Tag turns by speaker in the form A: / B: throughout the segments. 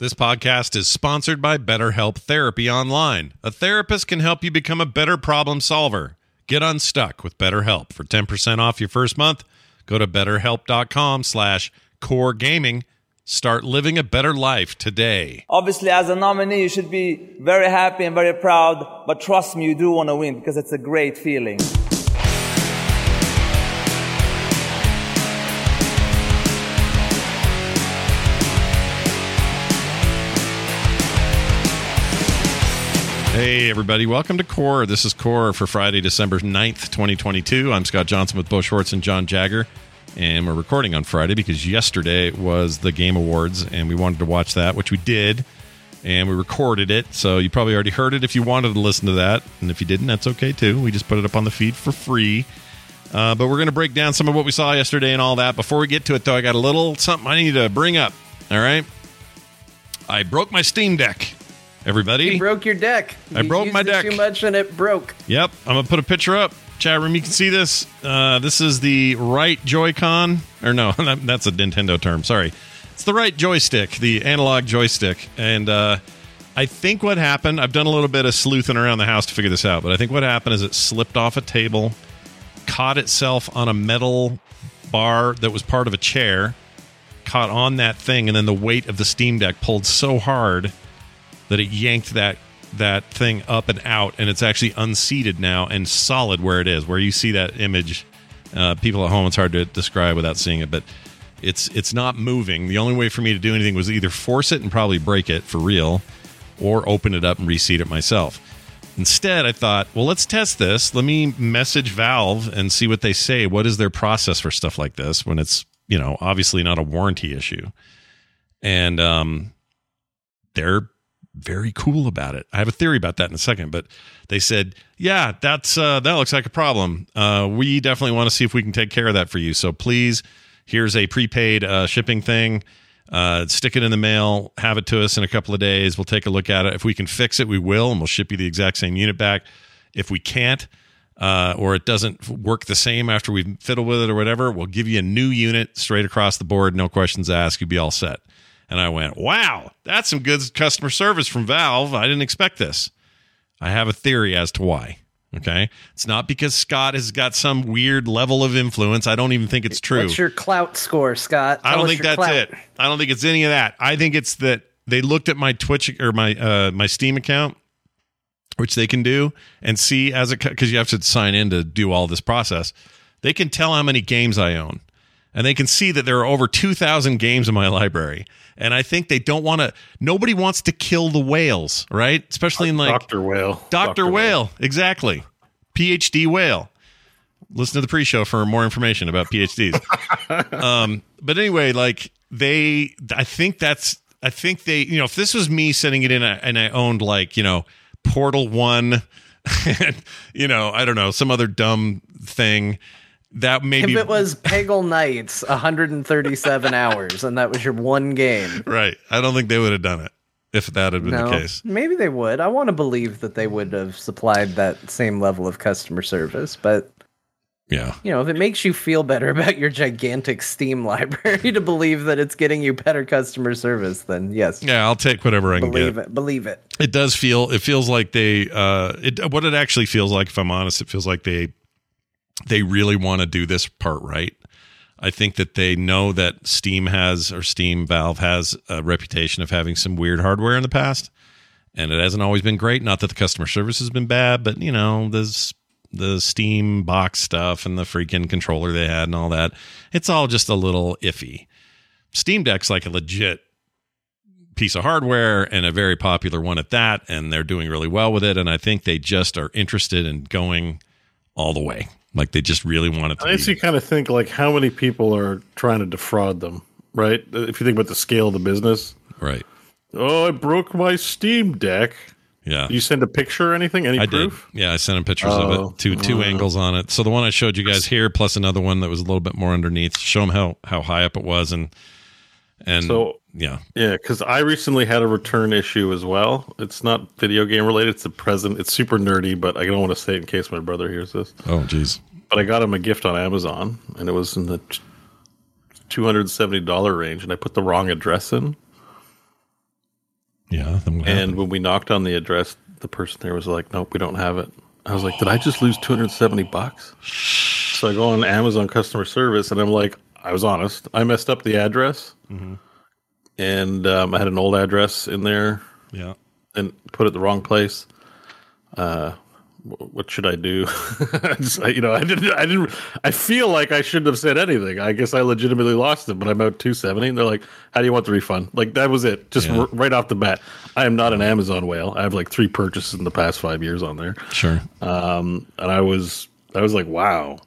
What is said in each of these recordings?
A: This podcast is sponsored by BetterHelp Therapy Online. A therapist can help you become a better problem solver. Get unstuck with BetterHelp. For 10% off your first month, go to betterhelp.com slash core gaming. Start living a better life today.
B: Obviously, as a nominee, you should be very happy and very proud, but trust me, you do want to win because it's a great feeling.
A: Hey, everybody. Welcome to Core. This is Core for Friday, December 9th, 2022. I'm Scott Johnson with Bo Schwartz and John Jagger. And we're recording on Friday because yesterday was the Game Awards and we wanted to watch that, which we did. And we recorded it. So you probably already heard it if you wanted to listen to that. And if you didn't, that's okay too. We just put it up on the feed for free. Uh, but we're going to break down some of what we saw yesterday and all that. Before we get to it, though, I got a little something I need to bring up. All right. I broke my Steam Deck, everybody.
C: You broke your deck.
A: I
C: You
A: broke my deck.
C: too much and it broke.
A: Yep, I'm gonna put a picture up. Chat room, you can see this. Uh, this is the right Joy-Con, or no, that's a Nintendo term. Sorry, it's the right joystick, the analog joystick. And uh, I think what happened, I've done a little bit of sleuthing around the house to figure this out, but I think what happened is it slipped off a table, caught itself on a metal bar that was part of a chair, caught on that thing, and then the weight of the Steam Deck pulled so hard that it yanked that that thing up and out and it's actually unseated now and solid where it is where you see that image uh, people at home it's hard to describe without seeing it but it's it's not moving. The only way for me to do anything was either force it and probably break it for real or open it up and reseat it myself. Instead i thought well let's test this. Let me message valve and see what they say. What is their process for stuff like this when it's you know obviously not a warranty issue? And um they're very cool about it. I have a theory about that in a second, but they said, "Yeah, that's uh, that looks like a problem. Uh, we definitely want to see if we can take care of that for you. So please, here's a prepaid uh, shipping thing. Uh, stick it in the mail. Have it to us in a couple of days. We'll take a look at it. If we can fix it, we will, and we'll ship you the exact same unit back. If we can't." Uh, or it doesn't work the same after we fiddle with it or whatever, we'll give you a new unit straight across the board, no questions asked. You'll be all set. And I went, wow, that's some good customer service from Valve. I didn't expect this. I have a theory as to why. Okay. It's not because Scott has got some weird level of influence. I don't even think it's true.
C: What's your clout score, Scott?
A: I don't think that's
C: clout.
A: it. I don't think it's any of that. I think it's that they looked at my Twitch or my uh, my Steam account, which they can do, and see as a because you have to sign in to do all this process. They can tell how many games I own, and they can see that there are over two thousand games in my library. And I think they don't want to. Nobody wants to kill the whales, right? Especially in like
D: Doctor Whale.
A: Dr. Whale, exactly. PhD Whale. Listen to the pre-show for more information about PhDs. um, but anyway, like they, I think that's, I think they, you know, if this was me sending it in and I owned like, you know, Portal One, and, you know, I don't know, some other dumb thing that maybe
C: If it was Peggle Knights, 137 hours, and that was your one game.
A: right. I don't think they would have done it if that had been
C: No,
A: the case.
C: maybe they would. I want to believe that they would have supplied that same level of customer service, but
A: Yeah.
C: You know, if it makes you feel better about your gigantic Steam library to believe that it's getting you better customer service, then yes,
A: Yeah, I'll take whatever I can
C: believe
A: get.
C: it. Believe it.
A: It does feel it feels like they uh it what it actually feels like if I'm honest, it feels like they they really want to do this part right. I think that they know that Steam has or Steam Valve has a reputation of having some weird hardware in the past and it hasn't always been great. Not that the customer service has been bad, but you know, there's the Steam box stuff and the freaking controller they had and all that. It's all just a little iffy. Steam Deck's like a legit piece of hardware and a very popular one at that, and they're doing really well with it. And I think they just are interested in going all the way. Like they just really want it to
D: I guess
A: be.
D: you kind of think like how many people are trying to defraud them, right? Uh, if you think about the scale of the business.
A: Right.
D: Oh, I broke my Steam Deck.
A: Yeah.
D: You send a picture or anything? Any
A: I
D: proof?
A: did. Yeah, I sent him pictures
D: Oh.
A: of it. Oh, two two angles on it. So the one I showed you guys here, plus another one that was a little bit more underneath. Show them how how high up it was, and and
D: So-
A: yeah,
D: Yeah, because I recently had a return issue as well. It's not video game related. It's a present. It's super nerdy, but I don't want to say it in case my brother hears this.
A: oh jeez.
D: But I got him a gift on Amazon, and it was in the two hundred seventy dollar range, and I put the wrong address in.
A: yeah.
D: And
A: happened?
D: when we knocked on the address, the person there was like, "Nope, we don't have it." I was like, "Did I just lose two hundred seventy bucks?" So I go on Amazon customer service, and I'm like, "I was honest. I messed up the address, mm-hmm. And um, I had an old address in there,
A: yeah,
D: and put it the wrong place. Uh, what should I do? I just, I- you know, I didn't, I didn't, I feel like I shouldn't have said anything. I guess I legitimately lost it, but I'm out 270 and they're like, how do you want the refund? Like that was it. Just
A: Yeah.
D: r- right off the bat. I am not an Amazon whale. I have like three purchases in the past five years on there.
A: sure.
D: Um, and I was, I was like, wow.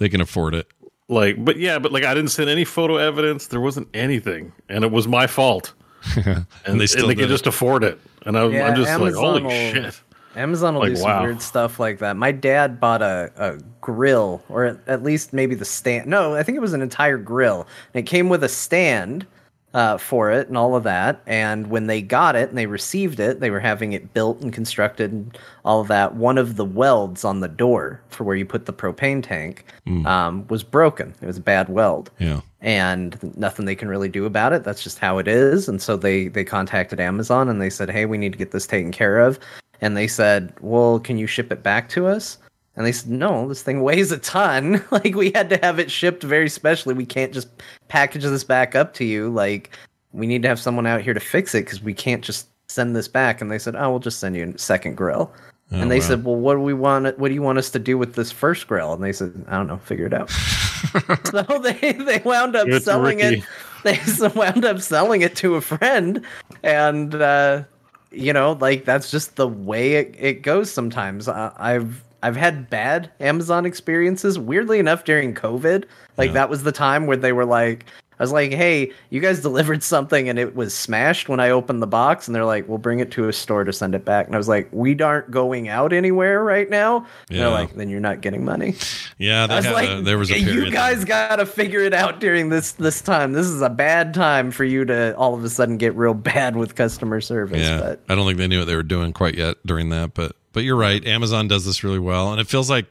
A: They can afford it.
D: Like, but yeah, but like I didn't send any photo evidence. There wasn't anything, and it was my fault. and,
A: they
D: they
A: still
D: they
A: did
D: could just afford it. And I,
C: Yeah,
D: I'm just like,
C: Amazon
D: holy
C: will-
D: shit.
C: Amazon will
D: Like,
C: do some
D: wow.
C: weird stuff like that. My dad bought a, a grill, or at, at least maybe the stand. No, I think it was an entire grill. And it came with a stand uh, for it and all of that. And when they got it and they received it, they were having it built and constructed and all of that. One of the welds on the door for where you put the propane tank um, was broken. It was a bad weld
A: Yeah.
C: and nothing they can really do about it. That's just how it is. And so they they contacted Amazon and they said, "Hey, we need to get this taken care of." And they said, "Well, can you ship it back to us?" And they said, "No, this thing weighs a ton. like we had to have it shipped very specially. We can't just package this back up to you. Like we need to have someone out here to fix it because we can't just send this back." And they said, "Oh, we'll just send you a second grill." and they
A: wow.
C: said, "Well, what do we want? What do you want us to do with this first grill?" And they said, "I don't know. Figure it out." so they they wound up
D: Give it to
C: selling it. They wound up selling it to a friend, and uh, you know, like that's just the way it, it goes. Sometimes I, I've I've had bad Amazon experiences. Weirdly enough, during COVID, like that was the time where they were like. I was like, "Hey, you guys delivered something and it was smashed when I opened the box." And they're like, "We'll bring it to a store to send it back." And I was like, "We aren't going out anywhere right now."
A: Yeah.
C: They're like, "Then you're not getting money."
A: Yeah, they
C: I was like,
A: a, there was a period.
C: you guys got to figure it out during this this time. This is a bad time for you to all of a sudden get real bad with customer service.
A: Yeah,
C: But
A: I don't think they knew what they were doing quite yet during that. But but you're right. Amazon does this really well, and it feels like,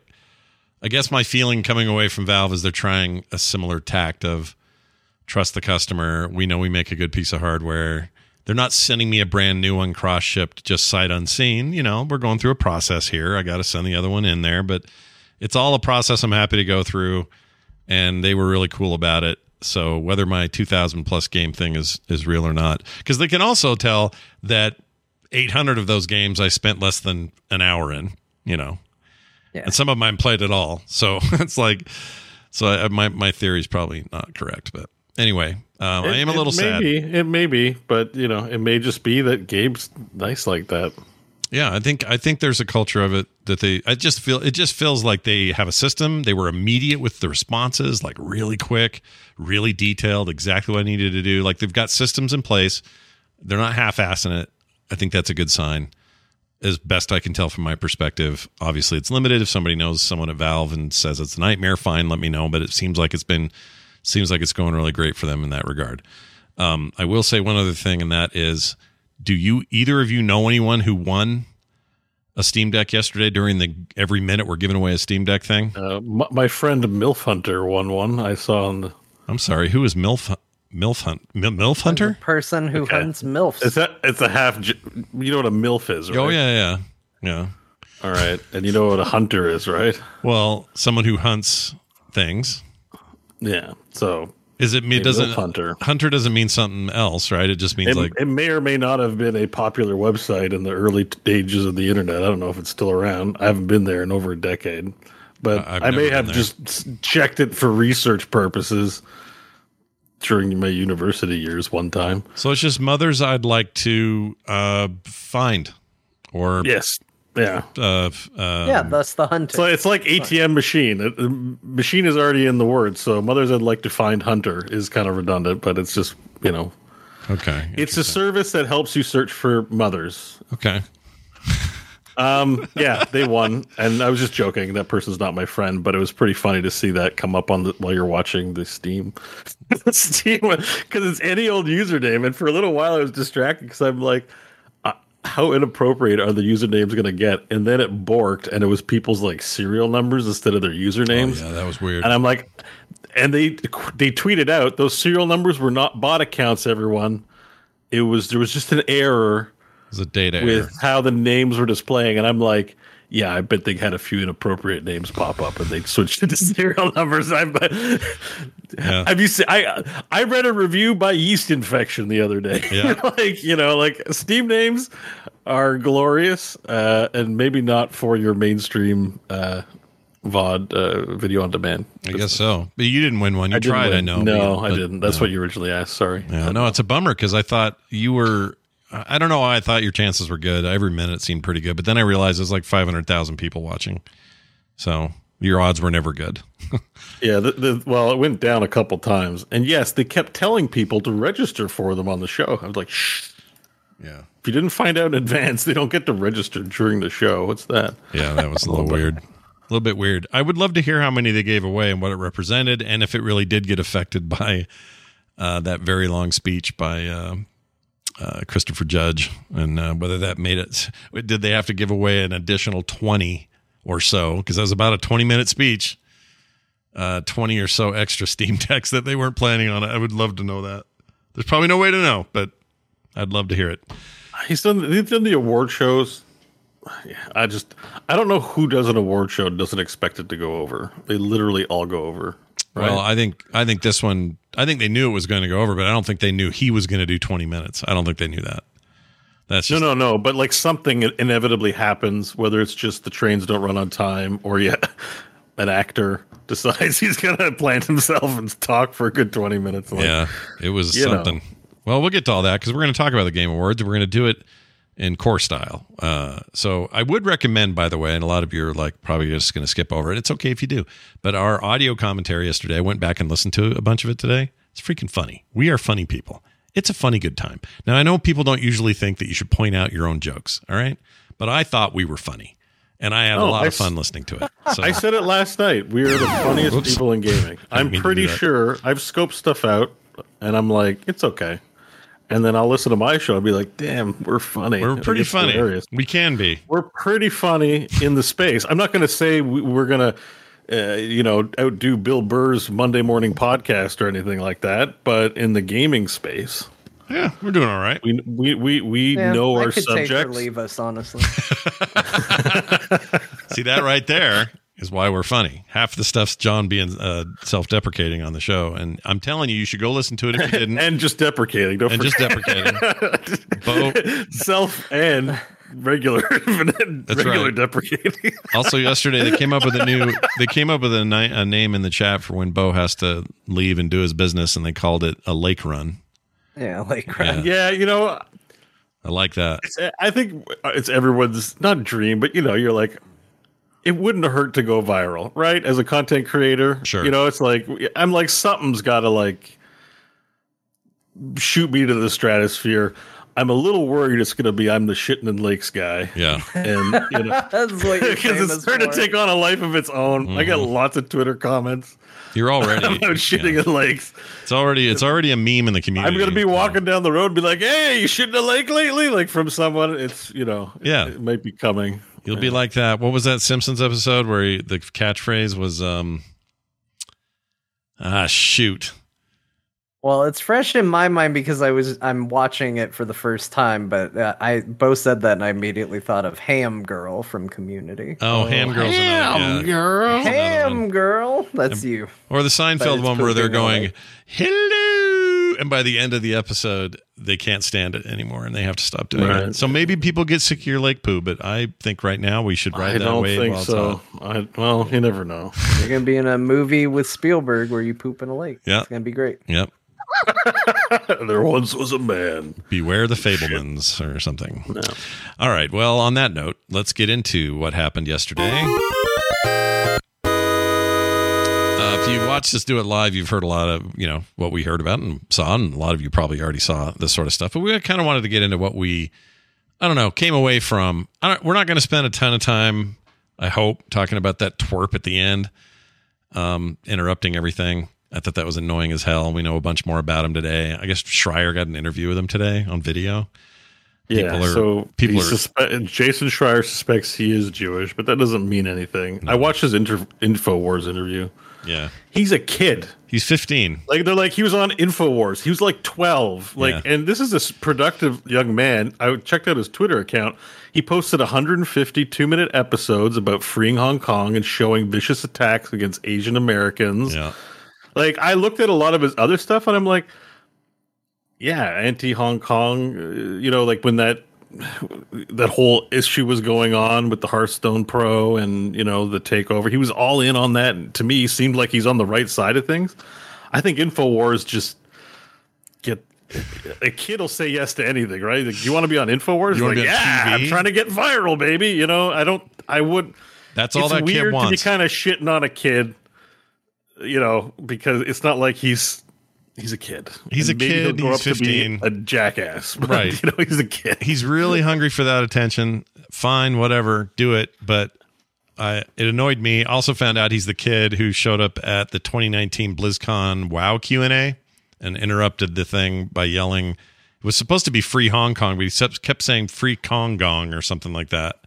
A: I guess my feeling coming away from Valve is they're trying a similar tact of trust the customer. We know we make a good piece of hardware. They're not sending me a brand new one cross shipped just sight unseen. You know, we're going through a process here. I got to send the other one in there, but it's all a process I'm happy to go through. And they were really cool about it. So whether my 2000 plus game thing is is real or not, because they can also tell that 800 of those games I spent less than an hour in. You know,
C: Yeah.
A: and some of mine played at all. So it's like, so I, my my theory is probably not correct, but anyway, um, I am a little
D: it
A: sad.
D: may Be, it may be, but you know, it may just be that Gabe's nice like that.
A: Yeah, I think I think there's a culture of it that they. I just feel it just feels like they have a system. They were immediate with the responses, like really quick, really detailed, exactly what I needed to do. Like they've got systems in place. They're not half-assing it. I think that's a good sign. As best I can tell from my perspective, obviously it's limited. If somebody knows someone at Valve and says it's a nightmare, fine, let me know. But it seems like it's been seems like it's going really great for them in that regard. Um, I will say one other thing, and that is, do you either of you know anyone who won a Steam Deck yesterday during the every minute we're giving away a Steam Deck thing?
D: Uh, my, my friend Milf Hunter won one. I saw on the.
A: I'm sorry, who is MILF MILF Hunt MILF Hunter?
C: Person who
D: Okay.
C: hunts milfs.
D: It's a it's a half. You know what a milf is, oh, right?
A: Oh yeah, yeah. Yeah.
D: All right, and you know what a hunter is, right?
A: Well, someone who hunts things.
D: Yeah. So
A: Is it me? Doesn't
D: MILF hunter.
A: Hunter doesn't mean something else, right? It just means
D: it,
A: like
D: it may or may not have been a popular website in the early stages of the internet. I don't know if it's still around. I haven't been there in over a decade, but
A: I- I've
D: I may have
A: there.
D: just checked it for research purposes during my university years one time.
A: so. It's just mothers I'd like to uh, find, or
D: Yes. Yeah.
A: uh, f- uh,
C: yeah, thus the hunter.
D: So it's like ATM machine. The machine is already in the word. So mothers I'd like to find hunter is kind of redundant, but it's just, you know,
A: okay,
D: it's a service that helps you search for mothers.
A: okay.
D: Um, yeah, they won, and I was just joking. That person's not my friend, but it was pretty funny to see that come up on the while you're watching the Steam, Steam, because it's any old username. And for a little while, I was distracted because I'm like, uh, how inappropriate are the usernames going to get? And then it borked, and it was people's like serial numbers instead of their usernames.
A: Oh, Yeah, that was weird.
D: And I'm like, and they they tweeted out those serial numbers were not bot accounts. Everyone, it was there was just an error
A: was a data error.
D: with how the names were displaying, and I'm like, yeah, I bet they had a few inappropriate names pop up, and they switched it to serial numbers. I bet.
A: Yeah.
D: Have you seen? I I read a review by Yeast Infection the other day.
A: Yeah.
D: like you know, like Steam names are glorious, uh, and maybe not for your mainstream uh, VOD uh, video on demand.
A: I guess so. But you didn't win one. You
D: I
A: tried. I know.
D: No,
A: but-
D: I didn't. That's
A: no.
D: what you originally asked. Sorry.
A: Yeah, no, it's a bummer because I thought you were. I don't know why I thought your chances were good. Every minute seemed pretty good, but then I realized there's like 500,000 people watching, so your odds were never good.
D: Yeah, the, the, well, it went down a couple times, and yes, they kept telling people to register for them on the show. I was like, shh.
A: Yeah,
D: If you didn't find out in advance, they don't get to register during the show. What's that?
A: yeah, that was a little weird. A little bit weird. I would love to hear how many they gave away and what it represented, and if it really did get affected by uh, that very long speech by uh, uh, Christopher Judge, and uh, whether that made it. Did they have to give away an additional twenty or so? Because that was about a twenty-minute speech. Uh, twenty or so extra Steam decks that they weren't planning on. I would love to know that. There's probably no way to know, but I'd love to hear it.
D: He's done. He's done the award shows. Yeah, I just, I don't know who does an award show and doesn't expect it to go over. They literally all go over. Right?
A: Well, I think I think this one. I think they knew it was going to go over, but I don't think they knew he was going to do 20 minutes. I don't think they knew that. That's
D: no,
A: just,
D: no, no. But like something inevitably happens, whether it's just the trains don't run on time, or yeah, an actor decides he's gonna plant himself and talk for a good twenty minutes. Like,
A: Yeah, it was
D: You know.
A: something. Well, we'll get to all that because we're going to talk about the Game Awards. We're going to do it in core style. Uh, so I would recommend, by the way, and a lot of you are like probably just going to skip over it. It's okay if you do. But our audio commentary yesterday, I went back and listened to a bunch of it today. It's freaking funny. We are funny people. It's a funny good time. Now I know people don't usually think that you should point out your own jokes. All right, but I thought we were funny, and I had a
D: Oh,
A: lot
D: I
A: of fun
D: s-
A: listening to it. So
D: I said it last night. We are the funniest people in gaming. I'm pretty sure I've scoped stuff out, and I'm like, it's okay. And then I'll listen to my show and be like, damn, we're funny.
A: we're
D: It's
A: pretty funny.
D: hilarious.
A: We can be.
D: We're pretty funny in the space. I'm not going to say we, we're going to, uh, you know, outdo Bill Burr's Monday morning podcast or anything like that. But in the gaming space,
A: Yeah, we're doing all right.
D: we we we, we
C: Yeah,
D: know
C: I
D: our
C: could take or
D: subjects.
C: leave us, honestly.
A: See that right there is why we're funny. Half the stuff's John being uh, self-deprecating on the show, and I'm telling you, you should go listen to it if you didn't, and,
D: And just deprecating. Don't
A: just
D: forget
A: deprecating. Bo,
D: self and regular regular
A: right.
D: deprecating.
A: also, yesterday they came up with a new. They came up with a, ni- a name in the chat for when Bo has to leave and do his business, and they called it a lake run.
C: yeah, like
A: Yeah,
D: yeah, you know,
A: I like that.
D: I think it's everyone's not dream, but you know, you're like, it wouldn't hurt to go viral, right? As a content creator,
A: Sure.
D: You know, it's like I'm like something's got to like shoot me to the stratosphere. I'm a little worried it's going to be I'm the shitting in lakes guy,
A: Yeah,
D: and you know.
C: that's what you're
D: Because it's
C: famous
D: starting to take on a life of its own. I got mm-hmm. lots of Twitter comments
A: you're already.
D: about shitting
A: yeah.
D: in lakes.
A: It's already. It's already a meme in the community.
D: I'm gonna be walking down the road and be like, "Hey, you shitting a lake lately?" Like from someone. It's you know,
A: Yeah.
D: it, might be coming.
A: You'll be like that. What was that Simpsons episode where he, the catchphrase was um ah shoot.
C: Well, it's fresh in my mind because I was I'm watching it for the first time, but uh, I both said that and I immediately thought of Ham Girl from Community.
A: Oh, Ham Girl's another- yeah.
D: girl.
C: Ham. Girl, that's you.
A: Or the Seinfeld one where they're going,
C: night.
A: hello. And by the end of the episode, they can't stand it anymore and they have to stop doing it. So maybe people get sick of your lake poo, but I think right now we should ride
D: I
A: that
D: don't
A: wave
D: think so. I, well, you never know.
C: You're gonna be in a movie with Spielberg where you poop in a lake.
A: Yeah.
C: it's gonna be great.
A: Yep.
D: there once was a man.
A: Beware the Fabelmans or something. All right. Well, on that note, let's get into what happened yesterday. If you watched us do it live, you've heard a lot of you know what we heard about and saw, and a lot of you probably already saw this sort of stuff. But we kind of wanted to get into what we, I don't know, came away from. I don't, we're not going to spend a ton of time, I hope, talking about that twerp at the end, um, interrupting everything. I thought that was annoying as hell. We know a bunch more about him today. I guess Schreier got an interview with him today on video.
D: Yeah,
A: are-
D: so
A: people are-
D: suspe- Jason Schreier suspects he is Jewish, but that doesn't mean anything. I watched his inter- Infowars interview.
A: Yeah,
D: He's a kid.
A: he's 15.
D: Like they're like he was on Infowars. He was like twelve. Like,
A: Yeah.
D: and this is a productive young man. I checked out his Twitter account. He posted 152 minute episodes about freeing Hong Kong and showing vicious attacks against Asian Americans.
A: Yeah,
D: Like I looked at a lot of his other stuff, and I'm like, yeah, anti Hong Kong. uh, You know, like when that that whole issue was going on with the Hearthstone Pro and you know the takeover, he was all in on that. And to me, seemed like he's on the right side of things. I think Infowars just get. A kid will say yes to anything, right? Like, you want to be on Infowars?
A: You
D: like, yeah,
A: TV?
D: I'm trying to get viral, baby. You know, I don't. I would.
A: that's all that
D: weird
A: kid
D: to be kind of shitting on a kid, you know, because it's not like he's he's a kid.
A: He's
D: And
A: a kid, he's
D: up to be
A: 15.
D: a jackass, but,
A: Right.
D: You know, he's a kid.
A: he's really hungry for that attention. Fine, whatever, do it. But I, it annoyed me. Also found out he's the kid who showed up at the 2019 BlizzCon WoW Q and A and interrupted the thing by yelling. It was supposed to be free Hong Kong, but he kept- kept saying free Kong Gong or something like that.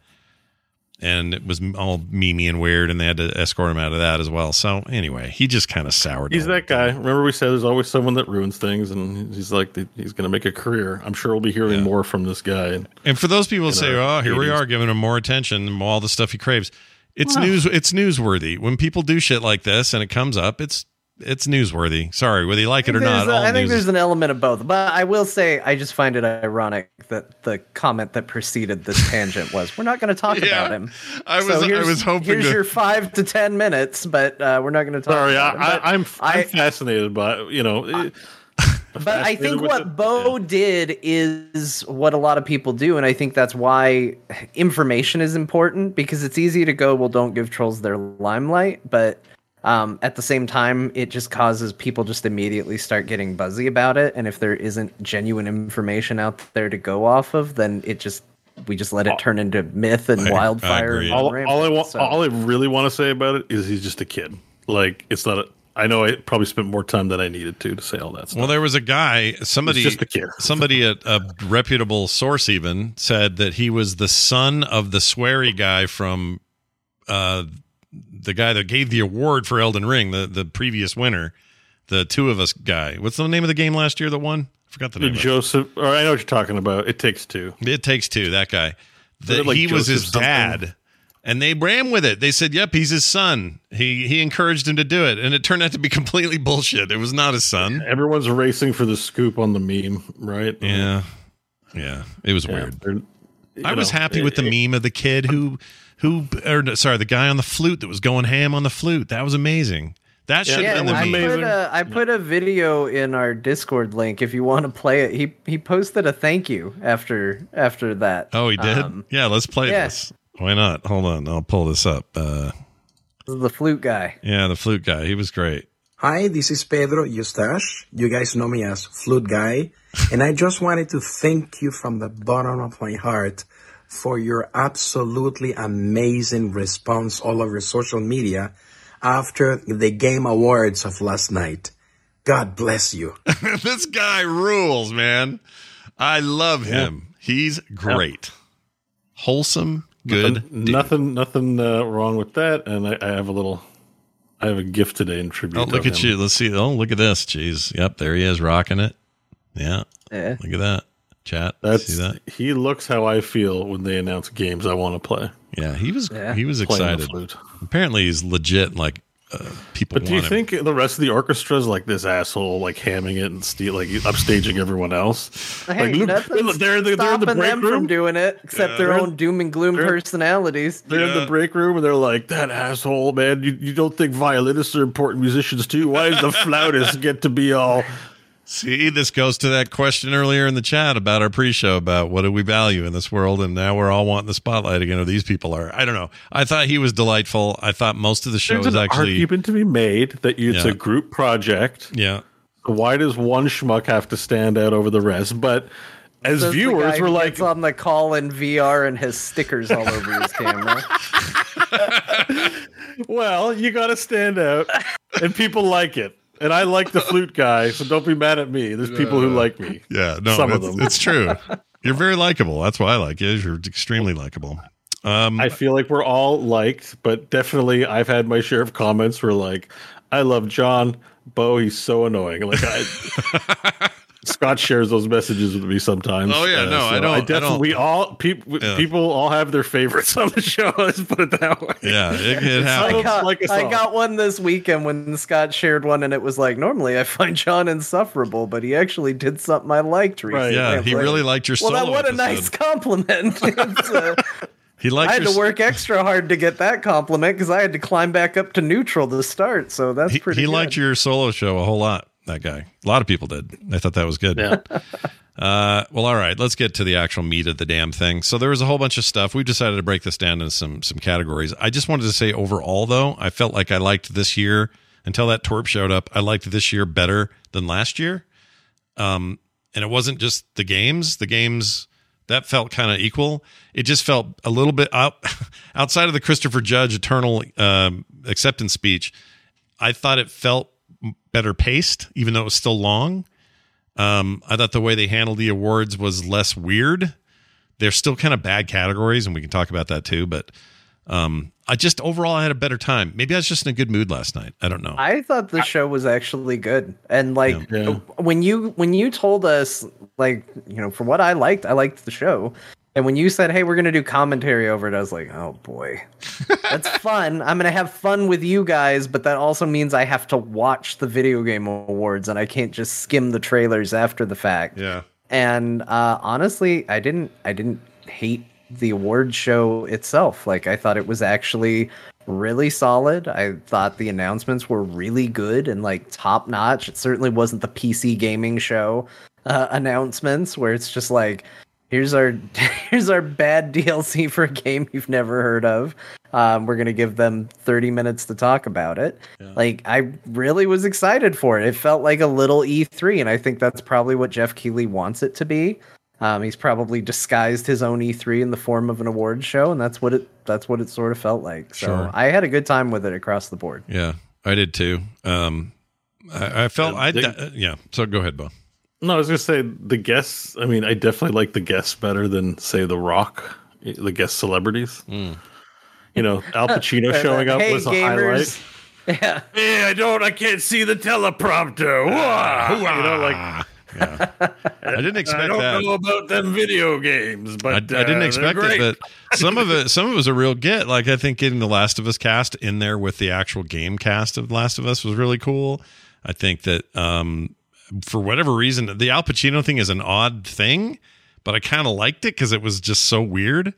A: And it was all memey and weird, and they had to escort him out of that as well. So anyway, he just kind of soured.
D: He's that guy. Remember, we said there's always someone that ruins things, and he's like he's going to make a career. I'm sure we'll be hearing more from this guy.
A: And for those people who say, "Oh, here we are giving him more attention all the stuff he craves," it's news. It's newsworthy when people do shit like this and it comes up. It's it's newsworthy. Sorry, whether you like it or not.
C: a-
A: all
C: I think
A: news
C: there's
A: is-
C: an element of both, but I will say I just find it ironic that the comment that preceded this tangent was, "We're not going to talk
A: Yeah.
C: about him."
A: I was-
C: So
A: I was hoping
C: Here's
A: to-
C: your five to ten minutes, but uh, we're not going to talk.
D: Sorry, I,
C: him.
D: I, I'm, I'm
C: I-
D: fascinated by you know. it-
C: But I think what
D: it.
C: Bo did is what a lot of people do, and I think that's why information is important because it's easy to go, well, don't give trolls their limelight, but um, at the same time, it just causes people just immediately start getting buzzy about it, and if there isn't genuine information out there to go off of, then it just we just let it turn into myth and
A: I- I
C: wildfire.
A: agree.
C: and
D: all, all I want,
C: So-
D: all I really want to say about it is he's just a kid. Like it's not. A, I know I probably spent more time than I needed to to say all that stuff.
A: Well, there was a guy, somebody,
D: It's just a kid.
A: somebody at a reputable source even said that he was the son of the sweary guy from uh, the guy that gave the award for Elden Ring, the the previous winner, the two of us guy. What's the name of the game last year that won? I forgot the name.
D: Joseph, or I know what you're talking about. It takes two.
A: It takes two. That guy. That
D: like
A: he was his
D: something?
A: dad, and they ran with it. They said, "Yep, he's his son." He he encouraged him to do it, and it turned out to be completely bullshit. It was not his son.
D: Everyone's racing for the scoop on the meme, right?
A: Yeah, yeah, it was
D: Yeah,
A: weird. I
D: you
A: was
D: know,
A: happy
D: it-
A: with the
D: it-
A: meme of the kid who who or sorry, the guy on the flute that was going ham on the flute. That was amazing. That should have
C: Yeah,
A: been the
C: I
A: meme.
D: amazing.
C: put, a, I put a video in our Discord link if you want to play it. He he posted a thank you after after that.
A: Oh, he did.
C: Um,
A: yeah, let's play
C: yeah.
A: this. Why not? Hold on, I'll pull this up. Uh,
C: this the flute guy.
A: yeah, the flute guy. He was great.
E: Hi, this is Pedro Eustache. You guys know me as Flute Guy. And I just wanted to thank you from the bottom of my heart for your absolutely amazing response all over social media after the Game Awards of last night. God bless you.
A: this guy rules, man. I love him. He's great. Wholesome, good.
D: Nothing, nothing uh, wrong with that. And I, I have a little, I have a gift today in tribute.
A: Oh,
D: to
A: look at
D: him.
A: you. Let's see. Oh, look at this. Jeez. Yep, there he is rocking it. Yeah.
C: Yeah.
A: Look at that. Chat.
D: That's
A: see that?
D: he looks how I feel when they announce games I want to play.
A: Yeah, he was
C: Yeah.
A: he was excited. Apparently he's legit like uh, people
D: But do you
A: him.
D: think the rest of the orchestra is like this asshole, like hamming it and steal, like upstaging everyone else?
C: Hey,
D: like, look, they're, they're, they're in the break
C: them from
D: room.
C: doing it, except their
D: They're-
C: own doom and gloom
D: they're-
C: personalities.
D: They're in the break room and they're like, "That asshole, man! You, you don't think violinists are important musicians too? Why does the flautist get to be all?"
A: See, this goes to that question earlier in the chat about our pre-show about what do we value in this world, and now we're all wanting the spotlight again. Or these people are. I don't know. I thought he was delightful. I thought most of the show
D: There's
A: was
D: an
A: actually
D: argument to be made that it's
A: Yeah.
D: a group project.
A: yeah.
D: Why does one schmuck have to stand out over the rest? But as
C: Says the guy
D: viewers, we're like,
C: gets on the call in VR and has stickers all over his camera.
D: well, you got to stand out, and people like it. And I like the flute guy, so don't be mad at me. There's people who like me.
A: Yeah, no,
D: Some of
A: it's,
D: them.
A: it's true. You're very likable. That's why I like you. You're extremely likable. Um,
D: I feel like we're all liked, but definitely I've had my share of comments where like, I love John, Bo, he's so annoying. Like I Scott shares those messages with me sometimes.
A: Oh, yeah, no, I don't- I
D: definitely
A: don't-
D: we all people
A: Yeah.
D: people all have their favorites on the show. Let's put it that way.
A: yeah, it, it
C: I
A: happens.
C: got,
D: like
C: I got one this weekend when Scott shared one, and it was like, normally I find John insufferable, but he actually did something I liked recently.
A: Yeah, he
C: like,
A: really liked your
C: Well,
A: solo.
C: that, what a nice compliment. Uh,
A: He liked
C: I had
A: your
C: to work extra hard to get that compliment because I had to climb back up to neutral to start. So that's
A: He,
C: pretty.
A: he
C: good.
A: liked your solo show a whole lot. That guy. A lot of people did. I thought that was good.
D: Yeah.
A: Uh, well, all right. Let's get to the actual meat of the damn thing. So there was a whole bunch of stuff. We decided to break this down into some some categories. I just wanted to say overall, though, I felt like I liked this year until that twerp showed up. I liked this year better than last year. Um, and it wasn't just the games. The games that felt kind of equal. It just felt a little bit out outside of the Christopher Judge Eternal um, acceptance speech. I thought it felt better paced, even though it was still long. Um, I thought the way they handled the awards was less weird. They're still kind of bad categories, and we can talk about that too. But um, I just overall I had a better time. Maybe I was just in a good mood last night. I don't know.
C: I thought the show was actually good, and like
D: Yeah.
C: when you when you told us like you know from what I liked, I liked the show, and when you said, "Hey, we're gonna do commentary over it," I was like, "Oh boy, that's fun! I'm gonna have fun with you guys, but that also means I have to watch the video game awards, and I can't just skim the trailers after the fact."
A: yeah.
C: and uh, honestly i didn't i didn't hate the award show itself like i thought it was actually really solid i thought the announcements were really good and like top notch it certainly wasn't the pc gaming show uh, announcements where it's just like here's our here's our bad dlc for a game you've never heard of um, we're gonna give them 30 minutes to talk about it like i really was excited for it it felt like a little e3 and i think that's probably what jeff keighley wants it to be um, he's probably disguised his own e3 in the form of an award show and that's what it that's what it sort of felt like so
A: Sure.
C: i had a good time with it across the board
A: Yeah, I did too. Um, I, I felt I
D: they-
A: uh, yeah. So go ahead, Bo.
D: No, I was gonna say the guests. I mean, I definitely like the guests better than say The Rock, the guest celebrities. You know, Al Pacino showing up
C: hey
D: was a
C: gamers
D: highlight.
C: yeah
D: Hey, I don't, I can't see the teleprompter. Wah! You know, like
A: I didn't expect that.
D: I don't
A: that.
D: know about them video games, but
A: I
D: uh,
A: didn't
D: they're
A: expect
D: great.
A: it, but some of it, some of it was a real get. Like I think getting the Last of Us cast in there with the actual game cast of Last of Us was really cool. I think that um, for whatever reason, the Al Pacino thing is an odd thing, but I kind of liked it because it was just so weird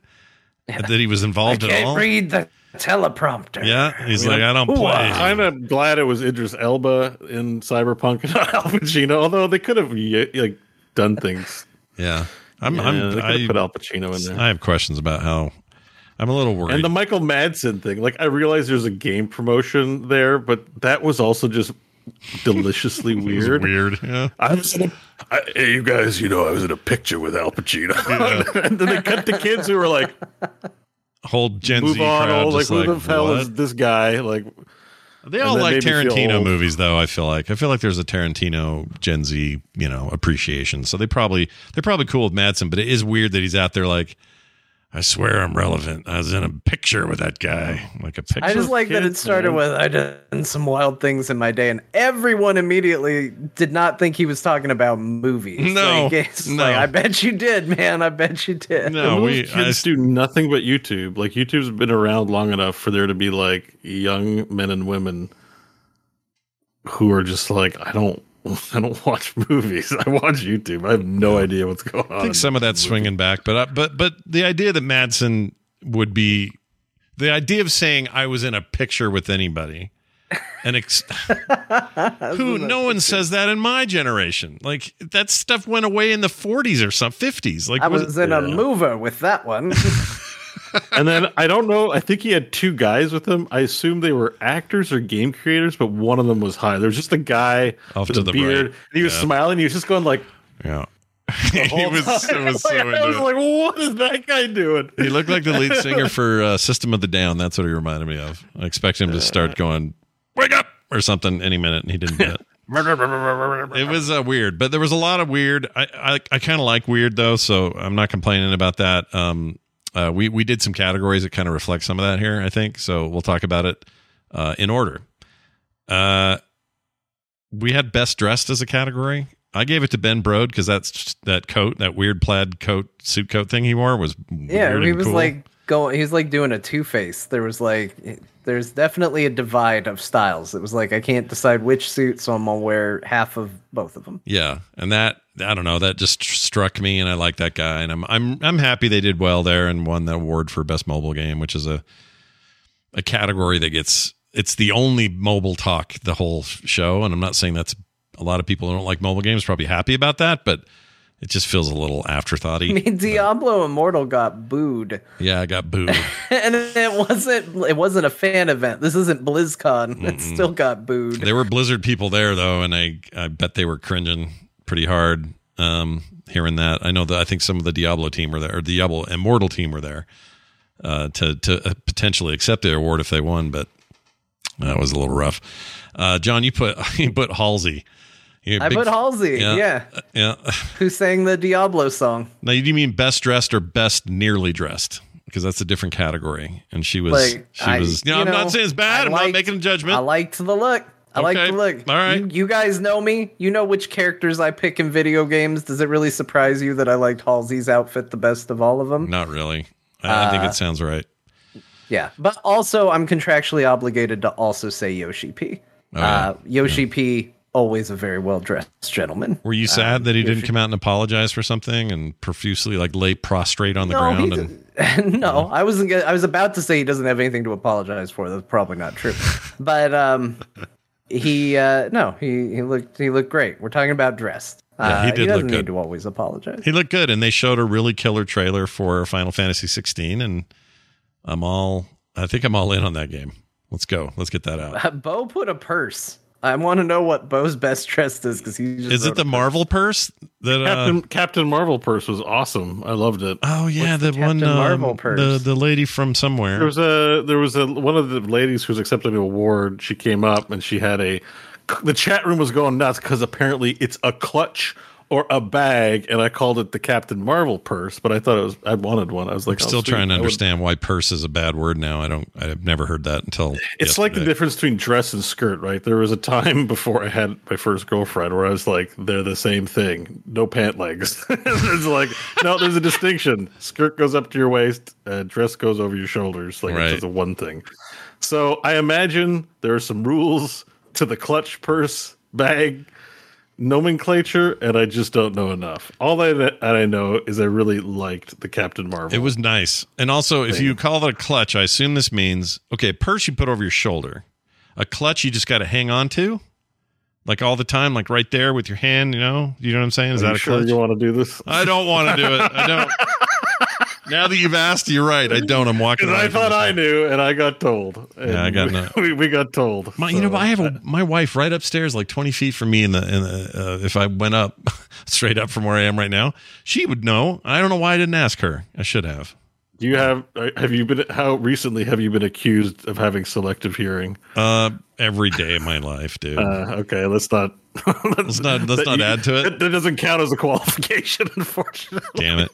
A: that he was involved at all.
C: can't read the teleprompter
A: Yeah, he's like, I don't play.
D: I'm kind of glad it was Idris Elba in Cyberpunk and Al Pacino. Although they could have like done things.
A: Yeah, I'm.
D: Yeah,
A: I'm
D: they could have
A: I,
D: put Al Pacino in there.
A: I have questions about how. I'm a little worried.
D: And the Michael Madsen thing, like I realize there's a game promotion there, but that was also just deliciously weird.
A: weird. Yeah.
D: I was in a, I, hey, you guys, you know, I was in a picture with Al Pacino, and then they cut to kids who were like,
A: Whole Gen
D: "Move
A: Z
D: on!"
A: crowd
D: like, who
A: like,
D: the hell
A: what?
D: is this guy? Like,
A: They all like
D: made me feel
A: Tarantino movies, though. I feel like I feel like there's a Tarantino Gen Z, you know, appreciation. So they probably they're probably cool with Madsen, but it is weird that he's out there like, I swear I'm relevant. I was in a picture with that guy. Like a picture.
C: I just like that it started
D: man.
C: with I done some wild things in my day, and everyone immediately did not think he was talking about movies.
A: No,
C: like, it's
A: no.
C: like I bet you did, man. I bet you did.
A: no,
D: Those
A: we. I,
D: kids do nothing but YouTube. Like YouTube's been around long enough for there to be like young men and women who are just like, I don't, I don't watch movies. I watch YouTube. I have no idea what's going on.
A: I think some of that's swinging back, but uh, but but the idea that Madsen would be the idea of saying I was in a picture with anybody, and ex- who no one says that in my generation. Like that stuff went away in the 40s or some 50s. Like
C: I
A: was-
C: was in a mover with that one.
D: and then I don't know. I think he had two guys with him. I assume they were actors or game creators, but one of them was high. There was just a guy
A: Off
D: with a
A: the
D: beard.
A: right.
D: And he was
A: Yeah.
D: smiling. He was just going like,
A: yeah. he was, it was so
D: like, I was like, what is that guy doing?
A: He looked like the lead singer for uh, System of the Down. That's what he reminded me of. I expect him to start going, "Wake up!" or something any minute, and he didn't get it. It was uh, weird, but there was a lot of weird. I I, I kind of like weird though, so I'm not complaining about that. Um, uh, we we did some categories that kind of reflect some of that here, I think. So we'll talk about it uh, in order. Uh, we had best dressed as a category. I gave it to Ben Brode because that's that coat, that weird plaid coat, suit coat thing he wore was
C: yeah,
A: weird
C: he was
A: cool.
C: like going. He was like doing a two face. There was like, there's definitely a divide of styles. It was like I can't decide which suit, so I'm gonna wear half of both of them.
A: Yeah, and that I don't know that just struck me, and I like that guy, and I'm I'm I'm happy they did well there and won the award for best mobile game, which is a a category that gets it's the only mobile talk the whole show, and I'm not saying that's a lot of people who don't like mobile games probably happy about that, but it just feels a little afterthoughty.
C: I mean, Diablo Immortal got booed,
A: yeah, I got booed.
C: and it wasn't. It wasn't a fan event. This isn't BlizzCon. It still got booed.
A: there were Blizzard people there though, and I I bet they were cringing pretty hard um, hearing that. I know that I think some of the Diablo team were there, or the Diablo Immortal team were there uh, to to uh, potentially accept the award if they won, but that was a little rough. Uh, John, you put you put Halsey. You're a
C: I
A: big-
C: put Halsey.
A: Yeah.
C: Yeah.
A: Yeah.
C: who sang the Diablo song?
A: Now, do you mean best dressed or best nearly dressed? Because that's a different category. And she was,
C: Like
A: she
C: I-
A: was. You know,
C: you
A: I'm not saying it's bad.
C: I
A: I'm not making a judgment.
C: I liked the look. I like
A: Okay.
C: the look.
A: All right.
C: You, you guys know me. You know which characters I pick in video games. Does it really surprise you that I liked Halsey's outfit the best of all of them?
A: not really. I, I think
C: Uh,
A: it sounds right.
C: Yeah, but also I'm contractually obligated to also say Yoshi P.
A: Oh, yeah.
C: uh, Yoshi P. Always a very well dressed gentleman.
A: Were you sad that he didn't come out and apologize for something and profusely like lay prostrate on the
C: No,
A: ground? And
C: no, I wasn't. I was about to say he doesn't have anything to apologize for. That's probably not true. but um, he uh, no, he he looked he looked great. We're talking about dressed.
A: Yeah, he
C: Uh,
A: did look good.
C: need to always apologize.
A: he looked good, and they showed a really killer trailer for Final Fantasy 16, and I'm all. I think I'm all in on that game. Let's go. Let's get that out.
C: Bo put a purse. I want to know what Bo's best dressed is because he just
A: Is it the
C: a.
A: Marvel purse that? Uh,
D: Captain Captain Marvel purse was awesome. I loved it.
A: oh yeah,
C: What's
A: the,
C: the
A: one.
C: Captain
A: um,
C: Marvel
A: the
C: purse?
A: the lady from somewhere.
D: There was a there was a one of the ladies who was accepting an award. She came up and she had a. The chat room was going nuts because apparently it's a clutch or a bag, and I called it the Captain Marvel purse. But I thought it was I wanted one. I was like,
A: I'm
D: oh,
A: still trying to understand why purse is a bad word now. I don't. I've never heard that until.
D: It's like the difference between dress and skirt, right? There was a time before I had my first girlfriend where I was like, they're the same thing. No pant legs. it's like, no, there's a distinction. Skirt goes up to your waist, uh, dress goes over your shoulders. Like,
A: Right.
D: it's a one thing. So I imagine there are some rules to the clutch purse bag nomenclature, and I just don't know enough. All that I know is I really liked the Captain Marvel.
A: It was nice. And also, if you call it a clutch, I assume this means okay, purse you put over your shoulder. A clutch you just got to hang on to, like all the time, like right there with your hand. You know, you know what I'm saying? Is
D: Are
A: that
D: you
A: a
D: sure
A: clutch?
D: you want to do this?
A: I don't want to do it. I don't. now that you've asked, you're right. I don't. I'm walking.
D: I thought I knew, and I got told.
A: Yeah, I got
D: we,
A: no-
D: we, we got told.
A: My, you know,
D: So,
A: I have a, my wife right upstairs, like 20 feet from me. In the, in the uh, if I went up straight up from where I am right now, she would know. I don't know why I didn't ask her. I should have.
D: Do you have? uh, Have you been? How recently have you been accused of having selective hearing?
A: Uh, every day of my life, dude.
D: Uh, okay, let's not.
A: Let's not let's not
D: you-
A: add to it.
D: That, that doesn't count as a qualification, unfortunately.
A: Damn it.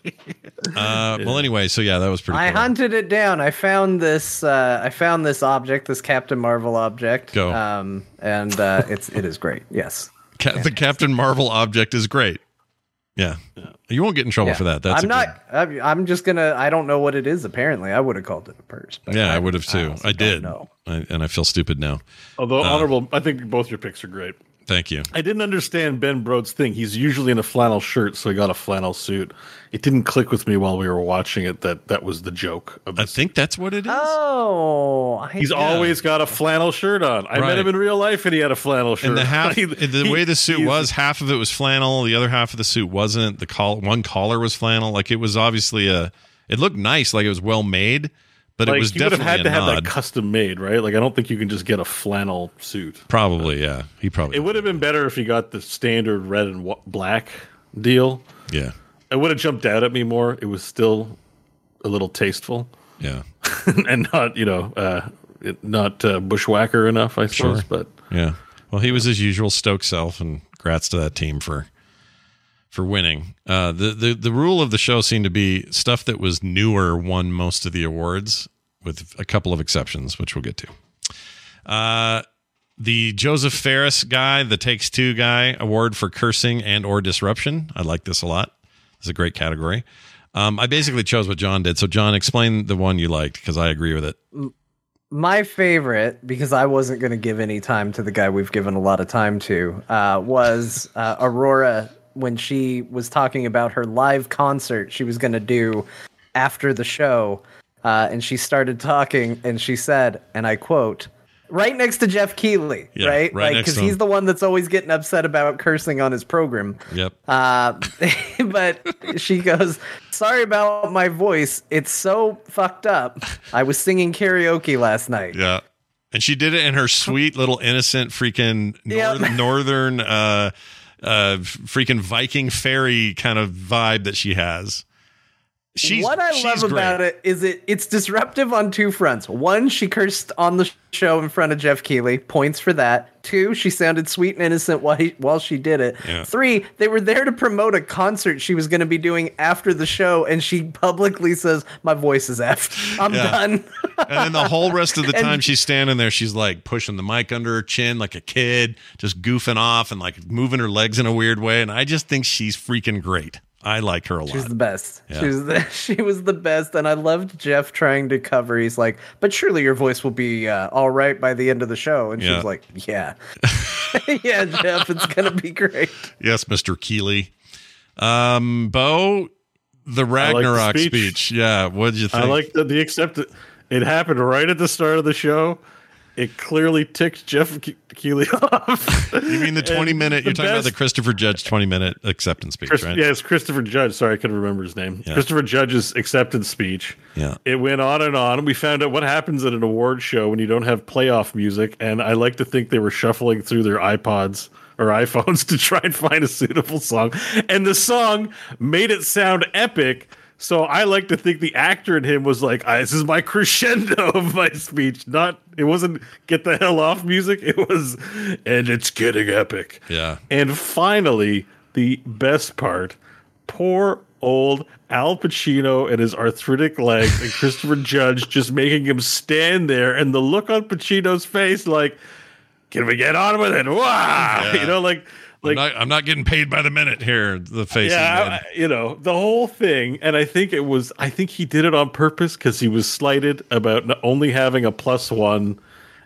A: Uh, Well, anyway, so yeah, that was pretty.
C: I
A: cool.
C: hunted it down. I found this. Uh, I found this object, this Captain Marvel object.
A: Go.
C: Um, and uh, it's it is great. Yes.
A: Ca- the Captain Marvel object is great. Yeah, you won't get in trouble
C: Yeah.
A: for that. That's
C: I'm not. I'm, I'm just gonna. I don't know what it is. Apparently, I would have called it a purse. But
A: yeah, I would have too.
C: honestly
A: I, did,
C: know.
A: I, and I feel stupid now.
D: Although
A: Uh,
D: honorable, I think both your picks are great.
A: Thank you.
D: I didn't understand Ben Brode's thing. He's usually in a flannel shirt, so he got a flannel suit. It didn't click with me while we were watching it that that was the joke. Of
A: I think that's what it is.
C: Oh, I,
D: He's always got a flannel shirt on. I
A: Right.
D: met him in real life, and he had a flannel shirt.
A: and the half,
D: He-
A: the way the suit was, half of it was flannel, the other half of the suit wasn't. The col- one collar was flannel. Like it was obviously a. It looked nice, like it was well made, but
D: like,
A: it was
D: he would have
A: definitely
D: had to have
A: nod.
D: that custom made, right? Like I don't think you can just get a flannel suit.
A: probably, yeah. He probably.
D: It would have been better if he got the standard red and wa- black deal.
A: Yeah,
D: It would have jumped out at me more. It was still a little tasteful
A: yeah,
D: and not, you know, uh, it, not uh, bushwhacker enough, I suppose.
A: Sure.
D: But
A: yeah. Well, he was his usual Stoke self, and grats to that team for for winning. Uh, the the the rule of the show seemed to be stuff that was newer won most of the awards, with a couple of exceptions, which we'll get to. Uh, the Josef Fares guy, the Takes Two guy, award for cursing and or disruption. I like this a lot. It's a great category. Um, I basically chose what John did. So, John, explain the one you liked because I agree with it.
C: my favorite because I wasn't going to give any time to the guy we've given a lot of time to uh, was uh, Aurora when she was talking about her live concert she was going to do after the show, uh, and she started talking and she said, and I quote. Right next to Jeff Keighley,
A: Yeah,
C: right?
A: right
C: like because he's the one that's always getting upset about cursing on his program.
A: Yep.
C: Uh, but she goes, "Sorry about my voice. It's so fucked up. I was singing karaoke last night."
A: Yeah. And she did it in her sweet little innocent freaking
C: Yep.
A: northern uh uh freaking Viking fairy kind of vibe that she has. She's
C: what I love about
A: great.
C: it is it it's disruptive on two fronts. One, she cursed on the show in front of Jeff Keighley, points for that. Two, she sounded sweet and innocent while he, while she did it.
A: Yeah.
C: Three, they were there to promote a concert she was going to be doing after the show, and she publicly says, "My voice is effed. I'm
A: Yeah.
C: done."
A: And then the whole rest of the
C: And-
A: time she's standing there, she's like pushing the mic under her chin like a kid, just goofing off and like moving her legs in a weird way. And I just think she's freaking great. I like her a
C: She was
A: lot.
C: the best.
A: Yeah.
C: She was the, she was the best, and I loved Jeff trying to cover. He's like, "But surely your voice will be uh, all right by the end of the show," and she
A: Yeah.
C: was like, "Yeah, yeah, Jeff, it's gonna be great."
A: Yes, Mr. Keighley. Um, Bo, the Ragnarok
D: speech.
A: speech. Yeah. What did you think?
D: I like that the accept it happened right at the start of the show. It clearly ticked Jeff Ke- Keighley off.
A: You mean the 20
D: And
A: minute, you're talking about the Christopher Judge 20 minute acceptance speech,
D: Chris-
A: right?
D: Yeah, it's Christopher Judge. Sorry, I couldn't remember his name.
A: Yeah.
D: Christopher Judge's acceptance speech.
A: Yeah.
D: It went on and on. We found out what happens at an award show when you don't have playoff music. And I like to think they were shuffling through their iPods or iPhones to try and find a suitable song. And the song made it sound epic. So I like to think the actor in him was like, "Ah, "This is my crescendo of my speech." Not it wasn't "Get the hell off" music. It was, and it's getting epic.
A: Yeah.
D: And finally, the best part poor old Al Pacino and his arthritic legs and Christopher Judge just making him stand there and the look on Pacino's face like, can we get on with it? Wow. You know, like,
A: I'm,
D: like,
A: not, I'm not getting paid by the minute here. The face.
D: yeah. I- you know, the whole thing. And I think it was, I think he did it on purpose because he was slighted about only having a plus one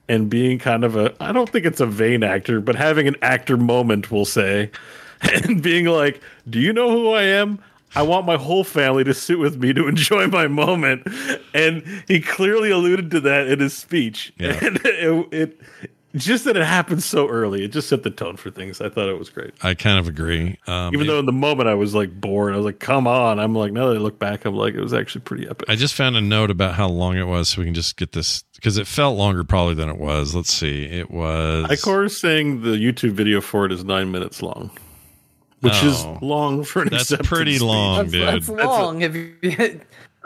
D: and being kind of a, I don't think it's a vain actor, but having an actor moment, we'll say, and being like, do you know who I am? I want my whole family to sit with me to enjoy my moment. And he clearly alluded to that in his speech.
A: Yeah.
D: And it, it, just that it happened so early, it just set the tone for things. I thought it was great.
A: I kind of agree. Um,
D: Even
A: it-
D: though in the moment I was like bored, I was like, "Come on!" I'm like, now that I look back, I'm like, it was actually pretty epic.
A: I just found a note about how long it was, so we can just get this because it felt longer probably than it was. Let's see. It was.
D: Icor is saying the YouTube video for it is nine minutes long, which is
A: Oh.
D: long for an
A: That's
D: acceptance
A: pretty
D: speech.
A: long,
C: That's,
A: dude.
C: that's long. if you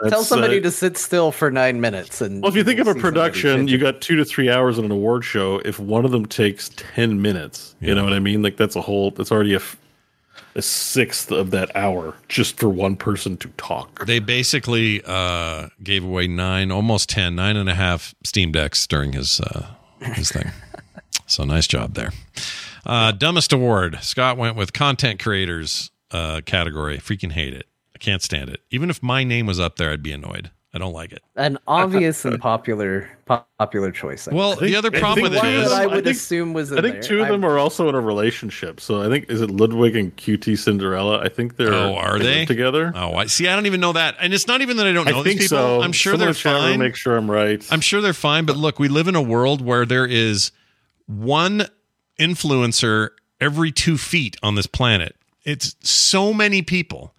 C: tell somebody
D: uh,
C: to sit still for nine minutes, and
D: Well, if you think of a production, you got two to three hours on an award show. If one of them takes ten minutes, you know what I mean? Like that's a whole. That's already a sixth of that hour just for one person to talk.
A: They basically uh, gave away nine, almost ten, nine and a half Steam decks during his uh, his thing. So nice job there. Uh, dumbest award. Scott went with content creators uh, category. Freaking hate it. I can't stand it. Even if my name was up there, I'd be annoyed. I don't like it.
C: An obvious and popular popular choice. I
A: Well,
C: would say.
A: the other
D: I
A: problem
D: think
A: with it
D: one of
A: is
C: that I
D: I
C: would
D: think-
C: assume was
D: I think
C: there.
D: two of them
C: I-
D: are also in a relationship. So I think is it Ludwig and QTCinderella? I think they're
A: Oh, are they
D: live together?
A: Oh, I see. I don't even know that, and it's not even that I don't know
D: I
A: these
D: think
A: people.
D: so.
A: I'm sure
D: Someone
A: they're
D: in chat
A: fine.
D: Make sure I'm right.
A: I'm sure they're fine, but look, we live in a world where there is one influencer every two feet on this planet. It's so many people.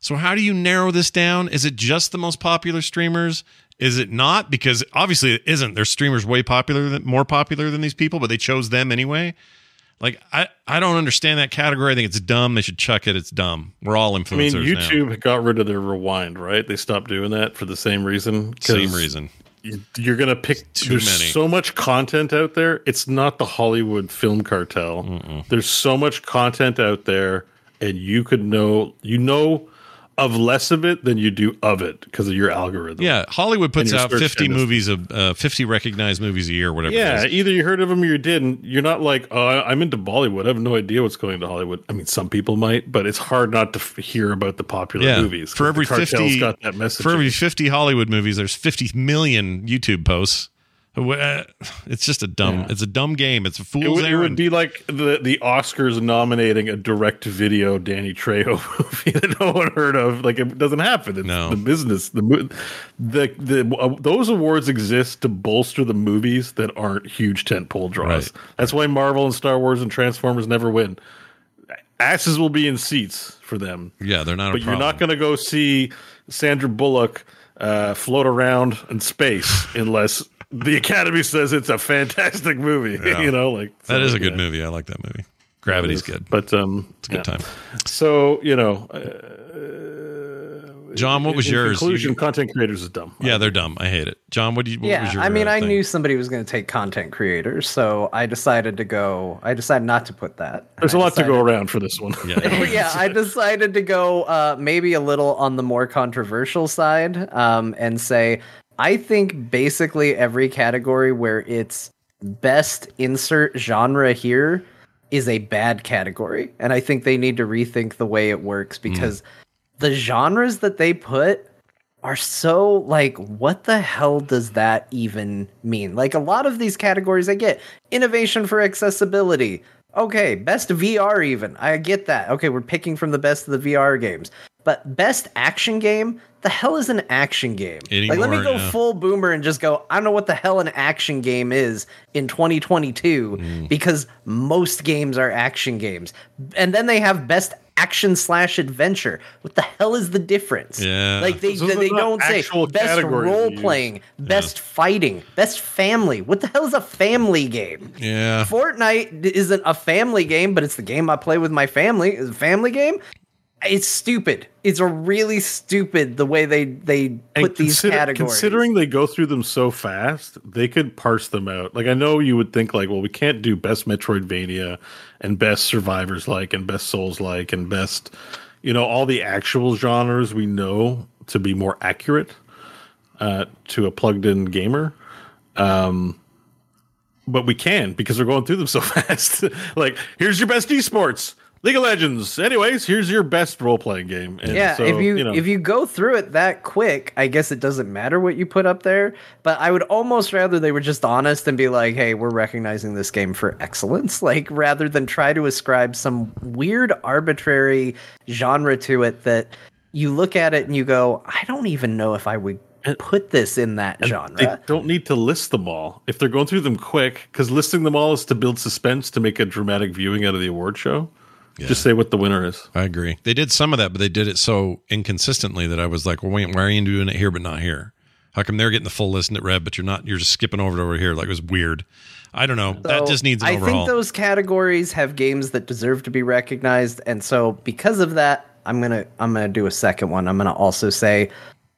A: So, how do you narrow this down? Is it just the most popular streamers? Is it not? Because obviously it isn't. There's streamers way popular, than, more popular than these people, but they chose them anyway. Like I, I don't understand that category. I think it's dumb. They should chuck it. It's dumb. We're all
D: I
A: influencers
D: mean,
A: now.
D: YouTube got rid of their rewind, right? They stopped doing that for the same reason.
A: Same reason.
D: you- You're gonna pick.
A: Too
D: there's
A: many.
D: so much content out there. It's not the Hollywood film cartel. There's so much content out there, and you could know. You know of less of it than you do of it because of your algorithm.
A: Yeah, Hollywood puts out 50
D: industry.
A: movies of uh, 50 recognized movies a year, whatever.
D: Yeah, either you heard of them or you didn't. You're not like, oh, I'm into Bollywood. I have no idea what's going to Hollywood. I mean, some people might, but it's hard not to f- hear about the popular
A: yeah.
D: movies.
A: For every 50
D: got that message.
A: for every 50 Hollywood movies, there's 50 million YouTube posts. Uh, It's just a dumb. It's a dumb game. It's a
D: it
A: fool's
D: would, it would be like the the Oscars nominating a direct to video Danny Trejo movie that no one heard of. Like it doesn't happen. It's
A: No.
D: the business. The the the uh, those awards exist to bolster the movies that aren't huge tentpole draws.
A: Right.
D: That's why Marvel and Star Wars and Transformers never win. Asses will be in seats for them.
A: yeah, they're not.
D: but
A: a
D: you're not going to go see Sandra Bullock uh, float around in space unless the Academy says it's a fantastic movie.
A: Yeah.
D: you know, like
A: that is a good
D: yeah,
A: movie. I like that movie. Gravity's good.
D: but um,
A: It's a good
D: yeah.
A: time.
D: So you know,
A: John, what was
D: in
A: yours?
D: Conclusion:
A: You-
D: content creators is dumb.
A: yeah, they're dumb. I hate it. John, what do you? What
C: yeah,
A: was your,
C: I mean,
A: uh,
C: I
A: thing?
C: knew somebody was going to take content creators, so I decided to go. I decided not to put that.
D: There's
C: I
D: a lot to go around for this one.
A: Yeah.
C: yeah, I decided to go uh, maybe a little on the more controversial side um, and say I think basically every category where it's best insert genre here is a bad category, and I think they need to rethink the way it works hmm. because the genres that they put are so like what the hell does that even mean? Like a lot of these categories i get innovation for accessibility okay best vr even. I get that. Okay we're picking from the best of the vr games. But best action game? The hell is an action game? Like let me go
A: yeah.
C: full boomer and just go i don't know what the hell an action game is in 2022
A: Mm.
C: because most games are action games. And then they have best action slash adventure what the hell is the difference
A: Yeah.
C: like they
D: So
C: they,
D: those
C: don't say best role playing, best fighting, best family. What the hell is a family game?
A: Yeah.
C: Fortnite isn't a family game, but it's the game I play with my family. Is a family game? It's stupid. It's a really stupid the way they they
D: And
C: put these
D: consider-
C: categories.
D: Considering they go through them so fast, they could parse them out. Like I know you would think like, well, we can't do best Metroidvania and best survivors like and best souls like and best you know, all the actual genres we know to be more accurate uh, to a plugged in gamer. Um but we can because they're going through them so fast. like, here's your best esports. League of Legends. Anyways, here's your best role playing game. And
C: yeah,
D: so,
C: if you,
D: know,
C: if you go through it that quick, I guess it doesn't matter what you put up there. But I would almost rather they were just honest and be like, "Hey, we're recognizing this game for excellence," like rather than try to ascribe some weird arbitrary genre to it that you look at it and you go, "I don't even know if I would put this in that
D: They
C: genre."
D: They don't need to list them all if they're going through them quick, because listing them all is to build suspense to make a dramatic viewing out of the award show. Just say what the winner is.
A: I agree. They did some of that, but they did it so inconsistently that I was like, well, wait, why are you doing it here but not here? How come they're getting the full list at Rev, but you're not? You're just skipping over it over here. Like it was weird. I don't know. that just needs an
C: I
A: overhaul.
C: think those categories have games that deserve to be recognized, and so because of that, I'm gonna I'm gonna do a second one. I'm gonna also say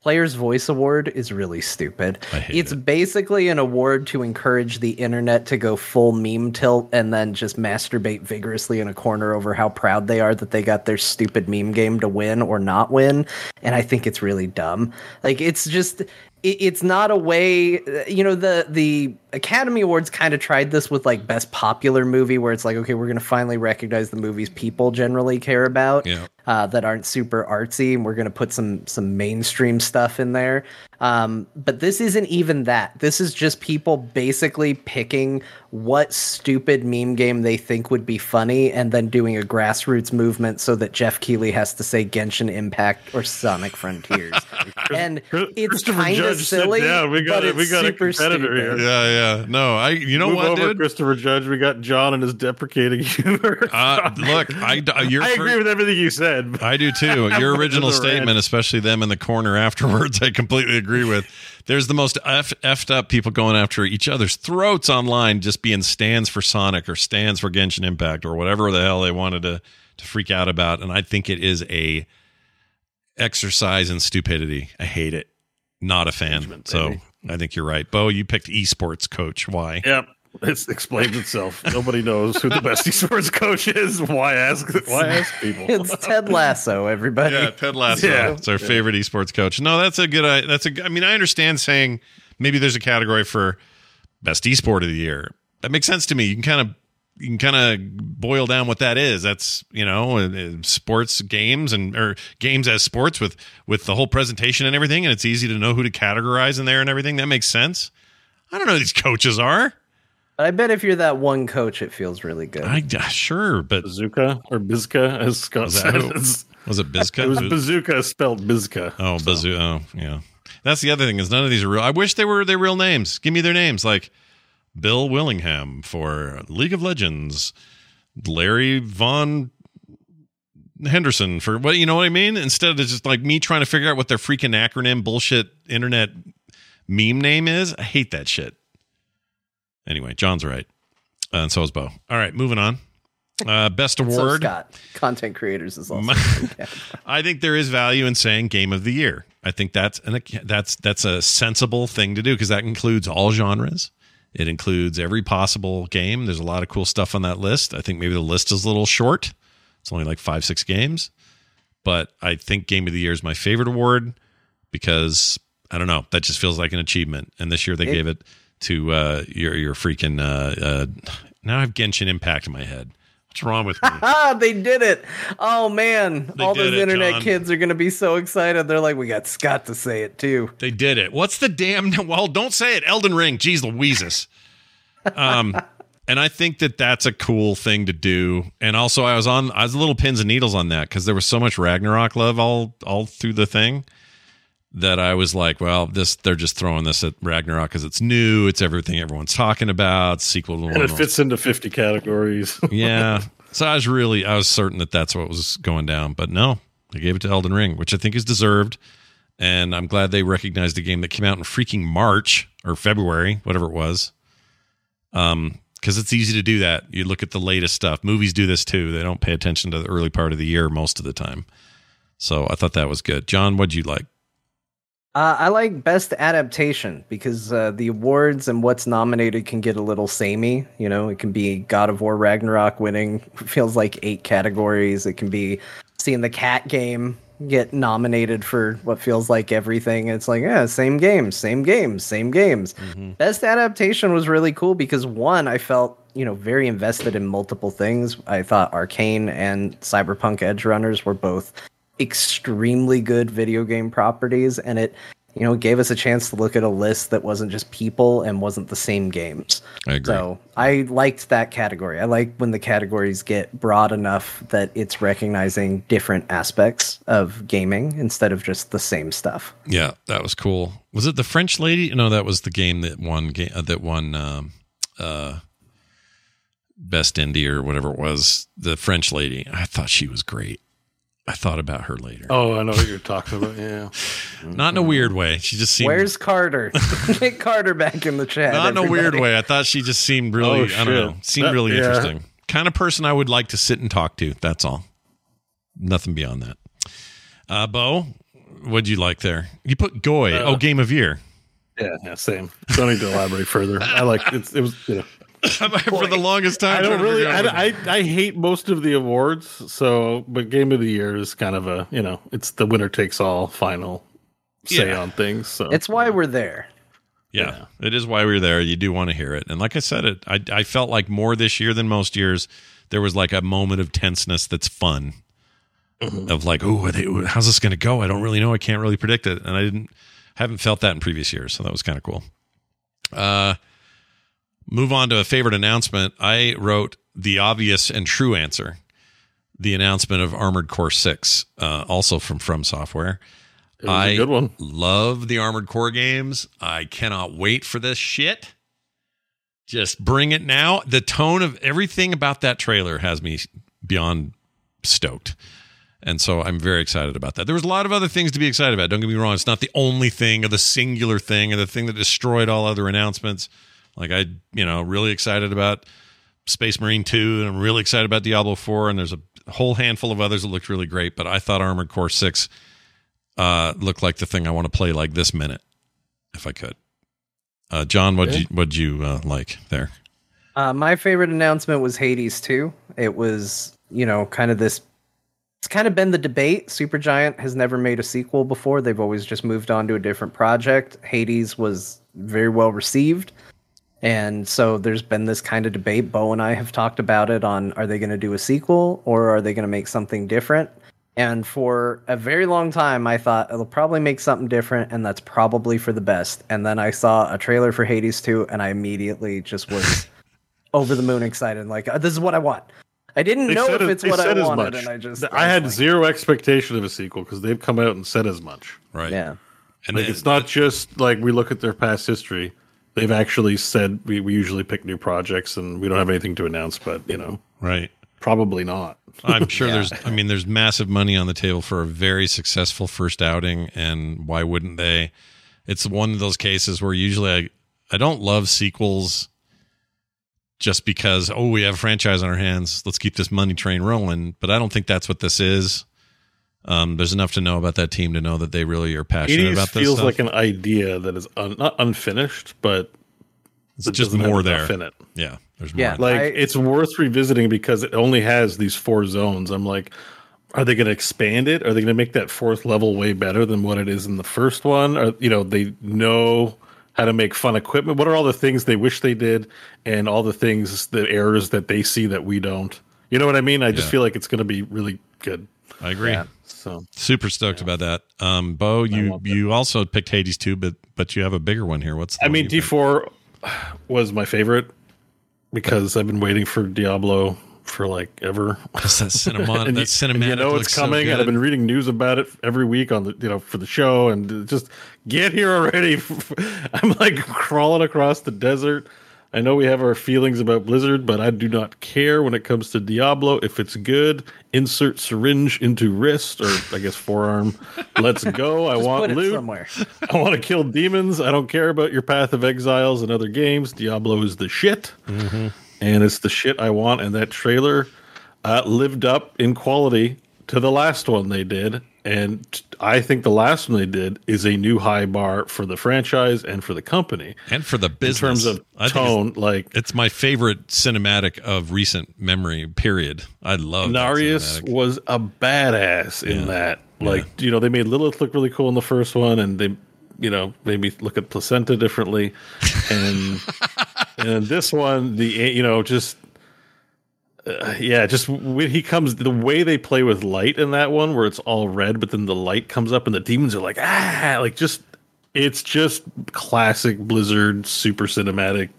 C: Players Voice Award is really stupid. It's
A: it.
C: basically an award to encourage the internet to go full meme tilt and then just masturbate vigorously in a corner over how proud they are that they got their stupid meme game to win or not win. And I think it's really dumb. Like it's just it, it's not a way you know the the academy awards kind of tried this with like best popular movie where it's like okay we're going to finally recognize the movies people generally care about
A: Yeah.
C: uh, that aren't super artsy and we're going to put some some mainstream stuff in there um, but this isn't even that this is just people basically picking what stupid meme game they think would be funny and then doing a grassroots movement so that jeff keighley has to say genshin impact or sonic frontiers and it's kind of
D: Judge, sit
C: silly
D: down. We got
C: but
D: a-
C: it's
D: we got a
C: super
D: competitor
C: stupid.
D: here.
A: Yeah, yeah. No, I. You know
D: Move
A: what,
D: over,
A: dude?
D: Christopher Judge. We got John and his deprecating humor.
A: Uh, look, I. Your
D: I agree with everything you said. but-
A: I do too. Your original
D: There's a rant.
A: statement, especially them in the corner afterwards, I completely agree with. There's the most F- effed up people going after each other's throats online, just being stands for Sonic or stands for Genshin Impact or whatever the hell they wanted to to freak out about. And I think it is a exercise in stupidity. I hate it. Not a fan. So I think you're right, Bo. You picked esports coach. Why?
D: Yep. It explains itself. Nobody knows who the best esports coach is. Why ask? Why ask people?
C: it's ted lasso everybody
A: Yeah, Ted Lasso.
D: Yeah.
A: It's our favorite esports coach. No, that's a good. i- That's a. I mean, I understand saying maybe there's a category for best esport of the year. That makes sense to me. You can kind of you can kind of boil down what that is. That's you know uh, uh, sports games and or games as sports with with the whole presentation and everything, and it's easy to know who to categorize in there and everything. That makes sense. I don't know who these coaches are.
C: i bet if you're that one coach it feels really good
A: I uh, sure, but
D: Bazooka or Bizka, as Scott
A: Was that
D: said.
A: who? Was it Bizka?
D: It was
A: Biz-
D: bazooka spelled Bizka.
A: Oh, Bazoo. Oh, yeah. That's the other thing is none of these are real. I wish they were their real names. Give me their names, like Bill Willingham for League of Legends, Larry Von Henderson for what you know what I mean. Instead of just like me trying to figure out what their freaking acronym bullshit internet meme name is. I hate that shit. Anyway, John's right, Uh, and so is Bo. All right, moving on. Uh, best
C: so
A: award.
C: scott content creators is also
A: My- I think there is value in saying game of the year. I think that's an that's that's a sensible thing to do because that includes all genres. It includes every possible game. There's a lot of cool stuff on that list. I think maybe the list is a little short. It's only like five six games, but I think game of the year is my favorite award because I don't know that just feels like an achievement. And this year they
C: It-
A: gave it to uh, your your freaking. Uh, uh, now I have Genshin Impact in my head. What's wrong with me?
C: ah they did it oh man
A: They
C: all those
A: it,
C: internet
A: John.
C: kids are gonna be so excited they're like we got scott to say it too
A: They did it. What's the damn? Well, don't say it. Elden Ring. Jeez Louises. Um, and I think that that's a cool thing to do. And also, I was on. I was a little pins and needles on that because there was so much Ragnarok love all all through the thing that I was like, well, this they're just throwing this at Ragnarok because it's new. It's everything everyone's talking about. Sequel to
D: And it fits into 50 categories.
A: yeah. So I was really, I was certain that that's what was going down, but no, they gave it to Elden Ring, which I think is deserved. And I'm glad they recognized a game that came out in freaking March or February, whatever it was. Um, because it's easy to do that. You look at the latest stuff. Movies do this too. They don't pay attention to the early part of the year most of the time. So I thought that was good. John, what'd you like?
C: Uh, I like best adaptation because uh, the awards and what's nominated can get a little samey. You know, it can be God of War Ragnarok winning, feels like eight categories. It can be seeing the cat game get nominated for what feels like everything. It's like, yeah, same games, same games, same games. Best adaptation was really cool because one, I felt, you know, very invested in multiple things. I thought Arcane and Cyberpunk Edgerunners were both extremely good video game properties and it you know gave us a chance to look at a list that wasn't just people and wasn't the same games
A: I agree.
C: so i liked that category i like when the categories get broad enough that it's recognizing different aspects of gaming instead of just the same stuff
A: Yeah, that was cool. Was it the French lady? No, that was the game that won game uh, that won um, uh, best indie or whatever it was. The French lady. I thought she was great. I thought about her later.
D: oh, I know what you're talking about. Yeah.
A: Not in a weird way. She just seemed
C: where's carter get carter back in the chat
A: not in a weird way. I thought she just seemed really.
D: Oh,
A: I don't know. Seemed
D: That-
A: really
D: yeah.
A: interesting. Kind of person I would like to sit and talk to. That's all. Nothing beyond that. Uh, Bo, what'd you like there? You put Goy. oh, game of year.
D: Yeah, yeah, same. Don't need to elaborate further. I like it's, it was you know.
A: For the longest time,
D: I don't really. I, I I hate most of the awards. So, but game of the year is kind of a you know it's the winner takes all final say
A: Yeah.
D: on things. So
C: It's why we're there.
A: Yeah, it is why we're there. You do want to hear it, and like I said, it. I I felt like more this year than most years. There was like a moment of tenseness that's fun, of like, oh, how's this going to go? I don't really know. I can't really predict it, and I didn't haven't felt that in previous years, so that was kind of cool. Uh, move on to a favorite announcement. I wrote the obvious and true answer, the announcement of Armored Core Six, uh, also from From Software.
D: it was a good one.
A: Love the Armored Core games. I cannot wait for this shit. Just bring it now. The tone of everything about that trailer has me beyond stoked. And so I'm very excited about that. There was a lot of other things to be excited about. Don't get me wrong. It's not the only thing or the singular thing or the thing that destroyed all other announcements. Like I, you know, really excited about Space Marine 2 and I'm really excited about Diablo 4 and there's a whole handful of others that looked really great, but I thought Armored Core 6 uh, looked like the thing I want to play like this minute, if I could. Uh, John, what'd you what'd you uh, like there?
C: Uh, my favorite announcement was Hades 2. It was, you know, kind of this. It's kind of been the debate. Supergiant has never made a sequel before. They've always just moved on to a different project. Hades was very well received. And so there's been this kind of debate. Bo and I have talked about it on are they going to do a sequel or are they going to make something different? And for a very long time, I thought it'll probably make something different, and that's probably for the best. And then I saw a trailer for Hades 2, and I immediately just was over the moon excited. Like, "Uh, this is what I want. I didn't
D: They
C: know if it's
D: they
C: what I
D: as
C: wanted,
D: much.
C: and I just.
D: I had
C: like,
D: zero expectation of a sequel because they've come out and said as much.
A: Right.
C: Yeah.
A: And
D: Like
A: then-
D: it's not just like we look at their past history. They've actually said we, we usually pick new projects and we don't have anything to announce, but you know,
A: right.
D: probably not.
A: I'm sure there's I mean there's massive money on the table for a very successful first outing and why wouldn't they? It's one of those cases where usually I I don't love sequels just because oh we have a franchise on our hands, let's keep this money train rolling, but I don't think that's what this is. Um, there's enough to know about that team to know that they really are passionate about this
D: feels
A: stuff.
D: like an idea that is un, not unfinished, but
A: it's
D: it
A: just more
D: have
A: there.
D: in it.
A: Yeah, there's more.
C: Yeah.
D: Like
C: I-
D: it's worth revisiting because it only has these four zones. I'm like, are they going to expand it? Are they going to make that fourth level way better than what it is in the first one? Or you know, they know how to make fun equipment. What are all the things they wish they did, and all the things, the errors that they see that we don't? You know what I mean? I just
A: Yeah.
D: feel like it's going to be really good.
A: I agree.
D: So
A: Super stoked about that. Um, Bo, you you also picked Hades too, but but you have a bigger one here. What's the
D: I
A: one
D: mean, D four was my favorite because I've been waiting for Diablo for like ever.
A: That's that cinema,
D: and
A: that
D: you,
A: cinematic.
D: and you know
A: looks
D: it's
A: so
D: coming, and I've been reading news about it every week on the you know for the show, and just get here already. I'm like crawling across the desert. I know we have our feelings about Blizzard, but I do not care when it comes to Diablo. If it's good, insert syringe into wrist or I guess forearm. Let's go. I want loot.
C: somewhere.
D: I want to kill demons. I don't care about your Path of Exiles and other games. Diablo is the shit,
A: Mm-hmm.
D: and it's the shit I want. And that trailer uh, lived up in quality to the last one they did, and I think the last one they did is a new high bar for the franchise and for the company
A: and for the business in
D: terms of
A: think it's-
D: tone. Like
A: It's my favorite cinematic of recent memory. Period. I love Inarius
D: was a badass in
A: Yeah.
D: that. Like, you know, they made Lilith look really cool in the first one, and they, you know, made me look at placenta differently. And and this one, the you know, just uh, yeah, just when he comes, the way they play with light in that one, where it's all red, but then the light comes up and the demons are like ah, like just it's just classic Blizzard, super cinematic,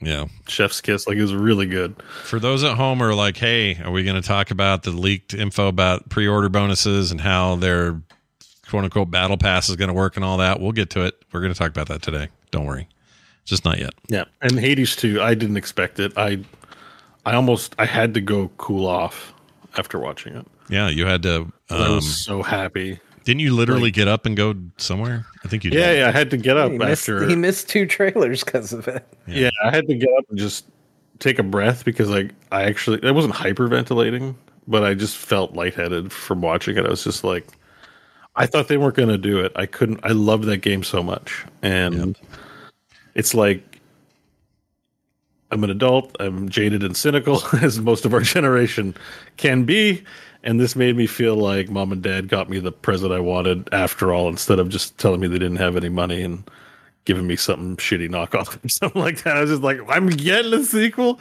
A: Yeah.
D: chef's kiss. Like it was really good.
A: For those at home who are like, hey, are we going to talk about the leaked info about pre-order bonuses and how their quote unquote battle pass is going to work and all that? We'll get to it. We're going to talk about that today. Don't worry. Just not yet.
D: Yeah, and Hades too. I didn't expect it. I, I almost I had to go cool off after watching it.
A: Yeah, you had to.
D: I
A: Um,
D: was so happy.
A: didn't you literally
D: like-
A: get up and go somewhere? I think you did.
D: Yeah, yeah. I had to get up
C: He missed,
D: after.
C: he missed two trailers because of it.
D: yeah. I had to get up and just take a breath because like I actually I wasn't hyperventilating, but I just felt lightheaded from watching it. I was just like, I thought they weren't going to do it. I couldn't. I loved that game so much, and it's like I'm an adult. I'm jaded and cynical, as most of our generation can be. And this made me feel like mom and dad got me the present I wanted after all, instead of just telling me they didn't have any money and giving me something shitty knockoff or something like that. I was just like, I'm getting a sequel.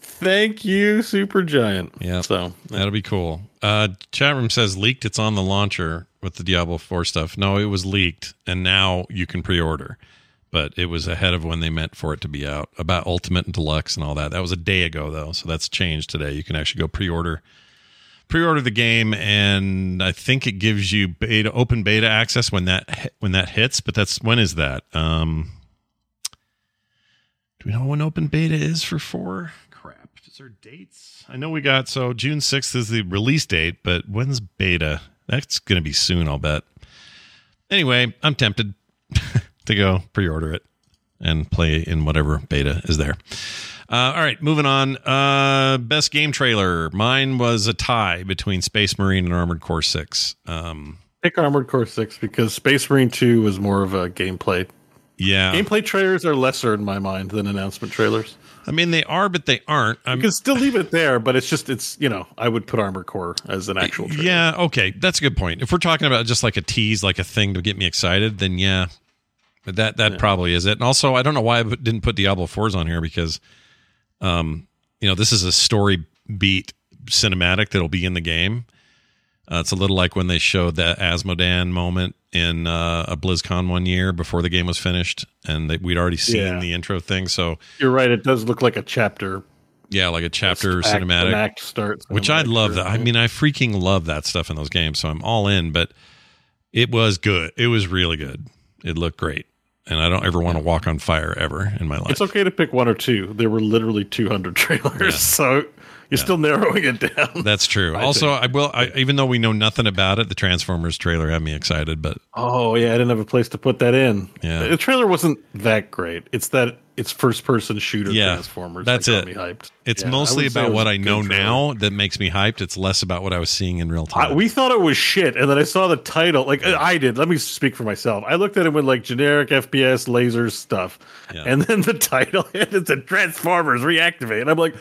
D: Thank you, Supergiant.
A: Yeah.
D: So
A: That'll be cool. Uh, chat room says leaked. It's on the launcher with the Diablo 4 stuff. No, it was leaked, and now you can pre order. But it was ahead of when they meant for it to be out about Ultimate and Deluxe and all that. That was a day ago, though. So that's changed today. You can actually go pre order. Pre-order the game, and I think it gives you beta, open beta access when that when that hits. But that's when is that? Um, do we know when open beta is for four? Crap. Is there dates? I know we got so June 6th is the release date, but when's beta? That's going to be soon, I'll bet. Anyway, I'm tempted to go pre order it and play in whatever beta is there. Uh, all right, moving on. Uh, best game trailer. Mine was a tie between Space Marine and Armored Core 6. Um,
D: pick Armored Core Six because Space Marine Two was more of a gameplay.
A: yeah.
D: Gameplay trailers are lesser in my mind than announcement trailers.
A: I mean, they are, but they aren't. I'm,
D: You can still leave it there, but it's just it's you know I would put Armored Core as an actual. Trailer.
A: Yeah, okay, that's a good point. If we're talking about just like a tease, like a thing to get me excited, then yeah, But that that probably is it. And also, I don't know why I didn't put Diablo 4s on here because, um, you know, this is a story beat cinematic that'll be in the game. Uh, it's a little like when they showed that Azmodan moment in uh, a BlizzCon one year before the game was finished, and they, we'd already seen
D: Yeah.
A: the intro thing. So
D: You're right. It does look like a chapter,
A: yeah, like a chapter
D: act-
A: cinematic
D: act start,
A: which I
D: cinematic,
A: love. That I mean, I freaking love that stuff in those games. So I'm all in. But it was good. It was really good. It looked great, and I don't ever want to walk on fire ever in my life.
D: It's okay to pick one or two. There were literally 200 trailers, so you're still narrowing it down.
A: That's true.
D: I
A: also,
D: think.
A: I will. I, even though we know nothing about it, the Transformers trailer had me excited. But
D: Oh yeah, I didn't have a place to put that in.
A: Yeah.
D: the trailer wasn't that great. It's that it's first person shooter
A: yeah,
D: Transformers.
A: that's
D: that got
A: it.
D: Me hyped.
A: It's
D: Yeah,
A: mostly
D: would say it
A: about what I know
D: trailer.
A: now that makes me hyped. It's less about what I was seeing in real time.
D: I, we thought it was shit, and then I saw the title. Like I did. Let me speak for myself. I looked at it with like generic FPS lasers stuff,
A: Yeah.
D: and then the title. It's a Transformers reactivate. And I'm like,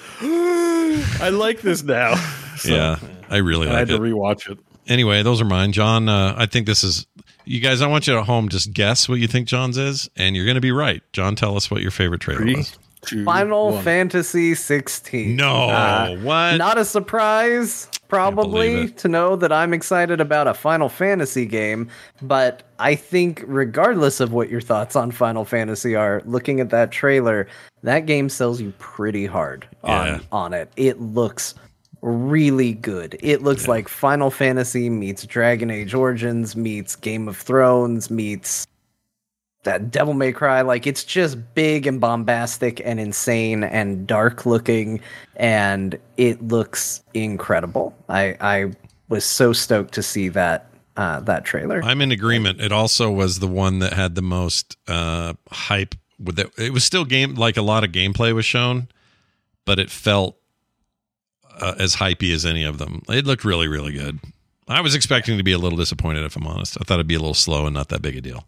D: I like this now. So,
A: yeah, I really
D: I
A: like
D: had
A: it.
D: to rewatch it.
A: anyway, those are mine, John. Uh, I think this is you guys. I want you at home just guess what you think John's is, and you're going to be right. John, tell us what your favorite trailer
D: Three,
A: was.
D: two,
C: Final
D: one.
C: Fantasy 16.
A: No,
C: Uh,
A: what?
C: Not a surprise,
A: believe
C: probably, to know that I'm excited about a Final Fantasy game, but I think, regardless of what your thoughts on Final Fantasy are, looking at that trailer, that game sells you pretty hard
A: Yeah.
C: on, on it. It looks really good. It looks like Final Fantasy meets Dragon Age Origins meets Game of Thrones meets that Devil May Cry, like it's just big and bombastic and insane and dark looking, and it looks incredible. I I was so stoked to see that uh, that trailer.
A: I'm in agreement. It also was the one that had the most uh, hype. With it, it was still game like a lot of gameplay was shown, but it felt uh, as hypey as any of them. It looked really, really good. I was expecting to be a little disappointed, if I'm honest. I thought it'd be a little slow and not that big a deal.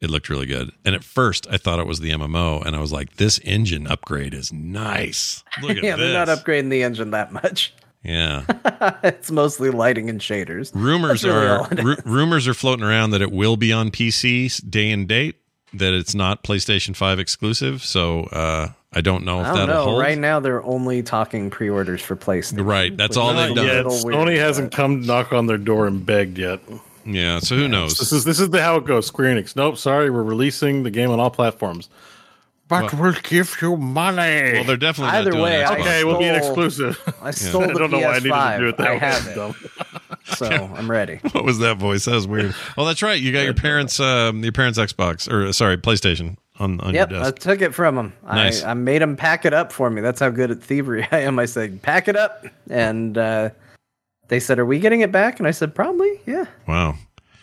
A: It looked really good. And at first, I thought it was the MMO, and I was like, "This engine upgrade is nice. Look at
C: yeah,
A: this."
C: they're not upgrading the engine that much.
A: yeah.
C: it's mostly lighting and shaders.
A: rumors
C: really
A: are
C: all it
A: ru- rumors are floating around that it will be on PC day and date. That it's not PlayStation Five exclusive. So uh, I don't know if
C: I don't
A: that'll
C: know.
A: hold.
C: Right now, they're only talking pre-orders for PlayStation.
A: Right, that's all they've done.
D: Yeah, Sony
C: weird,
D: hasn't come knock on their door and begged yet.
A: Yeah. So who knows?
D: This is this is the how it goes. Square Enix. Nope, sorry, we're releasing the game on all platforms. But we'll give you money.
A: well, they're definitely
C: Either
A: doing
C: way,
A: that.
C: I-
D: okay, we'll be an exclusive.
C: I stole
D: I
C: the
D: don't know why I needed
C: PS5.
D: to do it that
C: I
D: way.
C: have it,
D: Dumb.
C: so I'm ready.
A: what was that voice? That was weird. Oh, that's right. You got your parents, um, your parents' Xbox or sorry, PlayStation on on
C: Yep,
A: your
C: I took it from him.
A: Nice.
C: I, I made him pack it up for me. That's how good at thievery I am. I said, "Pack it up," and uh, they said, "Are we getting it back?" And I said, "Probably, yeah."
A: Wow.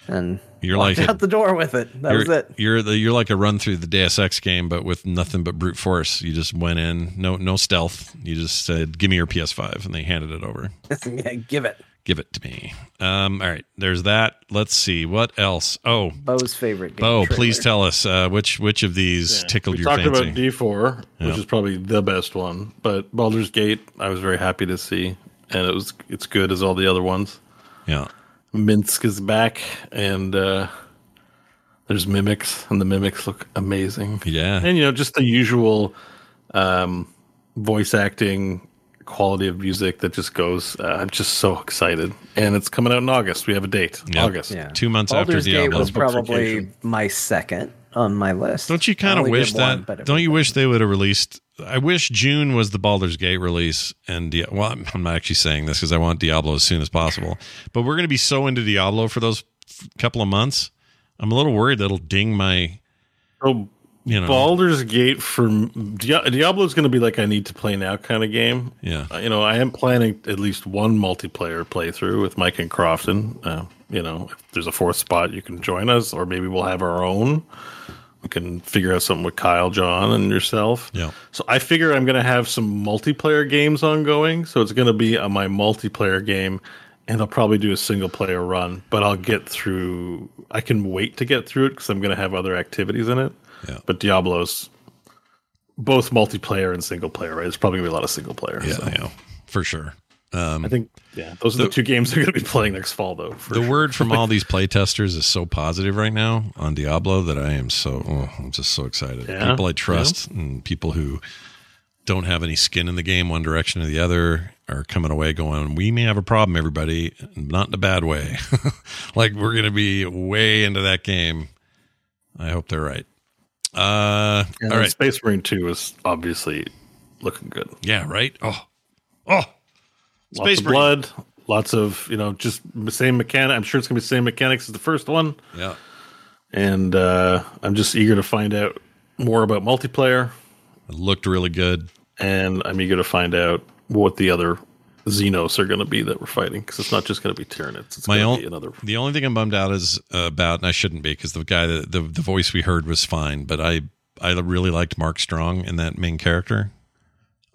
C: And
A: You're
C: walked
A: like a-
C: out the door with it. That was it.
A: You're the, you're like a run through the Deus Ex game, but with nothing but brute force. You just went in, no no stealth. You just said, "Give me your PS5," and they handed it over.
C: yeah, give it.
A: Give it to me. Um, all right, there's that. Let's see what else. Oh,
C: Bo's favorite game.
A: Bo,
C: trailer.
A: please tell us uh, which which of these tickled
D: we
A: your
D: talked
A: fancy.
D: about D4,
A: Yeah.
D: which is probably the best one, but Baldur's Gate, I was very happy to see, and it was it's good as all the other ones.
A: yeah,
D: Minsc is back, and uh, there's mimics, and the mimics look amazing.
A: yeah,
D: And you know, just the usual um, voice acting quality of music that just goes. Uh, I'm just so excited, and it's coming out in August. We have a date,
A: Yep.
D: August.
C: Yeah.
A: Two months
C: Baldur's
A: after
C: Gate
A: Diablo.
C: was probably my second on my list.
A: Don't you kind of wish
C: did one,
A: that?
C: but
A: don't you wish they would have released? I wish June was the Baldur's Gate release, and Dia- well, I'm- not actually saying this because I want Diablo as soon as possible. But we're going to be so into Diablo for those f- couple of months. I'm a little worried that'll ding my,
D: So
A: you know,
D: Baldur's Gate for Dia- Diablo is going to be like I need to play now kind of game.
A: Yeah.
D: Uh, you know, I am planning at least one multiplayer playthrough with Mike and Crofton. Uh, you know, if there's a fourth spot, you can join us, or maybe we'll have our own. We can figure out something with Kyle, John, and yourself.
A: Yeah.
D: So I figure I'm going to have some multiplayer games ongoing. So it's going to be on my multiplayer game, and I'll probably do a single player run. But I'll get through. I can wait to get through it because I'm going to have other activities in it.
A: Yeah.
D: But Diablo's both multiplayer and single player, right? It's probably going to be a lot of single player.
A: yeah,
D: so.
A: yeah, for sure.
D: I think yeah, those are the, two games they're going to be playing next fall, though.
A: The
D: sure.
A: word from all these playtesters is so positive right now on Diablo that I am so oh, I'm just so excited.
D: Yeah,
A: People I trust and people who don't have any skin in the game one direction or the other are coming away going, "We may have a problem, everybody, not in a bad way. like we're going to be way into that game." I hope they're right. Uh, all.
D: Space Marine Two is obviously looking good.
A: Yeah, right. Oh, oh,
D: Lots
A: Space
D: of
A: Marine.
D: blood, lots of you know, just the same mechanic. I'm sure it's going to be the same mechanics as the first one,
A: Yeah.
D: and uh, I'm just eager to find out more about multiplayer,
A: It looked really good.
D: and I'm eager to find out what the other Xenos are going to be that we're fighting because it's not just going to be Tyranids. It's
A: My
D: going to be another.
A: the only thing I'm bummed out is uh, about, and I shouldn't be because the guy that the, the voice we heard was fine, but I I really liked Mark Strong in that main character,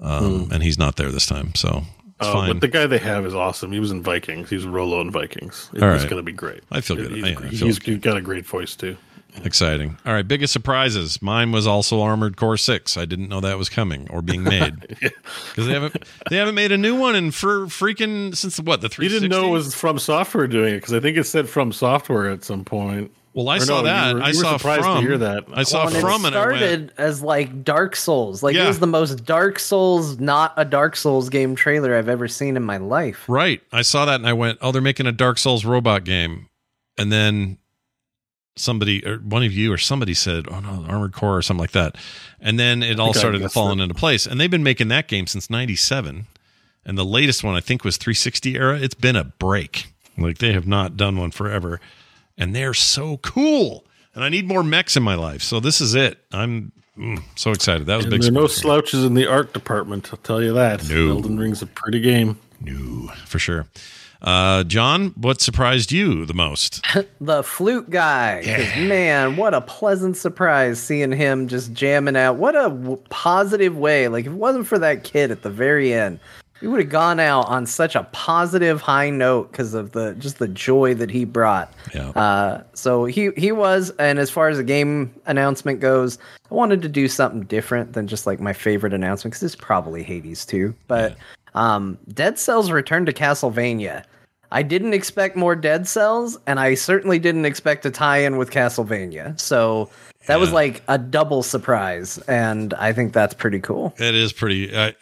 A: um, and he's not there this time, so
D: Uh, but the guy they have is awesome. He was in Vikings. He's Rollo in Vikings. It's
A: All right.
D: going to be great.
A: I feel good.
D: He's,
A: I feel
D: he's
A: good.
D: got a great voice too.
A: Exciting. All right, biggest surprises. Mine was also Armored Core Six. I didn't know that was coming or being made because they haven't they haven't made a new one in for freaking since what the three.
D: You didn't know it was From Software doing it because I think it said From Software at some point.
A: Well, I
D: Or
A: saw
D: no, you
A: that.
D: were-
A: I
D: you were
A: saw
D: surprised to
A: from.
D: hear that.
A: I saw
C: Well, and
A: from,
C: it
A: and I went.
C: started as like Dark Souls. Like
A: Yeah.
C: it was the most Dark Souls, not a Dark Souls game trailer I've ever seen in my life.
A: Right. I saw that and I went, oh, they're making a Dark Souls robot game. And then somebody, or one of you or somebody said, oh no, Armored Core or something like that. And then it all started
D: guessed
A: falling
D: it.
A: into place. And they've been making that game since 97. And the latest one, I think, was 360 era. It's been a break. Like they have not done one forever. And they're so cool. And I need more mechs in my life. So this is it. I'm mm, so excited. That was a
D: And
A: big
D: there are no
A: surprise for me.
D: slouches in the art department. I'll tell you that.
A: No.
D: Elden Ring's a pretty game.
A: No, for sure. Uh, John, what surprised you the most?
C: The flute guy. 'Cause, Man, what a pleasant surprise seeing him just jamming out. What a w- positive way. Like, if it wasn't for that kid at the very end, we would have gone out on such a positive high note because of the just the joy that he brought.
A: Yeah.
C: Uh, so he he was, and as far as the game announcement goes, I wanted to do something different than just like my favorite announcement because it's probably Hades too. But um, Dead Cells Return to Castlevania. I didn't expect more Dead Cells, and I certainly didn't expect to tie-in with Castlevania. So that was like a double surprise, and I think that's pretty cool.
A: It is pretty. I,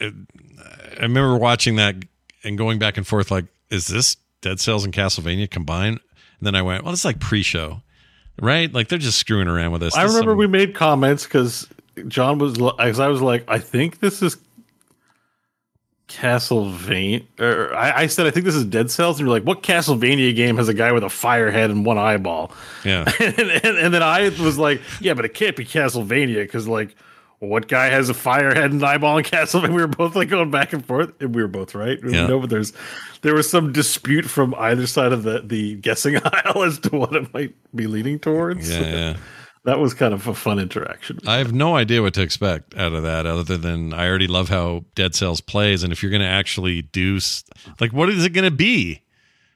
A: I remember watching that and going back and forth. Like, is this Dead Cells and Castlevania combined? And then I went, well, it's like pre-show, right? Like they're just screwing around with us.
D: I
A: This
D: remember
A: some-
D: we made comments because John was, as I was like, I think this is Castlevania. Or I, I said, I think this is Dead Cells. And you're like, what Castlevania game has a guy with a fire head and one eyeball?
A: yeah,
D: and, and, and then I was like, yeah, but it can't be Castlevania because, like, what guy has a fire head and eyeball in Castlevania? We were both like going back and forth, and we were both right.
A: Yeah.
D: No, but there's there was some dispute from either side of the the guessing aisle as to what it might be leaning towards.
A: yeah, yeah.
D: that was kind of a fun interaction.
A: I have no idea what to expect out of that, other than I already love how Dead Cells plays, and if you're going to actually do, like, what is it going to be?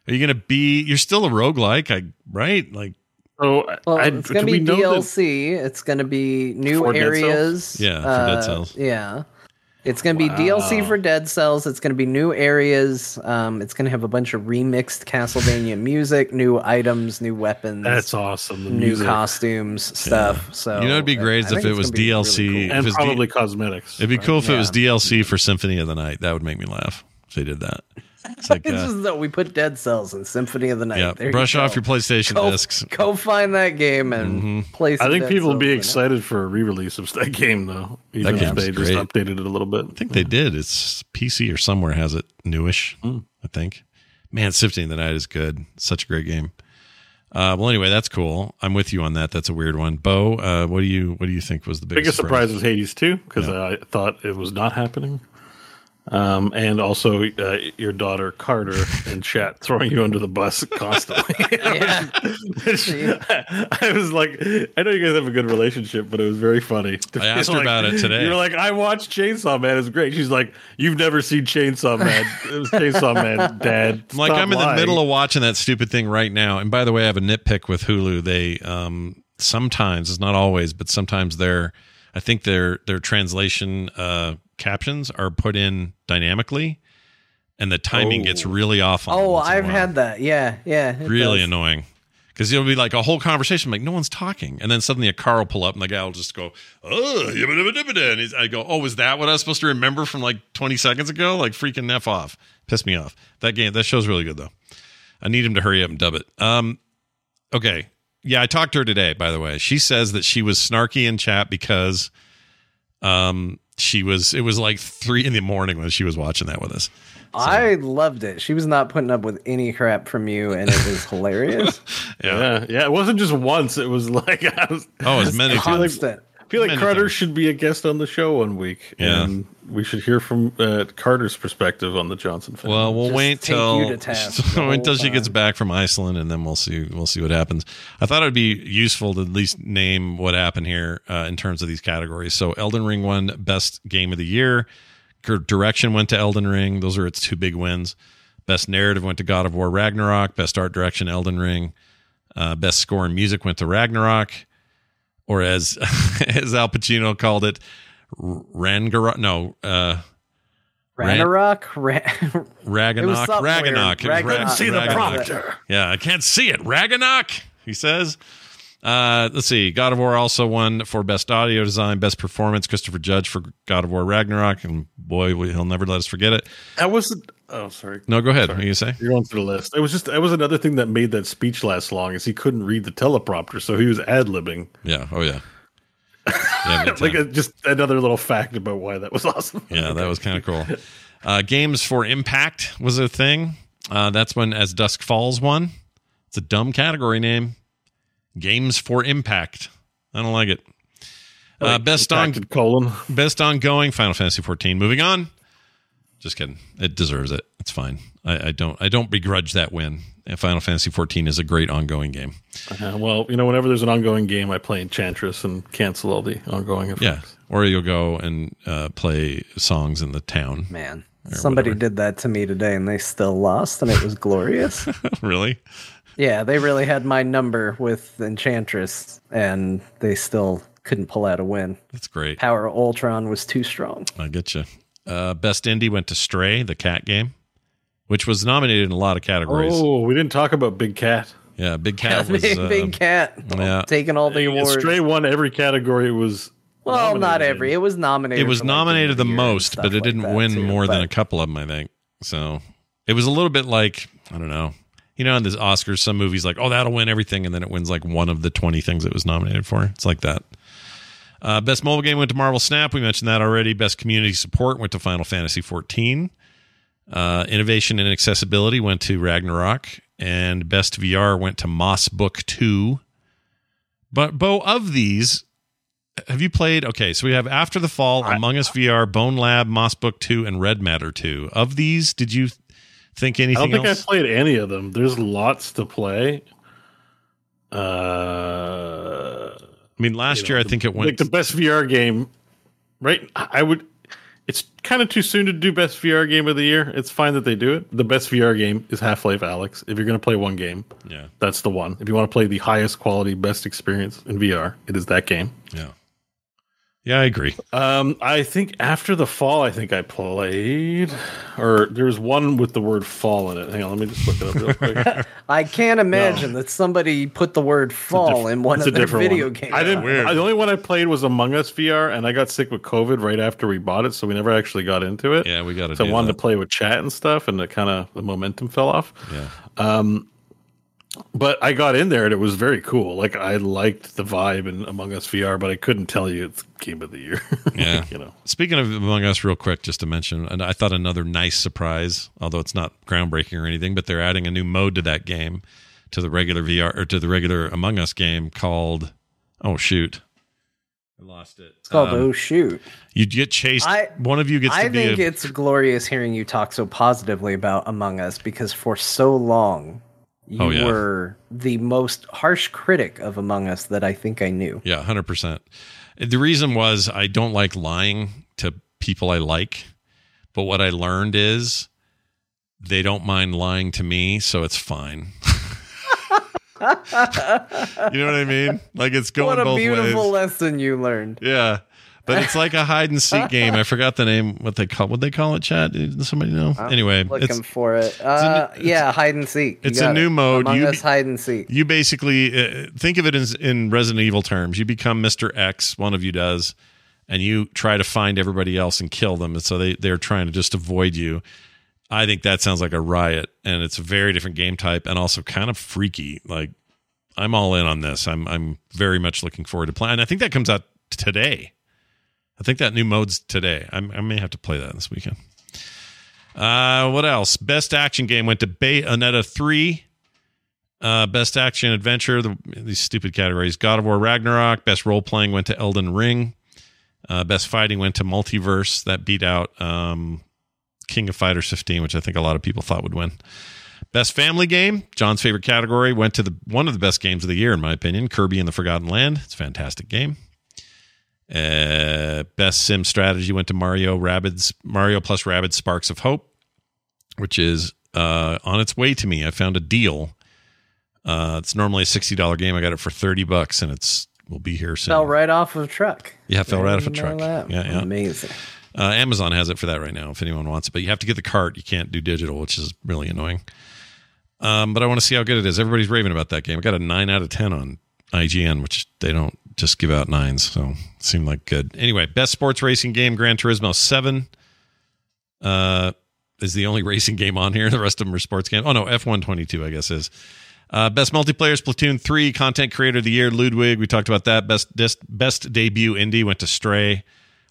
A: Are you going to be? You're still a roguelike, I right? Like
D: So
C: Well,
D: I,
C: it's gonna be
D: we that-
C: DLC. It's gonna be new
D: For Dead
C: areas.
A: Yeah, for
C: uh,
A: Dead Cells.
C: Yeah. It's gonna be DLC for Dead Cells. It's gonna be new areas. Um, it's gonna have a bunch of remixed Castlevania music, new items, new weapons.
D: That's awesome. The
C: new
D: music.
C: costumes, stuff. So
A: you know, it'd be great
C: I
A: if
C: think
A: it was
C: gonna really
A: DLC.
C: cool.
A: if
D: and
A: it's
D: probably
A: D-
D: cosmetics.
A: it'd be cool if it was DLC for Symphony of the Night. That would make me laugh if they did that. It's like,
C: It's
A: uh,
C: just that we put Dead Cells in Symphony of the Night.
A: yeah,
C: There you
A: brush off your PlayStation
C: go,
A: discs.
C: Go find that game and play.
D: I think
C: Dead
D: people would be
C: Cells it.
D: excited for a re-release of that game, though. Even if
A: game's
D: they just
A: great.
D: updated it a little bit.
A: I think they did. It's PC or somewhere has it newish.
D: Hmm.
A: I think. Man, Symphony of the Night is good. Such a great game. Uh, well, anyway, that's cool. I'm with you on that. That's a weird one. Bo, uh, what do you what do you think was the biggest,
D: biggest surprise was Hades 2 because I thought it was not happening. Um, and also uh, your daughter Carter in chat throwing you under the bus constantly.
C: Yeah.
D: Which- I was like, I know you guys have a good relationship, but it was very funny. to
A: I asked her
D: like-
A: about it today.
D: You're like, I watched Chainsaw Man. It's great. She's like, you've never seen Chainsaw Man. It was Chainsaw Man, Dad.
A: I'm like I'm in the middle of watching that stupid thing right now. And by the way, I have a nitpick with Hulu. They um sometimes it's not always, but sometimes their I think their their translation uh captions are put in dynamically and the timing gets really off on
C: Oh,
A: once in a
C: I've had that. Yeah, yeah.
A: really
C: does.
A: annoying. Because it'll be like a whole conversation, like no one's talking, and then suddenly a car will pull up, and the guy will just go, "Oh, yibba dibba dibba da." and he's- I go, "Oh, was that what I was supposed to remember from like 20 seconds ago?" Like freaking f off, piss me off. That game, that show's really good though. I need him to hurry up and dub it. Um, okay, yeah, I talked to her today. By the way, she says that she was snarky in chat because, um, she was. It was like three in the morning when she was watching that with us.
C: I loved it. She was not putting up with any crap from you, and it was hilarious.
D: Yeah, yeah. It wasn't just once. It was like I was.
A: Oh, as many times.
C: Constant.
D: I feel like Carter
A: times.
D: should be a guest on the show one week,
A: Yeah.
D: and we should hear from uh, Carter's perspective on the Johnson family.
A: Well, we'll
C: Just
A: wait
C: take
A: till
C: you to task the
A: wait until she gets back from Iceland, and then we'll see we'll see what happens. I thought it'd be useful to at least name what happened here uh, in terms of these categories. So, Elden Ring won Best Game of the Year. Dir- Direction went to Elden Ring. Those are its two big wins. Best Narrative went to God of War Ragnarok. Best Art Direction Elden Ring. Uh, best Score and Music went to Ragnarok, or as as Al Pacino called it, Rangarok. No. Uh,
C: Ragnarok. Ra-
A: Ragnarok.
C: something
A: Ragnarok.
C: weird.
A: It was Ra-
C: Ragnarok.
D: see the prompter.
A: Yeah, I can't see it. Ragnarok, he says. Uh, let's see. God of War also won for best audio design, best performance. Christopher Judge for God of War Ragnarok, and boy, he'll never let us forget it.
D: That was. Oh, sorry.
A: No, go ahead. What are you say?
D: You're going through the list. It was just. It was another thing that made that speech last long is he couldn't read the teleprompter, so he was ad libbing.
A: Yeah. Oh yeah. Yeah,
D: Like a, just another little fact about why that was awesome.
A: yeah, that was kind of cool. Uh, Games for Impact was a thing. Uh, that's when As Dusk Falls won. It's a dumb category name. Games for Impact. I don't like it. Uh, best on
D: Impacted colon.
A: Best ongoing Final Fantasy 14. Moving on. Just kidding. It deserves it. It's fine. I, I don't. I don't begrudge that win. And Final Fantasy 14 is a great ongoing game.
D: Uh, well, you know, whenever there's an ongoing game, I play Enchantress and cancel all the ongoing effects.
A: Yeah. Or you'll go and uh, play songs in the town.
C: Man, somebody
A: whatever.
C: did that to me today, and they still lost, and it was glorious.
A: really?
C: Yeah, they really had my number with Enchantress, and they still couldn't pull out a win.
A: That's great.
C: Power of Ultron was too strong.
A: I get you. Uh, best indie went to Stray, the cat game, which was nominated in a lot of categories.
D: Oh, we didn't talk about Big Cat.
A: Yeah, Big Cat was
C: big,
A: uh,
C: big cat
A: yeah.
C: taking all the awards.
D: Stray won every category. It was
C: well, not
D: nominated in.
C: every. It was nominated.
A: it was
C: for, like, Game
A: nominated the most, but it
C: like
A: didn't
C: that,
A: win
C: too,
A: more than a couple of them, I think. So it was a little bit like I don't know. You know, in the Oscars, some movies like, oh, that'll win everything, and then it wins like one of the twenty things it was nominated for. It's like that. Uh, best mobile game went to Marvel Snap. We mentioned that already. Best community support went to Final Fantasy 14. Uh, innovation and accessibility went to Ragnarok, and best VR went to Moss Book Two. But Bo, of these, have you played? Okay, so we have After the Fall, Among Us VR, Bonelab, Moss Book Two, and Red Matter Two. Of these, did you think
D: I
A: anything
D: don't think
A: else?
D: I played any of them. There's lots to play. Uh,
A: I mean, last
D: you know,
A: year I think it went.
D: like the best VR game, right? I would. It's kind of too soon to do best VR game of the year. It's fine that they do it. The best VR game is Half Life Alyx. If you're going to play one game,
A: Yeah.
D: that's the one. If you want to play the highest quality, best experience in VR, it is that game.
A: Yeah. Yeah, I agree.
D: Um, I think after the fall, I think I played, or there's one with the word fall in it. Hang on, let me just look it up real quick.
C: I can't imagine that somebody put the word "fall" in one of
D: a
C: their
D: different
C: video
D: one.
C: games.
D: I didn't. I, the only one I played was Among Us VR, and I got sick with COVID right after we bought it, so we never actually got into it.
A: Yeah, we got to
D: So
A: do
D: I wanted
A: that.
D: to play with chat and stuff, and the kind of the momentum fell off.
A: Yeah.
D: Um, but I got in there and it was very cool. Like I liked the vibe in Among Us VR, but I couldn't tell you it's game of the year.
A: Yeah.
D: you know.
A: Speaking of Among Us, real quick, just to mention, and I thought another nice surprise, although it's not groundbreaking or anything, but they're adding a new mode to that game, to the regular VR or to the regular Among Us game called, oh shoot, I lost it.
C: It's called
A: Um,
C: "Oh Shoot."
A: You get chased.
C: I-
A: one of you gets
C: I
A: to be
C: think
A: a,
C: it's glorious hearing you talk so positively about Among Us because for so long you
A: Oh, yeah.
C: were the most harsh critic of Among Us that I think I knew.
A: Yeah, hundred percent. The reason was I don't like lying to people I like, but what I learned is they don't mind lying to me, so it's fine. you know what I mean? Like it's going
C: what a beautiful
A: ways.
C: lesson you learned.
A: Yeah. But it's like a hide and seek game. I forgot the name. What they call? What they call it? Chad? Does somebody know? anyway,
C: Looking for it. Uh, yeah, hide and seek. You
A: it's a new
C: it.
A: mode.
C: Among
A: You-
C: Us hide and seek.
A: you basically uh, think of it as in Resident Evil terms. You become Mister X. One of you does, and you try to find everybody else and kill them. And so they they're trying to just avoid you. I think that sounds like a riot, and it's a very different game type, and also kind of freaky. Like I'm all in on this. I'm I'm very much looking forward to playing. I think that comes out today. I think that new mode's today. I'm, I may have to play that this weekend. Uh, what else? Best action game went to Bayonetta 3. Uh, best action adventure, the, these stupid categories. God of War Ragnarok. Best role playing went to Elden Ring. Uh, best fighting went to MultiVersus. That beat out um, King of Fighters 15, which I think a lot of people thought would win. Best family game, John's favorite category, went to the one of the best games of the year, in my opinion, Kirby and the Forgotten Land. It's a fantastic game. Uh, best sim strategy went to Mario Rabbids Mario plus Rabbids Sparks of Hope, which is uh, on its way to me. I found a deal. Uh, it's normally a sixty dollar game. I got it for thirty bucks, and it's will be here soon.
C: Fell right off of a truck.
A: Yeah, fell right off a truck.
C: that.
A: Yeah, yeah.
C: Amazing.
A: Uh, Amazon has it for that right now if anyone wants it, but you have to get the cart. You can't do digital, which is really annoying. Um, but I want to see how good it is. Everybody's raving about that game. I got a nine out of ten on IGN, which they don't just give out nines, so seemed like good. Anyway, best sports racing game, Gran Turismo Seven. Uh, is the only racing game on here. The rest of them are sports games. Oh no, F one twenty two, I guess is. Uh, best multiplayer, Splatoon three. Content creator of the year, Ludwig. We talked about that. Best best debut indie went to Stray.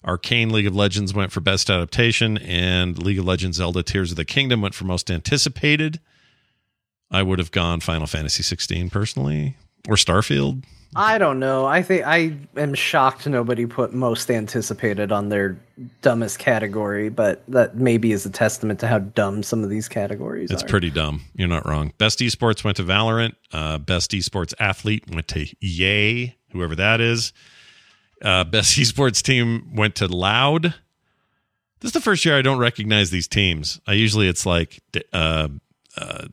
A: Arcane League of Legends went for best adaptation, and League of Legends Zelda Tears of the Kingdom went for most anticipated. I would have gone Final Fantasy 16 personally, or Starfield.
C: I don't know. I think I am shocked nobody put most anticipated on their dumbest category, but that maybe is a testament to how dumb some of these categories
A: It's
C: are.
A: pretty dumb. You're not wrong. Best esports went to Valorant. Uh, best esports athlete went to Yay, whoever that is. Uh, best esports team went to Loud. This is the first year I don't recognize these teams. I usually it's like uh, uh,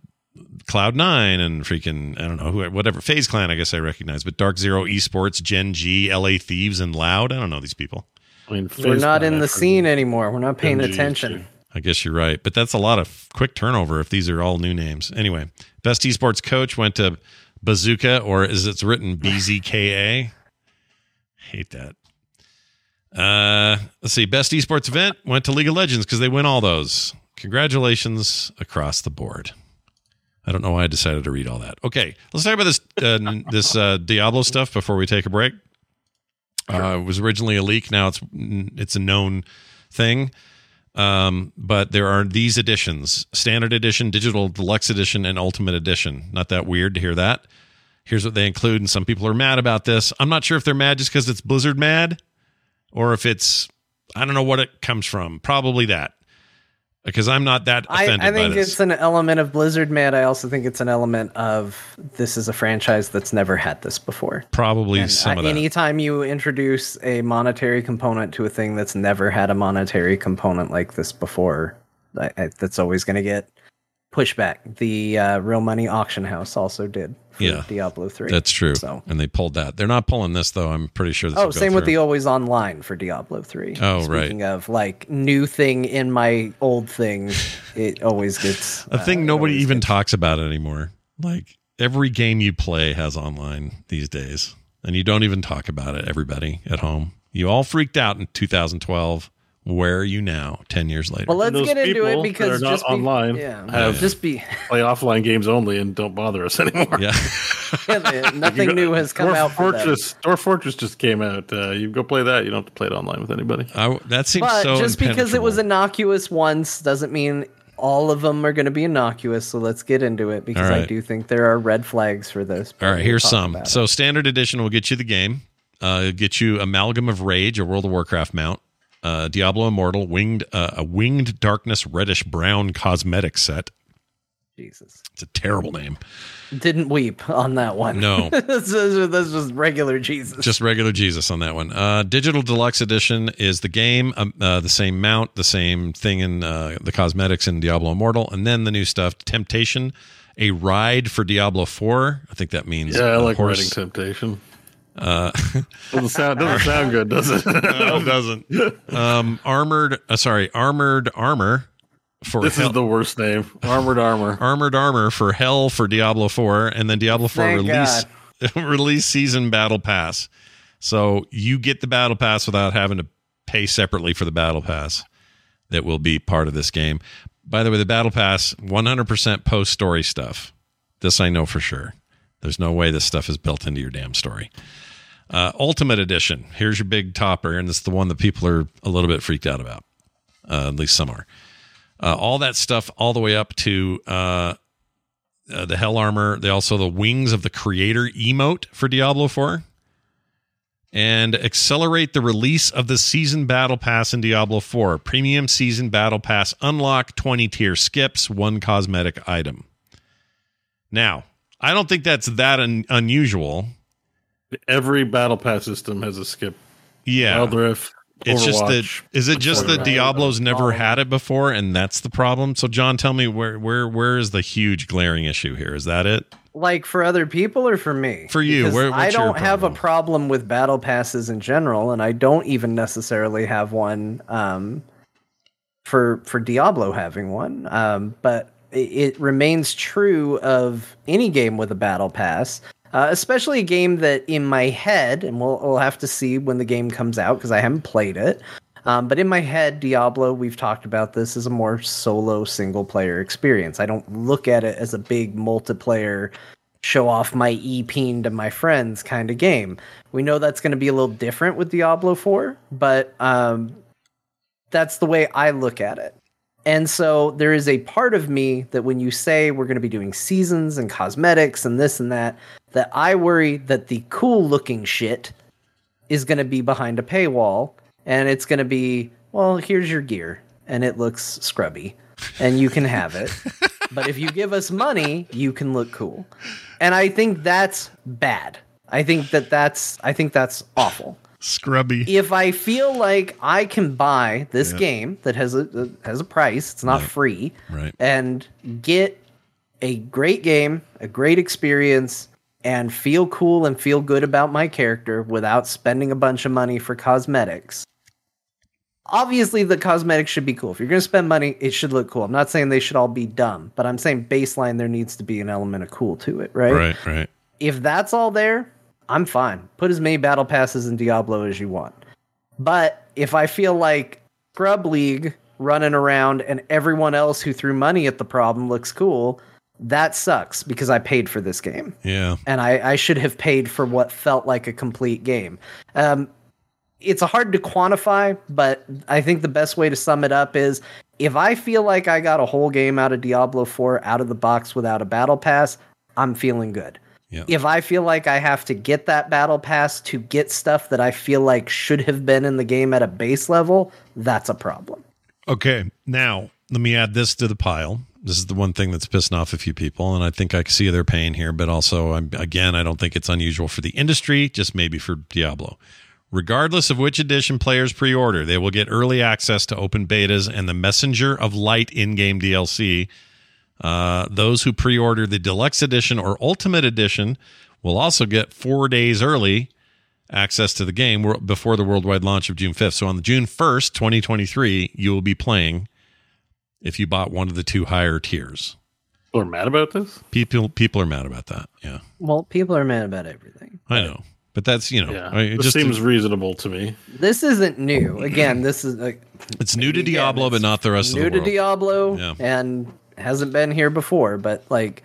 A: Cloud Nine and freaking I don't know who whatever FaZe Clan. I guess I recognize, but DarkZero Esports, Gen G, LA Thieves, and Loud. I don't know these people.
D: I mean,
C: We're not
D: Clan,
C: in the scene anymore. We're not paying
D: MGs
C: attention.
D: too.
A: I guess you're right, but that's a lot of quick turnover if these are all new names. Anyway, best esports coach went to Bazooka, or is it's written BZKA? Hate that. Uh, let's see. Best esports event went to League of Legends because they win all those. Congratulations across the board. I don't know why I decided to read all that. Okay, let's talk about this uh, this uh, Diablo stuff before we take a break. Uh, it was originally a leak. Now it's it's a known thing. Um, but there are these editions: standard edition, digital deluxe edition, and ultimate edition. Not that weird to hear that. Here's what they include, and some people are mad about this. I'm not sure if they're mad just because it's Blizzard mad, or if it's I don't know what it comes from. Probably that. Because I'm not that
C: I,
A: offended
C: I think
A: by this.
C: it's an element of Blizzard mad. I also think it's an element of this is a franchise that's never had this before.
A: Probably
C: And,
A: some
C: uh,
A: of that.
C: anytime you introduce a monetary component to a thing that's never had a monetary component like this before, I, I, that's always going to get pushback. The uh, Real Money Auction House also did
A: Yeah.
C: Diablo 3.
A: That's true.
C: So.
A: And they pulled that. They're not pulling this though. I'm pretty sure. This
C: Oh, same with the always online for Diablo 3.
A: Oh, right.
C: Speaking of like new thing in my old thing, it always gets
A: a thing
C: uh, it
A: nobody even
C: gets-
A: talks about anymore. Like every game you play has online these days, and you don't even talk about it. Everybody at home, you all freaked out in 2012. Where are you now? Ten years later.
C: Well, let's
D: Those
C: get into it
D: that
C: because
D: are not
C: just be,
D: online
C: yeah,
D: have-
C: just be
D: Play offline games only and don't bother us anymore.
A: yeah,
C: yeah, nothing new has come
D: Dwarf
C: out.
D: Fortress, Dwarf Fortress just came out. Uh, you go play that. You don't have to play it online with anybody.
A: I, that seems
C: But
A: so.
C: just because it was innocuous once doesn't mean all of them are going to be innocuous. So let's get into it because
A: All
C: I do think there are red flags for this.
A: All right, here's some.
C: about it.
A: So standard edition will get you the game. Uh, get you Amalgam of Rage, a World of Warcraft mount. Uh, Diablo Immortal, winged uh, a winged darkness reddish brown cosmetic set.
C: Jesus,
A: It's a terrible name.
C: didn't weep on that one.
A: No.
C: this is this was regular Jesus.
A: Just regular Jesus on that one. Uh, Digital Deluxe Edition is the game, um, uh, the same mount, the same thing in uh, the cosmetics in Diablo Immortal, and then the new stuff, Temptation, a ride for Diablo Four. I think that means
D: Yeah, I like
A: horse.
D: Riding Temptation.
A: Uh,
D: Doesn't sound doesn't sound good, does it?
A: no, it doesn't. Um, armored, uh, sorry, armored armor for
D: this
A: hell,
D: is the worst name. Armored armor.
A: armored armor for hell for Diablo Four, and then Diablo Four
C: Thank
A: release release season battle pass. So you get the battle pass without having to pay separately for the battle pass that will be part of this game. By the way, the battle pass 100% post story stuff. This I know for sure. There's no way this stuff is built into your damn story. Uh, Ultimate Edition. Here's your big topper, and it's the one that people are a little bit freaked out about. Uh, at least some are. Uh, all that stuff, all the way up to uh, uh, the Hell Armor. They also the Wings of the Creator emote for Diablo 4. And accelerate the release of the Season Battle Pass in Diablo 4. Premium Season Battle Pass unlock 20 tier skips, one cosmetic item. Now, I don't think that's that un- unusual.
D: Every battle pass system has a skip.
A: Yeah.
D: Wild Rift.
A: It's just that
D: Overwatch.
A: is it just that Diablo's never had it before and that's the problem? So John, tell me where where where is the huge glaring issue here? Is that it?
C: like for other people or for me?
A: For you, where-
C: I don't have a
A: problem?
C: problem with battle passes in general, and I don't even necessarily have one um, for for Diablo having one. Um, but it, it remains true of any game with a battle pass. Uh, especially a game that in my head, and we'll, we'll have to see when the game comes out because I haven't played it. Um, but in my head, Diablo, we've talked about this, is a more solo single player experience. I don't look at it as a big multiplayer show off my e-peen to my friends kind of game. We know that's going to be a little different with Diablo 4, but um, that's the way I look at it. And so there is a part of me that when you say we're going to be doing seasons and cosmetics and this and that, that I worry that the cool looking shit is going to be behind a paywall and it's going to be, well, here's your gear and it looks scrubby and you can have it. but if you give us money, you can look cool. And I think that's bad. I think that that's I think that's awful
A: Scrubby.
C: if I feel like I can buy this game that has a, has a price, it's not free,
A: Right.
C: and get a great game, a great experience, and feel cool and feel good about my character without spending a bunch of money for cosmetics. Obviously, the cosmetics should be cool. If you're going to spend money, it should look cool. I'm not saying they should all be dumb, but I'm saying baseline there needs to be an element of cool to it, right?
A: Right, right.
C: if that's all there, I'm fine. Put as many battle passes in Diablo as you want. But if I feel like Scrub League running around and everyone else who threw money at the problem looks cool, that sucks because I paid for this game
A: Yeah.
C: and I, I should have paid for what felt like a complete game. Um, it's hard to quantify, but I think the best way to sum it up is if I feel like I got a whole game out of Diablo 4 out of the box without a battle pass, I'm feeling good.
A: Yeah.
C: If I feel like I have to get that battle pass to get stuff that I feel like should have been in the game at a base level, that's a problem.
A: Okay. Now, let me add this to the pile. This is the one thing that's pissing off a few people, and I think I see their pain here. But also, I'm, again, I don't think it's unusual for the industry, just maybe for Diablo. Regardless of which edition players pre order, they will get early access to open betas and the Messenger of Light in game DLC. Uh, those who pre order the Deluxe Edition or Ultimate Edition will also get four days early access to the game before the worldwide launch of June 5th. So on June 1st, 2023, you will be playing if you bought one of the two higher tiers.
D: People are mad about this.
A: People people are mad about that. Yeah,
C: Well, people are mad about everything.
A: I know, but that's you know,
D: Yeah,
A: I- it
D: this
A: just
D: seems reasonable to me.
C: This isn't new. Again, this is like
A: it's new to
C: again,
A: Diablo, but not the rest of the world. New to.
C: Diablo
A: Yeah.
C: and hasn't been here before. But like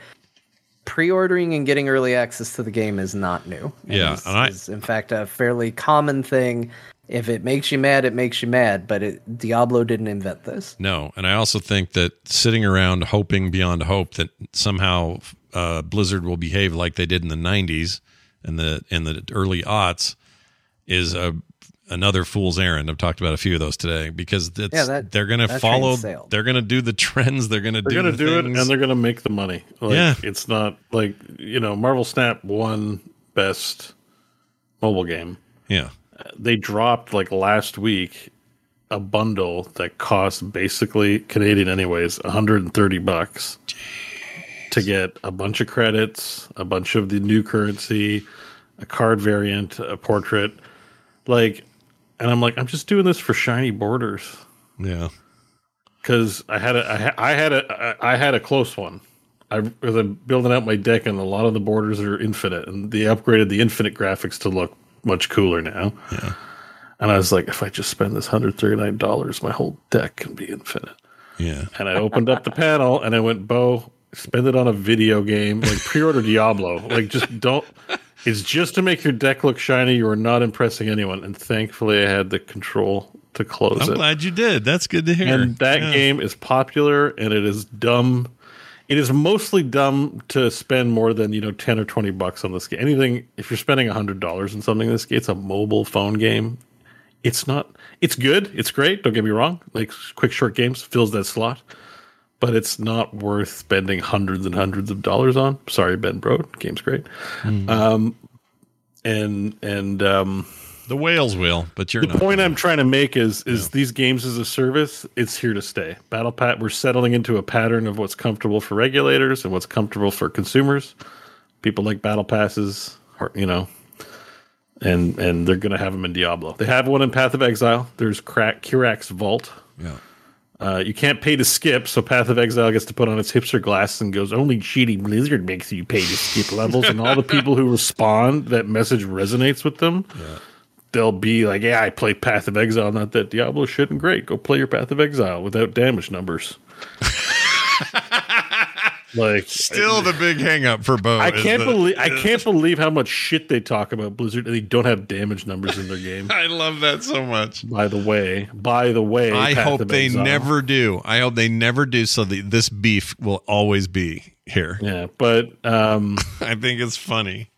C: pre-ordering and getting early access to the game is not new. And
A: Yeah,
C: is-
A: and I-
C: is, in fact a fairly common thing. If it makes you mad, it makes you mad. But it, Diablo didn't invent this.
A: No, and I also think that sitting around hoping beyond hope that somehow uh, Blizzard will behave like they did in the '90s and the in the early aughts is a another fool's errand. I've talked about a few of those today because it's,
C: Yeah, that-
A: they're going to follow. They're going to do the trends. They're going to
D: They're
A: do
D: gonna
A: the
D: do it, and they're gonna make the money. Like,
A: Yeah.
D: it's not like you know, Marvel Snap won best mobile game.
A: yeah,
D: They dropped like last week a bundle that cost basically Canadian, anyways, 130 bucks to get a bunch of credits, a bunch of the new currency, a card variant, a portrait, like. And I'm like, I'm just doing this for shiny borders
A: yeah.
D: because I had a I, had a I had a close one. I was I'm building out my deck, and a lot of the borders are infinite, and they upgraded the infinite graphics to look much cooler now.
A: Yeah.
D: And I was like, if I just spend this hundred thirty nine dollars, my whole deck can be infinite.
A: Yeah.
D: And I opened up the panel, and I went, Bo, spend it on a video game, like pre-order Diablo. Like, just don't. It's just to make your deck look shiny. You are not impressing anyone. And thankfully, I had the control to close it.
A: I'm glad you did. That's good to hear.
D: And that
A: Yeah.
D: game is popular and it is dumb. It is mostly dumb to spend more than, you know, 10 or 20 bucks on this game. Anything, if you're spending $100 on something, this game, it's a mobile phone game. It's not, it's good. It's great. Don't get me wrong. Like quick, short games fills that slot, but it's not worth spending hundreds and hundreds of dollars on. Sorry, Ben Brode. Game's great. Um, and, and, um,
A: the whales will, but you're
D: the point I'm trying to make is is these games as a service, it's here to stay. Battle Pat, we're settling into a pattern of what's comfortable for regulators and what's comfortable for consumers. People like battle passes, or, you know, and and they're gonna have them in Diablo. They have one in Path of Exile. There's Crack Kirac's Vault.
A: Yeah.
D: Uh, you can't pay to skip, so Path of Exile gets to put on its hipster glasses and goes, "Only cheating Blizzard makes you pay to skip levels." and all the people who respond, that message resonates with them. They'll be like, "Yeah, I play Path of Exile, not that Diablo shit, and great. Go play your Path of Exile without damage numbers." like,
A: Still the big hang up for both.
D: I can't
A: that-
D: believe I can't believe how much shit they talk about Blizzard, and they don't have damage numbers in their game.
A: I love that so much.
D: By the way, by the way,
A: I
D: Path
A: hope they
D: Exile.
A: never do. I hope they never do so that this beef will always be here.
D: Yeah, but um,
A: I think it's funny.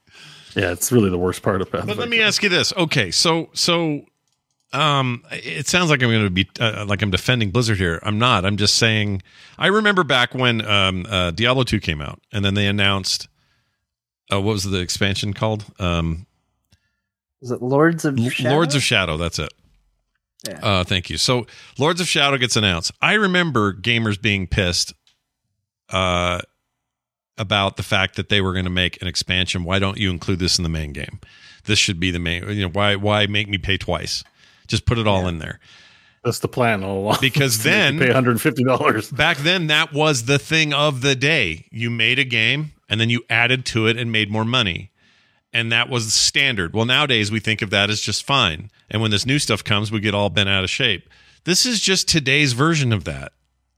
D: Yeah, it's really the worst part of Path.
A: But
D: of
A: let me ask you this. Okay, so so um it sounds like I'm going to be uh, like I'm defending Blizzard here. I'm not. I'm just saying I remember back when um uh Diablo 2 came out and then they announced uh, what was the expansion called? Um
C: Is it Lords of
A: L-
C: Shadow?
A: Lords of Shadow, that's it.
C: Yeah.
A: Uh, thank you. So, Lords of Shadow gets announced. I remember gamers being pissed uh, about the fact that they were going to make an expansion. Why don't you include this in the main game? This should be the main. You know, why why make me pay twice? Just put it all in there.
D: That's the plan all along.
A: Because
D: To make you
A: then-
D: pay 150 dollars.
A: Back then, that was the thing of the day. You made a game and then you added to it and made more money. And that was the standard. Well, nowadays we think of that as just fine. And when this new stuff comes, we get all bent out of shape. This is just today's version of that.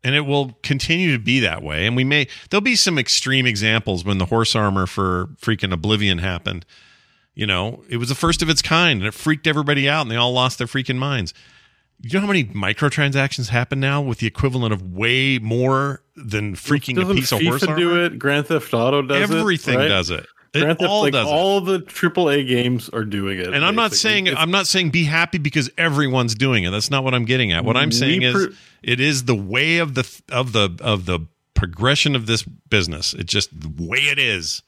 A: And it will continue to be that way. And we may, there'll be some extreme examples when the horse armor for freaking Oblivion happened. You know, it was the first of its kind and it freaked everybody out and they all lost their freaking minds. You know how many microtransactions happen now with the equivalent of way more than freaking a
D: Doesn't
A: piece of
D: FIFA
A: horse armor?
D: do it? Grand Theft Auto does it.
A: Everything
D: right?
A: does it. It
D: Grand Theft,
A: all
D: like
A: does it.
D: the AAA games are doing it.
A: And I'm not saying
D: It's-
A: I'm not saying be happy because everyone's doing it. That's not what I'm getting at. What I'm
D: We
A: saying is it is the way of the of the of the progression of this business. It's just the way it is.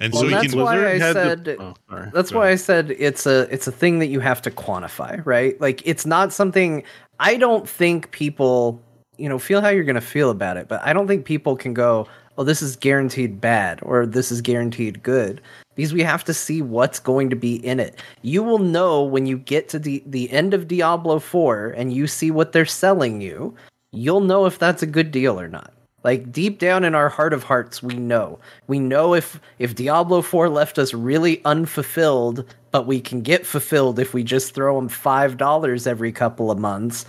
A: And
C: Well,
A: so you
C: that's
A: can
C: why I
D: Blizzard had the-
C: said
D: oh, sorry.
C: that's
D: Go
C: why I said it's a it's a thing that you have to quantify, right? Like it's not something I don't think people, you know, feel how you're going to feel about it, but I don't think people can go, "Oh, this is guaranteed bad" or "This is guaranteed good." Because we have to see what's going to be in it. You will know when you get to the the end of Diablo 4 and you see what they're selling you, you'll know if that's a good deal or not. Like deep down in our heart of hearts, we know. We know if if Diablo 4 left us really unfulfilled, but we can get fulfilled if we just throw them five dollars every couple of months,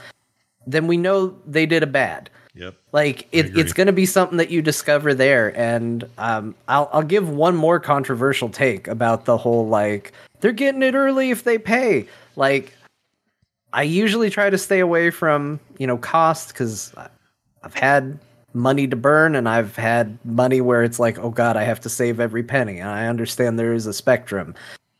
C: then we know they did a bad.
A: Yep.
C: Like it, it's going to be something that you discover there, and um, I'll I'll give one more controversial take about the whole like they're getting it early if they pay. Like I usually try to stay away from you know cost because I've had money to burn and I've had money where it's like oh god I have to save every penny, and I understand there is a spectrum.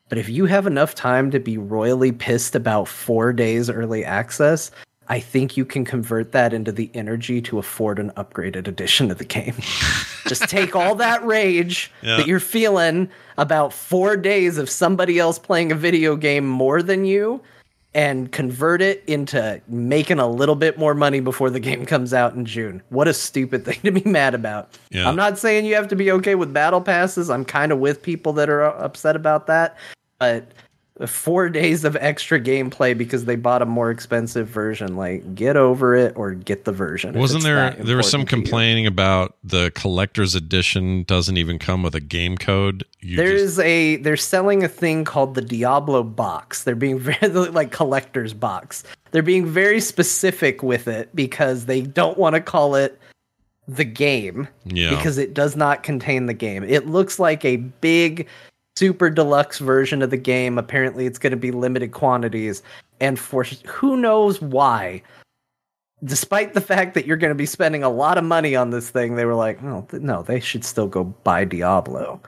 C: But if you have enough time to be royally pissed about four days early access, I think you can convert that into the energy to afford an upgraded edition of the game. Just take all that rage
A: Yeah.
C: that you're feeling about four days of somebody else playing a video game more than you and convert it into making a little bit more money before the game comes out in June. What a stupid thing to be mad about.
A: Yeah.
C: I'm not saying you have to be okay with battle passes. I'm kind of with people that are upset about that. But four days of extra gameplay because they bought a more expensive version, like get over it or get the version.
A: Wasn't there there was some complaining about the collector's edition doesn't even come with a game code. You
C: There's
A: just,
C: a they're selling a thing called the Diablo box. They're being very like collector's box. They're being very specific with it because they don't want to call it the game
A: Yeah.
C: because it does not contain the game. It looks like a big super deluxe version of the game. Apparently it's going to be limited quantities and for who knows why despite the fact that you're going to be spending a lot of money on this thing, they were like, "No, th- no, they should still go buy Diablo."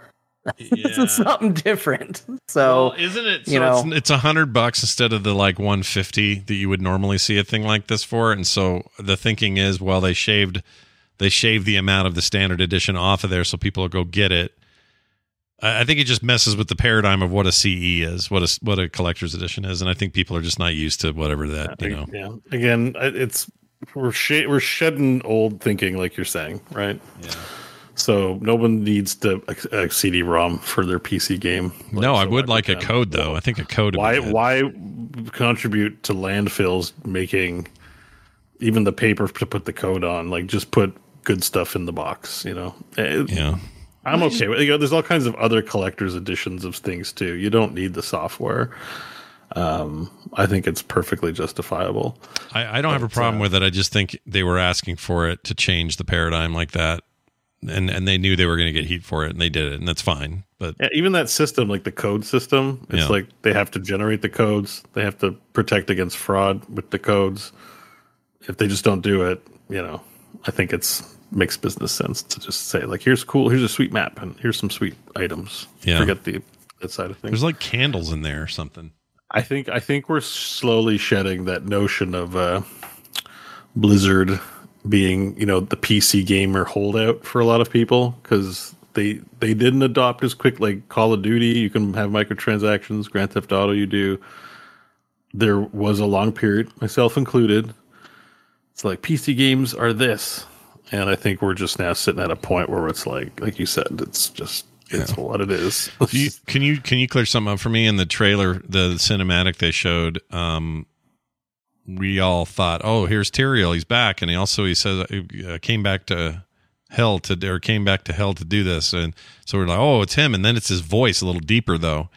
C: this is something different. So,
A: well, isn't it? So
C: you know-
A: it's, it's a hundred bucks instead of the like one fifty that you would normally see a thing like this for. And so the thinking is, well, they shaved they shaved the amount of the standard edition off of there, so people will go get it. I think it just messes with the paradigm of what a CE is, what a what a collector's edition is, and I think people are just not used to whatever that you know.
D: Yeah. Again, it's we're sh- we're shedding old thinking, like you're saying, right?
A: Yeah.
D: So no one needs to a, a CD-ROM for their PC game.
A: No, I
D: so
A: would like a code though. I think a code. would
D: Why why contribute to landfills making even the paper to put the code on? Like just put good stuff in the box. You know. Eh,
A: Yeah.
D: I'm okay with. You know, there's all kinds of other collector's editions of things too. You don't need the software. Um, I think it's perfectly justifiable.
A: I, I don't have a problem
D: uh,
A: with it. I just think they were asking for it to change the paradigm like that, and and they knew they were going to get heat for it, and they did it, and that's fine. But
D: Yeah, even that system, like the code system, it's
A: Yeah.
D: like they have to generate the codes. They have to protect against fraud with the codes. If they just don't do it, you know, I think it's makes business sense to just say like, here's cool, here's a sweet map, and here's some sweet items.
A: Yeah.
D: Forget the that side of things.
A: there's like candles in there or something.
D: I think I think we're slowly shedding that notion of uh, Blizzard being, you know, the PC gamer holdout for a lot of people because they they didn't adopt as quick. Like Call of Duty, you can have microtransactions. Grand Theft Auto, you do. There was a long period, myself included. It's like PC games are this, and I think we're just now sitting at a point where it's like, like you said, it's just it's what it is.
A: You, can you can you clear something up for me in the trailer, the cinematic they showed? Um, we all thought, oh, here's Tyrael, he's back, and he also he says uh, came back to hell to or came back to hell to do this, and so we're like, oh, it's him, and then it's his voice a little deeper though.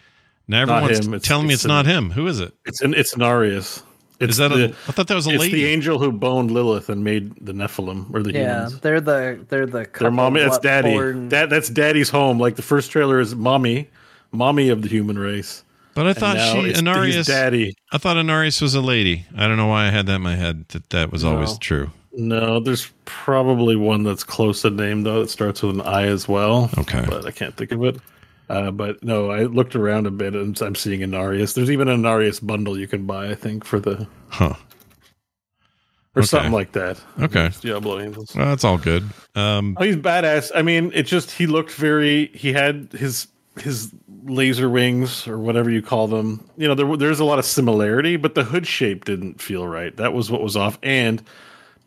A: Now everyone's
D: him, it's-
A: telling me
D: it's
A: it's, not him. Who is it?
D: It's an it's Narius. It's
A: Is that a-
D: the,
A: I thought that was a
D: it's
A: lady.
D: the angel who boned Lilith and made the Nephilim or the
C: yeah,
D: humans.
C: they're the they're the
D: Their mommy. That's daddy.
C: born-
D: That that's daddy's home. Like the first trailer is mommy, mommy of the human race.
A: But I thought she
D: it's- he's
A: Inarius.
D: daddy.
A: I thought Inarius was a lady. I don't know why I had that in my head that that was always true.
D: No, there's probably one that's close to name though that starts with an I as well.
A: Okay.
D: but I can't think of it. Uh, but no, I looked around a bit and I'm seeing Inarius. There's even an Inarius bundle you can buy, I think, for the
A: Huh.
D: or
A: Okay.
D: something like that.
A: Okay.
D: Diablo Angels.
A: Well, that's all good. Um,
D: Oh, he's badass. I mean, it just he looked very. He had his his laser wings or whatever you call them. You know, there there's a lot of similarity, but the hood shape didn't feel right. That was what was off. And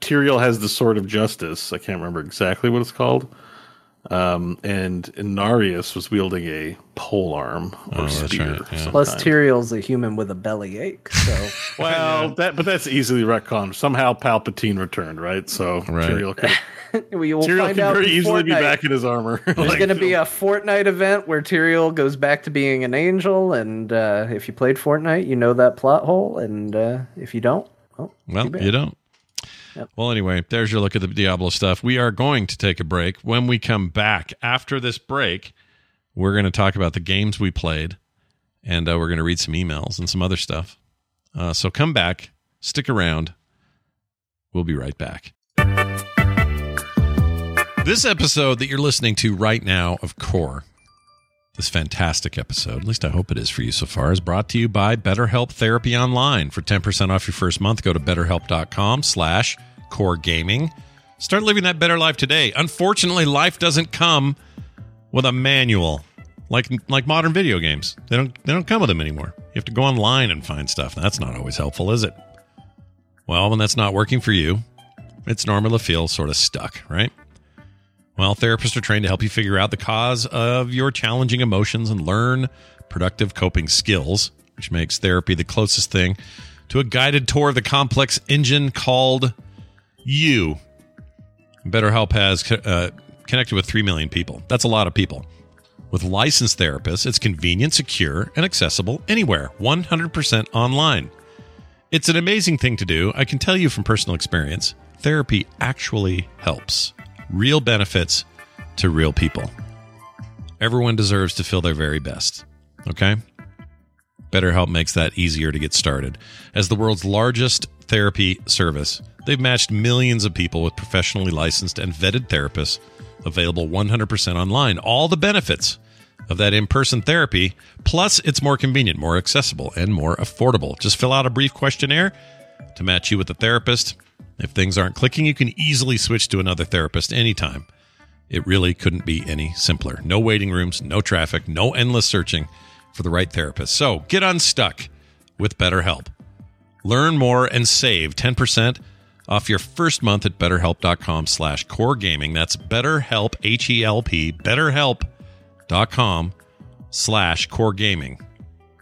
D: Tyrael has the sword of justice. I can't remember exactly what it's called. Um, and Inarius was wielding a pole arm or
A: Oh,
D: spear.
A: right, yeah.
C: Plus,
D: kind.
C: Tyrael's a human with a belly ache. So
D: Well, that but that's easily retconned. Somehow Palpatine returned, right? So
A: Right.
D: Tyrael could,
C: we will
D: Tyrael
C: find
D: can
C: out
D: very
C: in
D: easily be back in his armor.
C: There's
D: Like,
C: going to be a Fortnite event where Tyrael goes back to being an angel, and uh, if you played Fortnite, you know that plot hole, and uh, if you don't, well,
A: Well, you don't. Well, anyway, there's your look at the Diablo stuff. We are going to take a break. When we come back after this break, we're going to talk about the games we played, and uh, we're going to read some emails and some other stuff. Uh, so come back, stick around. We'll be right back. This episode that you're listening to right now of Core, this fantastic episode, at least I hope it is for you so far, is brought to you by BetterHelp Therapy Online. For 10% off your first month, go to betterhelp.com slash core gaming. Start living that better life today. Unfortunately, life doesn't come with a manual like like modern video games. They don't they don't come with them anymore. You have to go online and find stuff. That's not always helpful, is it? Well, when that's not working for you, it's normal to feel sort of stuck, right? Well, therapists are trained to help you figure out the cause of your challenging emotions and learn productive coping skills, which makes therapy the closest thing to a guided tour of the complex engine called you. BetterHelp has uh, connected with 3 million people. That's a lot of people. With licensed therapists, it's convenient, secure, and accessible anywhere, 100% online. It's an amazing thing to do. I can tell you from personal experience, therapy actually helps. Real benefits to real people. Everyone deserves to feel their very best. Okay? BetterHelp makes that easier to get started. As the world's largest therapy service, they've matched millions of people with professionally licensed and vetted therapists available 100% online. All the benefits of that in person therapy, plus it's more convenient, more accessible, and more affordable. Just fill out a brief questionnaire to match you with a therapist. If things aren't clicking, you can easily switch to another therapist anytime. It really couldn't be any simpler. No waiting rooms, no traffic, no endless searching for the right therapist. So get unstuck with BetterHelp. Learn more and save 10% off your first month at betterhelp.com slash core gaming. That's betterhelp, H-E-L-P, betterhelp.com slash core gaming.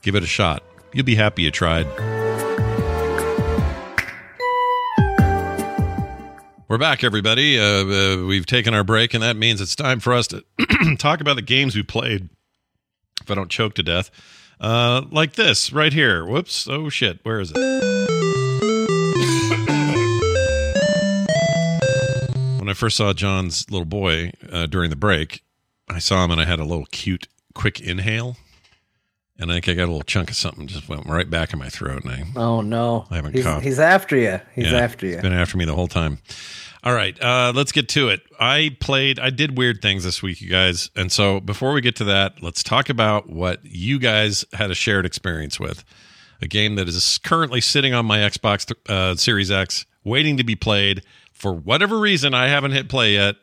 A: Give it a shot. You'll be happy you tried. We're back, everybody. Uh, uh, we've taken our break, and that means it's time for us to talk about the games we played. If I don't choke to death, uh, like this right here. Whoops! Oh shit! Where is it? When I first saw John's little boy uh, during the break, I saw him and I had a little cute, quick inhale, and I think I got a little chunk of something just went right back in my throat, and I
C: Oh no,
A: I haven't
C: he's,
A: coughed.
C: he's after you. He's
A: yeah,
C: after you.
A: He's been after me the whole time. All right, uh, let's get to it. I played, I did weird things this week, you guys. And so before we get to that, let's talk about what you guys had a shared experience with. A game that is currently sitting on my Xbox uh, Series X, waiting to be played. For whatever reason, I haven't hit play yet.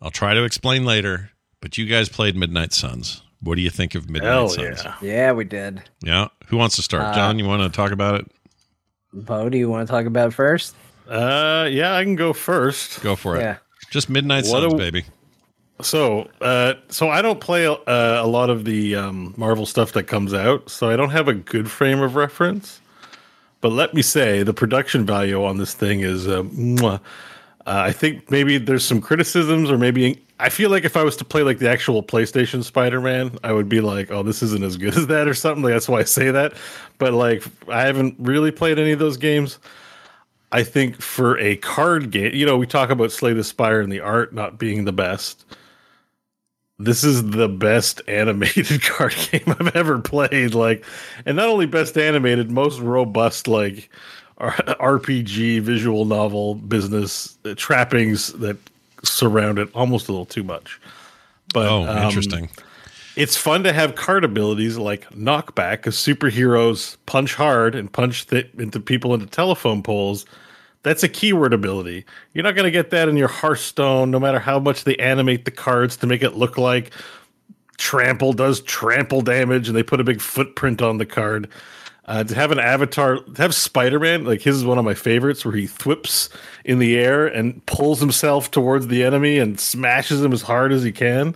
A: I'll try to explain later. But you guys played Midnight Suns. What do you think of Midnight
D: Hell
A: Suns?
D: yeah.
C: yeah, we did.
A: Yeah. Who wants to start?
C: Uh,
A: John, you want to talk about it?
C: Bo, do you want to talk about it first?
D: Uh, yeah, I can go first.
A: Go for it.
C: Yeah.
A: Just Midnight
D: What
A: Suns,
D: a-
A: baby.
D: So, uh, so I don't play uh, a lot of the um, Marvel stuff that comes out, so I don't have a good frame of reference. But let me say, the production value on this thing is, uh, uh, I think maybe there's some criticisms, or maybe I feel like if I was to play like the actual PlayStation Spider-Man, I would be like, oh, this isn't as good as that, or something. Like, that's why I say that. But like, I haven't really played any of those games. I think for a card game, you know, we talk about Slay the Spire and the art not being the best. This is the best animated card game I've ever played. Like, and not only best animated, most robust, like RPG visual novel business uh, trappings that surround it almost a little too much. But
A: Oh,
D: um,
A: interesting.
D: it's fun to have card abilities like knockback because superheroes punch hard and punch th- into people into telephone poles. That's a keyword ability. You're not going to get that in your Hearthstone, no matter how much they animate the cards to make it look like trample does trample damage and they put a big footprint on the card. Uh, to have an avatar, to have Spider Man, like his is one of my favorites, where he thwips in the air and pulls himself towards the enemy and smashes him as hard as he can.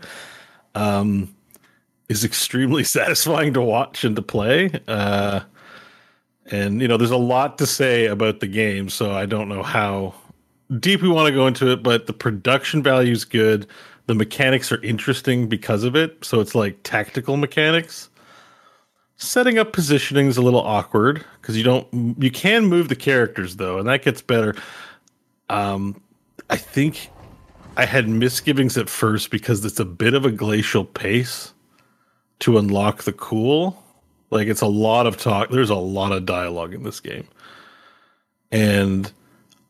D: Um, is extremely satisfying to watch and to play. Uh, and you know, there's a lot to say about the game, so I don't know how deep we want to go into it, but the production value is good. The mechanics are interesting because of it, so it's like tactical mechanics. Setting up positioning is a little awkward because you don't you can move the characters though, and that gets better. Um, I think I had misgivings at first because it's a bit of a glacial pace to unlock the cool. Like it's a lot of talk. There's a lot of dialogue in this game. And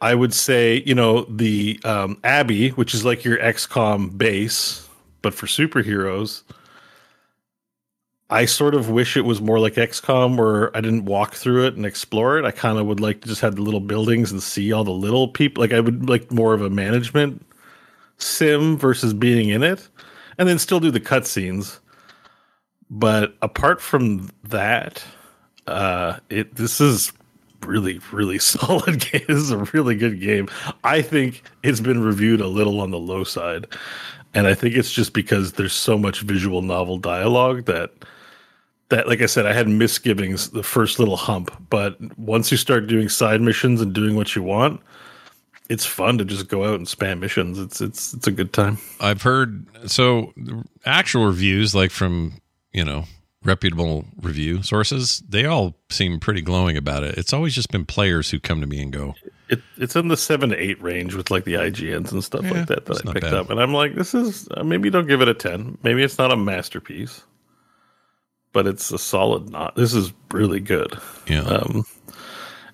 D: I would say, you know, the um, Abbey, which is like your XCOM base, but for superheroes, I sort of wish it was more like XCOM where I didn't walk through it and explore it. I kind of would like to just have the little buildings and see all the little people. Like I would like more of a management sim versus being in it and then still do the cutscenes but apart from that, uh, it this is really really solid game. This is a really good game. I think it's been reviewed a little on the low side, and I think it's just because there's so much visual novel dialogue that that like I said, I had misgivings the first little hump, but once you start doing side missions and doing what you want, it's fun to just go out and spam missions. It's it's it's a good time.
A: I've heard so actual reviews like from you know reputable review sources, they all seem pretty glowing about it. It's always just been players who come to me and go,
D: it, it's in the seven to eight range with like the IGNs and stuff
A: Yeah,
D: like that that I picked
A: bad.
D: up, and I'm like, this is uh, maybe don't give it a ten. Maybe it's not a masterpiece, but it's a solid. Not this is really good.
A: Yeah.
D: Um,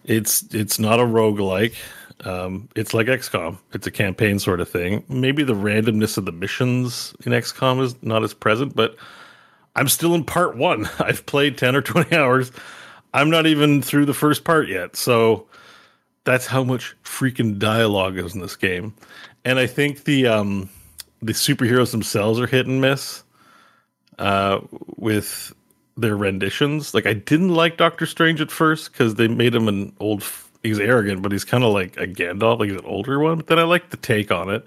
D: it's it's not a roguelike. Um, it's like XCOM. It's a campaign sort of thing. Maybe the randomness of the missions in XCOM is not as present, but I'm still in part one. I've played 10 or 20 hours. I'm not even through the first part yet. So that's how much freaking dialogue is in this game. And I think the um the superheroes themselves are hit and miss uh with their renditions. Like I didn't like Doctor Strange at first because they made him an old he's arrogant, but he's kind of like a Gandalf, like he's an older one. But then I like the take on it.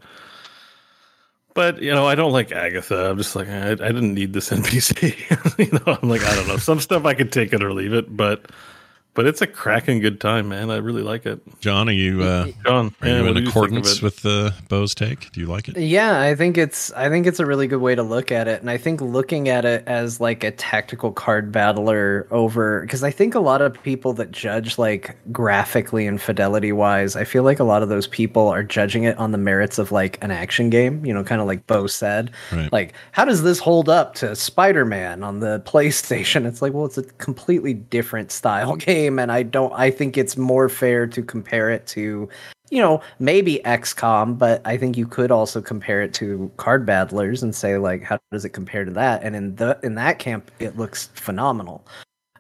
D: But you know, I don't like Agatha. I'm just like I, I didn't need this NPC. you know, I'm like I don't know. Some stuff I could take it or leave it, but but it's a cracking good time, man. I really like it.
A: John, are you uh,
D: John,
A: are
D: yeah,
A: you in
D: do you think of
A: accordance with uh, Bo's take? Do you like it?
C: Yeah, I think it's I think it's a really good way to look at it, and I think looking at it as like a tactical card battler over because I think a lot of people that judge like graphically and fidelity wise, I feel like a lot of those people are judging it on the merits of like an action game. You know, kind of like Bo said,
A: Right.
C: like how does this hold up to Spider Man on the PlayStation? It's like well, it's a completely different style game, and I don't. I think it's more fair to compare it to you know, maybe XCOM, but I think you could also compare it to Card Battlers and say like, how does it compare to that? And in the in that camp, it looks phenomenal.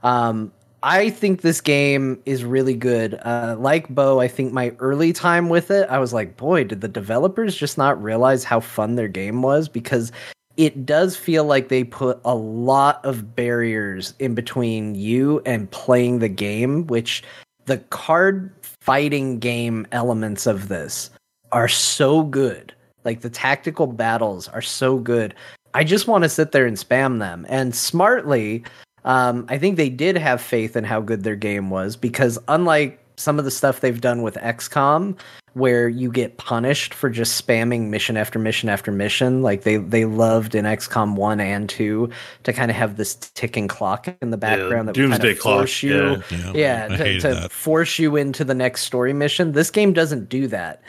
C: Um, I think this game is really good. Uh, like Bo, I think my early time with it, I was like, boy, did the developers just not realize how fun their game was? Because it does feel like they put a lot of barriers in between you and playing the game, which the card fighting game elements of this are so good. Like the tactical battles are so good. I just want to sit there and spam them. And smartly, um, I think they did have faith in how good their game was because unlike some of the stuff they've done with XCOM, where you get punished for just spamming mission after mission after mission, like they they loved in XCOM one and two to kind of have this ticking clock in the background that would kind
D: doomsday
C: of
D: clock,
C: force you,
A: yeah.
C: yeah,
A: I
C: to, to force you into the next story mission. This game doesn't do that.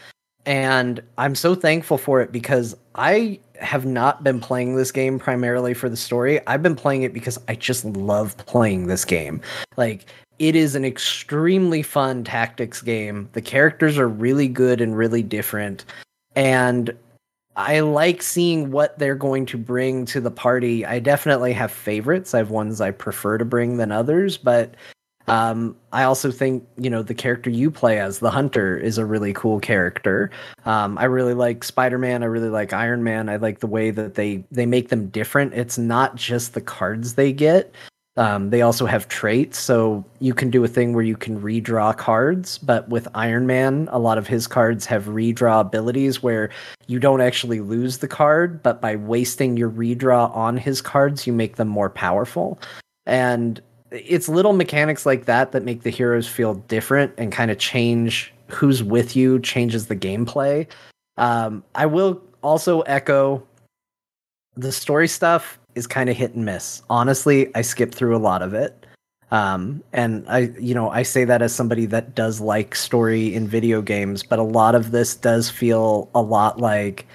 C: And I'm so thankful for it because I have not been playing this game primarily for the story. I've been playing it because I just love playing this game. Like, it is an extremely fun tactics game. The characters are really good and really different. And I like seeing what they're going to bring to the party. I definitely have favorites. I have ones I prefer to bring than others, but um, I also think you know the character you play as the hunter is a really cool character. Um, I really like Spider Man. I really like Iron Man. I like the way that they they make them different. It's not just the cards they get. Um, they also have traits, so you can do a thing where you can redraw cards. But with Iron Man, a lot of his cards have redraw abilities where you don't actually lose the card, but by wasting your redraw on his cards, you make them more powerful. And it's little mechanics like that that make the heroes feel different and kind of change who's with you, changes the gameplay. Um, I will also echo the story stuff is kind of hit and miss. Honestly, I skipped through a lot of it. Um, and I, you know, I say that as somebody that does like story in video games, but a lot of this does feel a lot like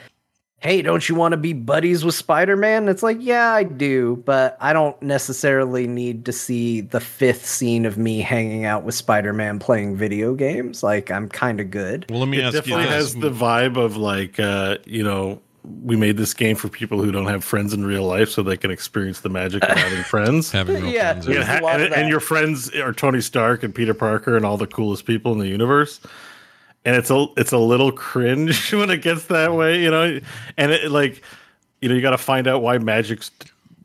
C: hey, don't you want to be buddies with Spider Man? It's like, yeah, I do, but I don't necessarily need to see the fifth scene of me hanging out with Spider Man playing video games. Like, I'm kind of good.
A: Well, let me
D: it
A: ask you
D: definitely
A: this.
D: has the vibe of like uh, you know we made this game for people who don't have friends in real life so they can experience the magic of having friends.
A: Having real
C: Yeah.
A: friends.
D: Yeah,
C: There's a
D: ha-
C: lot of
D: and, and your friends are Tony Stark and Peter Parker and all the coolest people in the universe. And it's a it's a little cringe when it gets that way, you know. And it like, you know, you got to find out why Magik's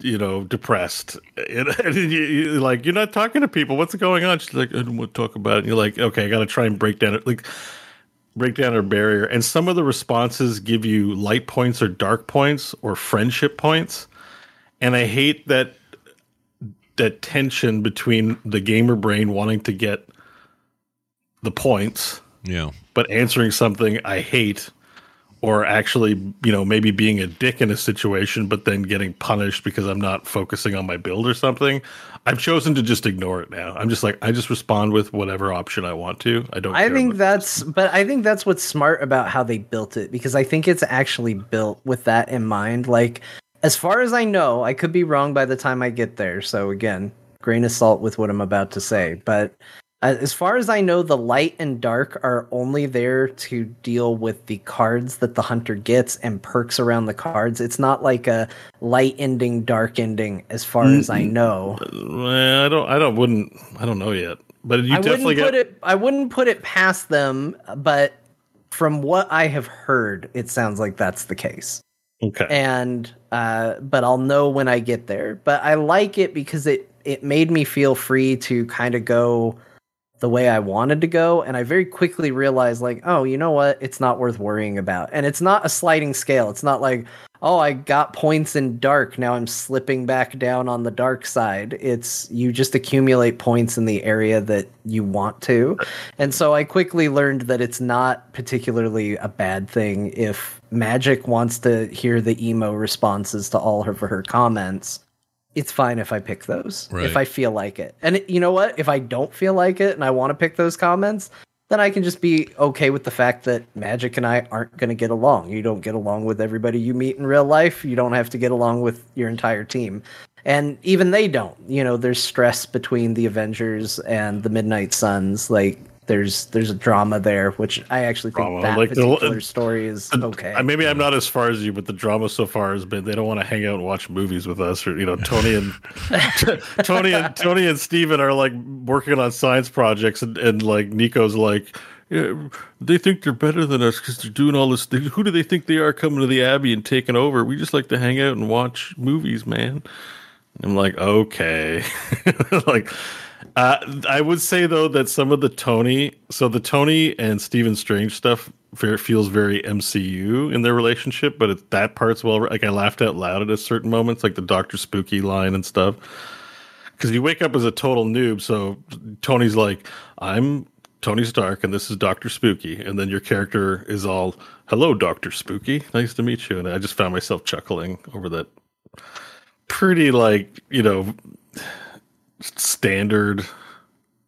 D: you know depressed. And, and you, you- like you're not talking to people. What's going on? She's like, I don't want to talk about it. And you're like, okay, I got to try and break down it. Like break down her barrier. And some of the responses give you light points or dark points or friendship points. And I hate that that tension between the gamer brain wanting to get the points,
A: Yeah.
D: But answering something I hate, or actually, you know, maybe being a dick in a situation, but then getting punished because I'm not focusing on my build or something. I've chosen to just ignore it now. I'm just like, I just respond with whatever option I want to. I don't.
C: I
D: care
C: think that's, but I think that's what's smart about how they built it because I think it's actually built with that in mind. Like, as far as I know, I could be wrong by the time I get there. So, again, grain of salt with what I'm about to say. But as far as I know, the light and dark are only there to deal with the cards that the hunter gets and perks around the cards. It's not like a light ending, dark ending, as far as I know.
D: I don't. I don't. Wouldn't. I don't know yet. But you
C: I
D: definitely
C: wouldn't
D: get.
C: put it. I wouldn't put it past them, but from what I have heard, it sounds like that's the case.
D: okay.
C: And uh, but I'll know when I get there. But I like it because it it made me feel free to kind of go the way I wanted to go, and I very quickly realized like, oh, you know what? It's not worth worrying about, and it's not a sliding scale. It's not like oh, I got points in dark. Now I'm slipping back down on the dark side. It's you just accumulate points in the area that you want to. And so I quickly learned that it's not particularly a bad thing if Magik wants to hear the emo responses to all of her comments. It's fine if I pick those
A: Right.
C: if I feel like it. And you know what? If I don't feel like it and I want to pick those comments, then I can just be okay with the fact that Magik and I aren't going to get along. You don't get along with everybody you meet in real life. You don't have to get along with your entire team. And even they don't. You know, there's stress between the Avengers and the Midnight Suns. Like there's there's a drama there, which I actually think
D: Drama,
C: that
D: like the-
C: particular story is uh, okay.
D: I, maybe I'm not as far as you, but the drama so far has been they don't want to hang out and watch movies with us, or you know, Tony and Tony and Tony and Stephen are like working on science projects, and, and like Nico's like. Yeah, they think they're better than us because they're doing all this. Who do they think they are coming to the Abbey and taking over? We just like to hang out and watch movies, man. I'm like, okay. like, uh, I would say though that some of the Tony, so the Tony and Stephen Strange stuff feels very MCU in their relationship, but it, that part's well, like I laughed out loud at a certain moments, like the Doctor Spooky line and stuff. Because you wake up as a total noob, so Tony's like, I'm Tony Stark and this is Doctor Spooky, and then your character is all, hello, Doctor Spooky, nice to meet you, and I just found myself chuckling over that pretty like you know standard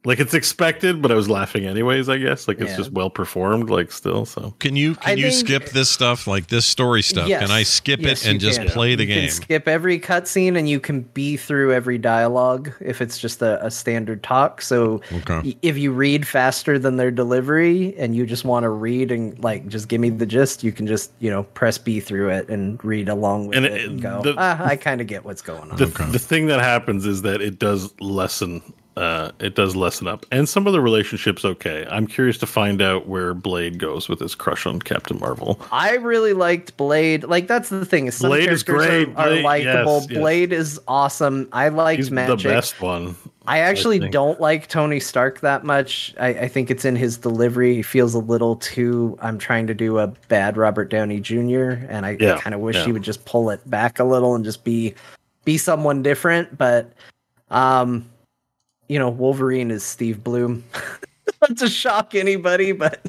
D: Like it's expected, but I was laughing anyways. I guess like it's
C: Yeah.
D: just well performed. Like still, so
A: Can you can
C: I
A: you
C: think-
A: skip this stuff like this story stuff?
C: Yes.
A: Can I skip
C: Yes,
A: it and just
C: can.
A: play the
C: You
A: game?
C: Can skip every cutscene and you can be through every dialogue if it's just a, a standard talk. So
A: Okay.
C: y- if you read faster than their delivery and you just want to read and like just give me the gist, you can just you know press B through it and read along with
D: And
C: it,
D: it-
C: and go.
D: the-
C: ah, I kind of get what's going on.
D: the the thing that happens is that it does lessen. Uh, it does lessen up, and some of the relationships. Okay, I'm curious to find out where Blade goes with his crush on Captain Marvel.
C: I really liked Blade. Like that's the thing. Some
D: Blade is great.
C: Are, are
D: Blade-
C: likable.
D: yes, yes.
C: Blade is awesome. I liked
D: He's
C: Magik.
D: the best one.
C: I actually
D: think.
C: don't like Tony Stark that much. I, I think it's in his delivery. He feels a little too. I'm trying to do a bad Robert Downey Jr. and I,
D: Yeah,
C: kind of wish
D: yeah.
C: he would just pull it back a little and just be be someone different. But, um, you know, Wolverine is Steve Blum. Not to shock anybody, but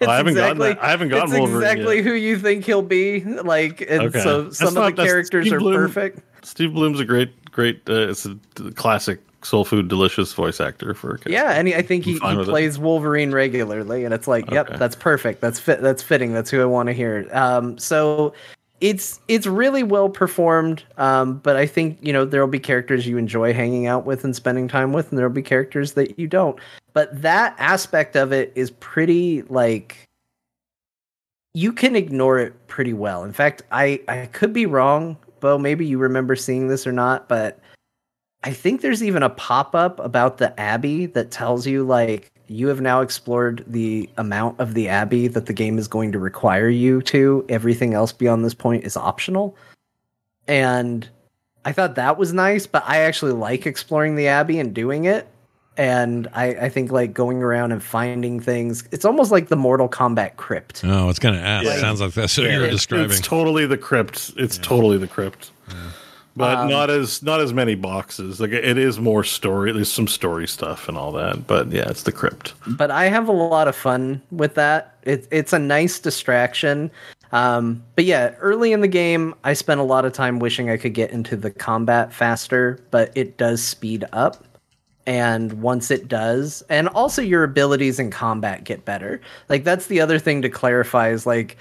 C: it's
D: I haven't gotten
C: exactly
D: that- I haven't gotten
C: it's
D: Wolverine
C: exactly
D: yet.
C: who you think he'll be. Like, and
D: Okay.
C: so
D: That's
C: some
D: not-
C: of the characters
D: Steve
C: are
D: Blum-
C: perfect.
D: Steve Blum's a great, great. Uh, it's a classic soul food delicious voice actor for. A kid.
C: Yeah, and he, I think he, he
D: with it.
C: plays Wolverine regularly, and it's like, yep, that's perfect. That's fit. That's fitting. That's who I want to hear. Um, so it's it's really well performed. Um, but I think you know there'll be characters you enjoy hanging out with and spending time with, and there'll be characters that you don't. But that aspect of it is pretty like you can ignore it pretty well. In fact, I I could be wrong, Bo. Maybe you remember seeing this or not, but I think there's even a pop up about the Abbey that tells you like you have now explored the amount of the Abbey that the game is going to require you to. Everything else beyond this point is optional. And I thought that was nice, but I actually like exploring the Abbey and doing it. And I, I think like going around and finding things, it's almost like the Mortal Kombat crypt.
A: Oh, it's gonna ask.
D: Yeah.
A: Sounds like that's what
D: Yeah,
A: you were
D: it's-
A: describing.
D: It's totally the crypt. It's totally the crypt. But
C: Um,
D: not as not as many boxes. Like it is more story. There's some story stuff and all that. But yeah, it's the crypt.
C: but I have a lot of fun with that. It, it's a nice distraction. Um, but yeah, early in the game, I spent a lot of time wishing I could get into the combat faster, but it does speed up. And once it does, and also your abilities in combat get better. Like, that's the other thing to clarify is like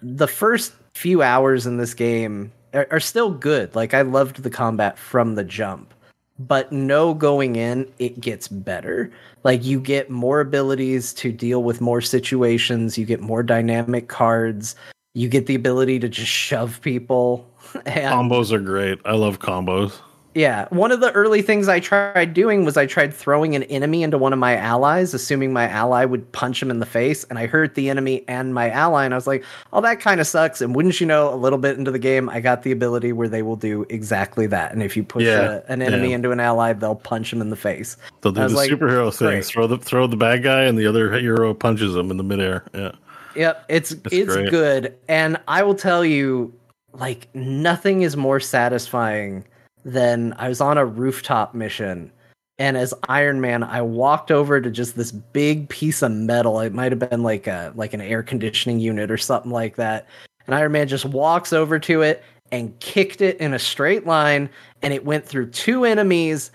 C: the first few hours in this game are, are still good. Like, I loved the combat from the jump but no going in it gets better like you get more abilities to deal with more situations you get more dynamic cards you get the ability to just shove people and
D: Combos are great. I love combos.
C: Yeah one of the early things i tried doing was i tried throwing an enemy into one of my allies assuming my ally would punch him in the face and i hurt the enemy and my ally and i was like oh that kind of sucks and wouldn't you know a little bit into the game i got the ability where they will do exactly that and if you push
D: Yeah,
C: a, an enemy
D: yeah.
C: into an ally they'll punch him in the face
D: They'll do the
C: like,
D: superhero thing. Throw the throw the bad guy, and the other hero punches him in the midair. Yeah.
C: Yep, it's it's
D: great.
C: good, and I will tell you, like nothing is more satisfying than I was on a rooftop mission, and as Iron Man, I walked over to just this big piece of metal. It might have been like a like an air conditioning unit or something like that, and Iron Man just walks over to it and kicked it in a straight line, and it went through two enemies,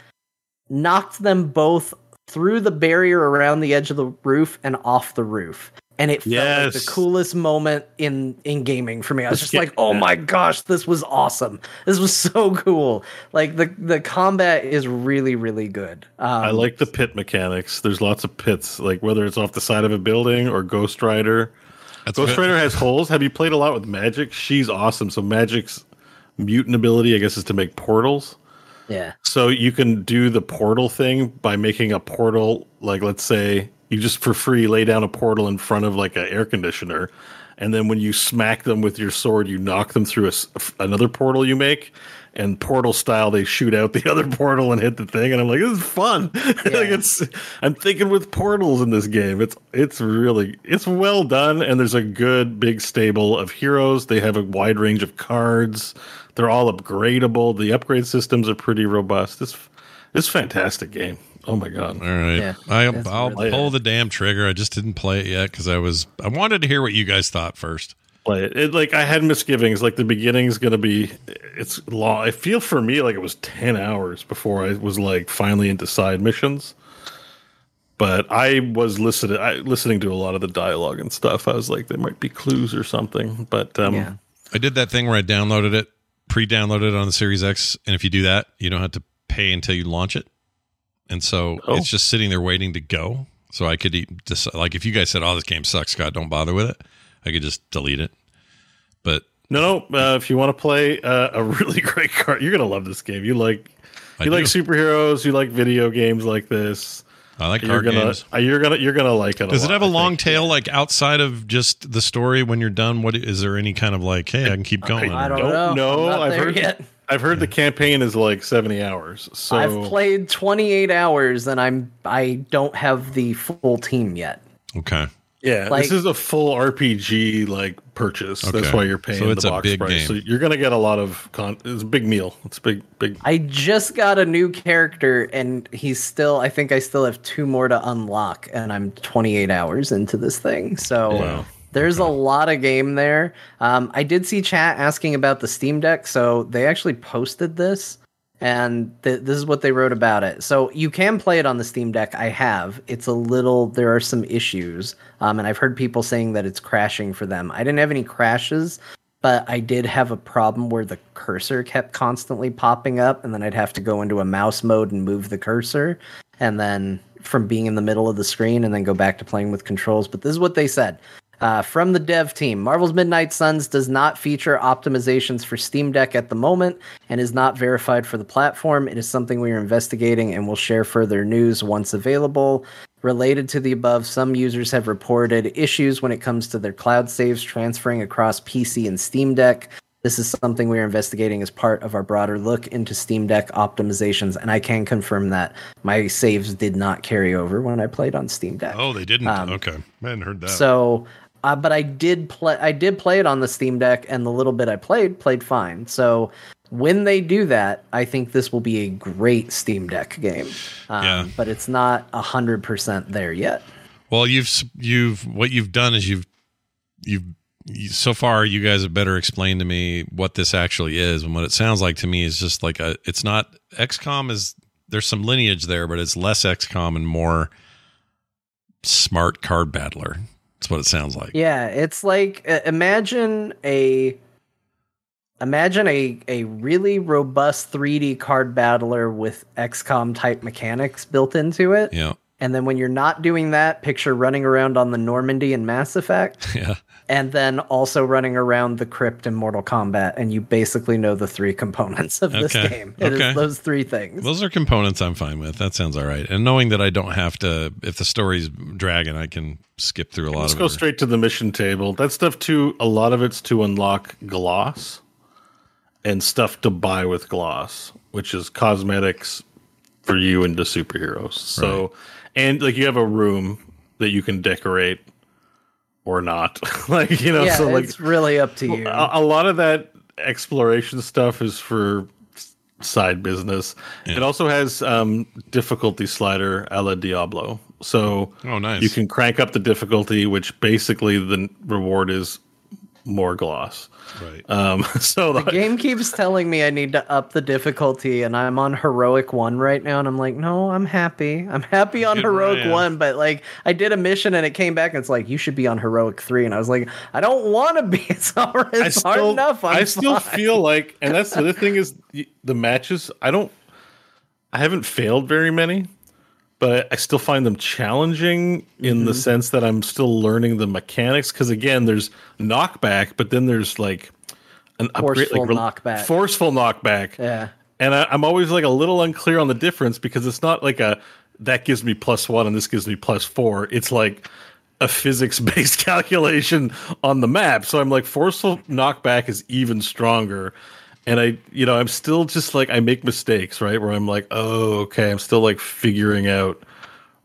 C: knocked them both through the barrier around the edge of the roof and off the roof. And it felt like the coolest moment in in gaming for me. I was just like, "Oh my gosh, this was awesome! This was so cool!" Like the the combat is really really good. Um,
D: I like the pit mechanics. There's lots of pits, like whether it's off the side of a building or Ghost Rider.
A: That's
D: Ghost. Rider has holes. Have you played a lot with Magik? She's awesome. So Magik's mutant ability, I guess, is to make portals.
C: yeah.
D: So you can do the portal thing by making a portal, like let's say you just for free lay down a portal in front of like an air conditioner, and then when you smack them with your sword, you knock them through a another portal you make, and portal style they shoot out the other portal and hit the thing, and I'm like, this is fun. like it's I'm thinking with portals in this game. It's it's really it's well done, and there's a good big stable of heroes. They have a wide range of cards. They're all upgradable. The upgrade systems are pretty robust. It's it's fantastic game. Oh my god.
A: All right,
C: Yeah,
A: I, I'll
D: really-
A: pull the damn trigger. I just didn't play it yet because I was I wanted to hear what you guys thought first.
D: play it. it. Like I had misgivings. Like the beginning's gonna be, it's long. I feel for me like it was ten hours before I was like finally into side missions. but I was listening I, listening to a lot of the dialogue and stuff. I was like, there might be clues or something. But um,
C: Yeah.
A: I did that thing where I downloaded it, pre-downloaded it on the Series X, and if you do that, you don't have to pay until you launch it, and so
D: Oh.
A: it's just sitting there waiting to go. So I could eat, just like if you guys said, "Oh, this game sucks, Scott, don't bother with it," I could just delete it. But
D: no, no. Uh, if you want to play uh, a really great card, you're gonna love this game. You like
A: I
D: you like
A: do.
D: superheroes. You like video games like this.
A: I like card You're
D: gonna
A: games.
D: uh, you're gonna you're gonna like it.
A: Does
D: a
A: it
D: lot,
A: have a
D: I
A: long
D: think.
A: tail, like outside of just the story? When you're done, what is there any kind of like, hey, I can keep going?
C: I don't
D: Don't
C: know.
D: know.
C: I'm not
D: I've
C: there
D: heard
C: yet.
D: I've heard the campaign is like 70 hours. So
C: I've played 28 hours and I'm I don't have the full team yet.
A: Okay,
D: Yeah,
C: Like-
D: this is a full RPG like purchase. That's why you're paying
A: So it's
D: the
A: a
D: box
A: big
D: price.
A: game.
D: So you're gonna get a lot of con. It's a big meal. It's a big big.
C: I just got a new character and he's still I think I still have two more to unlock and I'm 28 hours into this thing. So
D: Wow.
C: There's a lot of game there. Um, I did see chat asking about the Steam Deck, so they actually posted this and th- this is what they wrote about it. So you can play it on the Steam Deck. I have. It's a little. There are some issues, um, and I've heard people saying that it's crashing for them. I didn't have any crashes, but I did have a problem where the cursor kept constantly popping up, and then I'd have to go into a mouse mode and move the cursor, and then from being in the middle of the screen, and then go back to playing with controls. But this is what they said. Uh, from the dev team, Marvel's Midnight Suns does not feature optimizations for Steam Deck at the moment and is not verified for the platform. It is something we are investigating and will share further news once available. Related to the above, some users have reported issues when it comes to their cloud saves transferring across PC and Steam Deck. This is something we are investigating as part of our broader look into Steam Deck optimizations, and I can confirm that my saves did not carry over when I played on Steam Deck.
A: Oh, they didn't.
C: Um,
A: okay, I hadn't heard that.
C: So, uh, but I did play. I did play it on the Steam Deck, and the little bit I played played fine. So, when they do that, I think this will be a great Steam Deck game. Um,
A: Yeah.
C: But it's not hundred percent there yet.
A: Well, you've you've what you've done is you've you've you, so far you guys have better explained to me what this actually is and what it sounds like to me is just like a it's not XCOM is there's some lineage there but it's less XCOM and more smart card battler. That's what it sounds like.
C: Yeah, it's like uh, imagine a imagine a a really robust 3D card battler with XCOM type mechanics built into it.
A: Yeah.
C: And then when you're not doing that, picture running around on the Normandy in Mass Effect.
A: Yeah.
C: And then also running around the crypt in Mortal Kombat, and you basically know the three components of this
A: Okay,
C: game. It is
A: okay.
C: those three things.
A: Those are components I'm fine with. That sounds all right. And knowing that I don't have to if the story's dragging, I can skip through a lot
D: Let's
A: of
D: go straight to the mission table. That stuff too. A lot of it's to unlock gloss and stuff to buy with gloss, which is cosmetics for you into superheroes. So, and like you have a room that you can decorate or not. like you know,
C: yeah,
D: so like
C: it's really up to you.
D: a, a lot of that exploration stuff is for side business. It also has um, difficulty slider a la Diablo. So
A: Oh, nice.
D: you can crank up the difficulty, which basically the reward is more gloss.
A: Right.
D: Um, so
C: the game keeps telling me I need to up the difficulty, and I'm on heroic one right now, and I'm like, no, I'm happy. I'm happy on
A: Good
C: heroic
A: man.
C: one, but like I did a mission and it came back and it's like you should be on heroic three, and I was like, I don't want to be. It's, hard, it's hard enough. I'm
D: I still
C: fine.
D: feel like, and that's the other thing is the matches. I don't, I haven't failed very many, but I still find them challenging in
C: Mm-hmm.
D: the sense that I'm still learning the mechanics. Because again, there's knockback, but then there's like an upgrade,
C: Forceful
D: like rel-
C: knockback.
D: forceful knockback.
C: Yeah.
D: And I, I'm always like a little unclear on the difference because it's not like a that gives me plus one and this gives me plus four. It's like a physics based calculation on the map. So I'm like, forceful knockback is even stronger. And I, you know, I'm still just like, I make mistakes, right? Where I'm like, oh, okay, I'm still like figuring out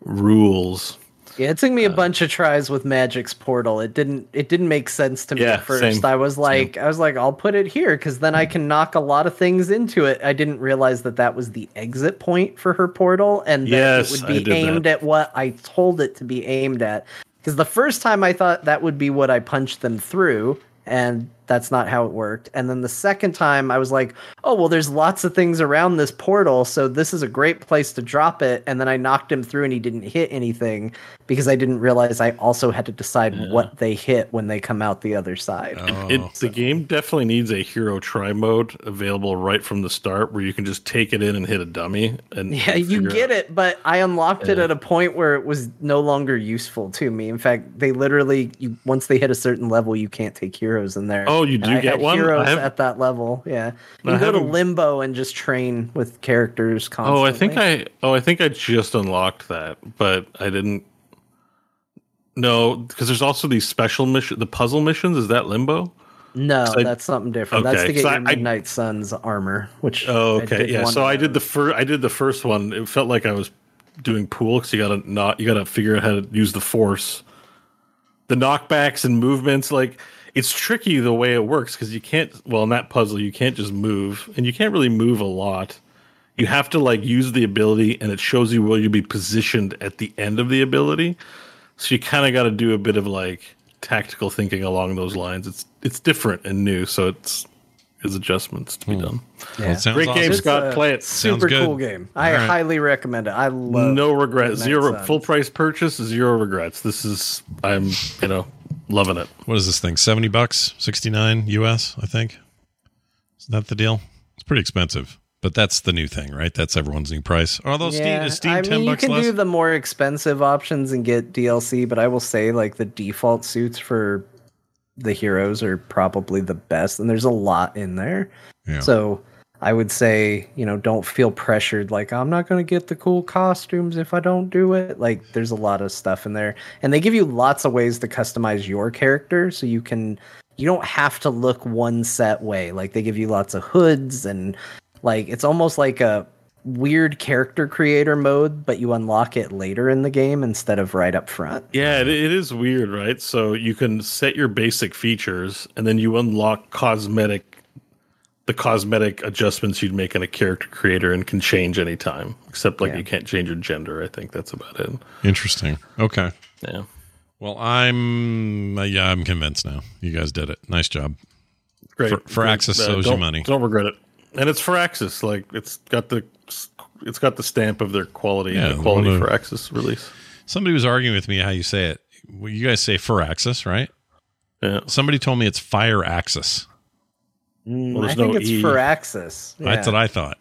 D: rules.
C: Yeah, it took
D: Uh,
C: me a bunch of tries with Magik's portal. It didn't it didn't make sense to me
D: Yeah,
C: at first.
D: same.
C: I was like I was like I'll put it here cuz then I can knock a lot of things into it. I didn't realize that that was the exit point for her portal and that
D: Yes,
C: it would be
D: that.
C: aimed at what I told it to be aimed at. Cuz the first time I thought that would be what I punched them through and that's not how it worked. And then the second time, I was like, oh, well, there's lots of things around this portal, so this is a great place to drop it. And then I knocked him through and he didn't hit anything because I didn't realize I also had to decide what they hit when they come out the other side.
A: Oh,
D: It, the game definitely needs a hero try mode available right from the start, where you can just take it in and hit a dummy. And
C: Yeah, you get
D: out-
C: it, but I unlocked it at a point where it was no longer useful to me. In fact, they literally, you, once they hit a certain level, you can't take heroes in there.
D: Oh, Oh,
C: you
D: do get one?
C: Heroes
D: have-
C: at that level, yeah. You
D: I
C: go to
D: haven't-
C: limbo and just train with characters constantly.
D: Oh, I think I. Oh, I think I just unlocked that, but I didn't. No, because there's also these special mission, the puzzle missions. Is that Limbo?
C: No,
D: I-
C: that's something different. That's
D: Okay,
C: to get your
D: I-
C: Midnight Sun's armor, which
D: Oh, okay, yeah. So I did the first. I did the first one. It felt like I was doing pool because you gotta not. You gotta figure out how to use the force. The knockbacks and movements, like it's tricky the way it works because you can't. Well, in that puzzle, you can't just move, and you can't really move a lot. You have to like use the ability, and it shows you where you'll be positioned at the end of the ability. So you kind of got to do a bit of like tactical thinking along those lines. It's it's different and new, so it's there's adjustments to be hmm. done.
C: Yeah.
A: Sounds
D: Great game,
A: awesome.
C: It's
D: Scott.
C: a
D: Play it.
A: Sounds
C: Super
A: good.
C: cool game. I
A: All right.
C: highly recommend it. I love
D: no
C: regrets.
D: Zero
C: Suns.
D: full price purchase, zero regrets. This is I'm you know loving it.
A: What is this thing? Seventy bucks, sixty nine US, I think. Isn't that the deal? It's pretty expensive, but that's the new thing, right? That's everyone's new price. Although Steam is Steam
C: I
A: ten
C: mean, you can
A: less.
C: do the more expensive options and get DLC, but I will say like the default suits for the heroes are probably the best, and there's a lot in there.
A: Yeah.
C: So I would say, you know, don't feel pressured like I'm not going to get the cool costumes if I don't do it. Like there's a lot of stuff in there. And they give you lots of ways to customize your character so you can you don't have to look one set way. Like they give you lots of hoods and like it's almost like a weird character creator mode, but you unlock it later in the game instead of right up front.
D: Yeah, it, it is weird, right? So you can set your basic features, and then you unlock cosmetic, the cosmetic adjustments you'd make in a character creator, and can change anytime. Except like
C: Yeah.
D: you can't change your gender. I think that's about it.
A: Interesting. Okay.
D: Yeah.
A: Well, I'm uh, yeah, I'm convinced now. You guys did it. Nice job.
D: Great.
A: For- for
D: Great.
A: Axis owes you money.
D: Don't regret it. And it's Firaxis. Like it's got the it's got the stamp of their quality
A: Yeah,
D: and the quality
A: well, uh,
D: Firaxis release.
A: Somebody was arguing with me how you say it. Well, you guys say for Firaxis, right?
D: Yeah.
A: Somebody told me it's Fire Axis.
C: Mm,
D: Well,
C: I
D: there's
C: think it's
D: E.
C: for Axis.
A: That's what I thought.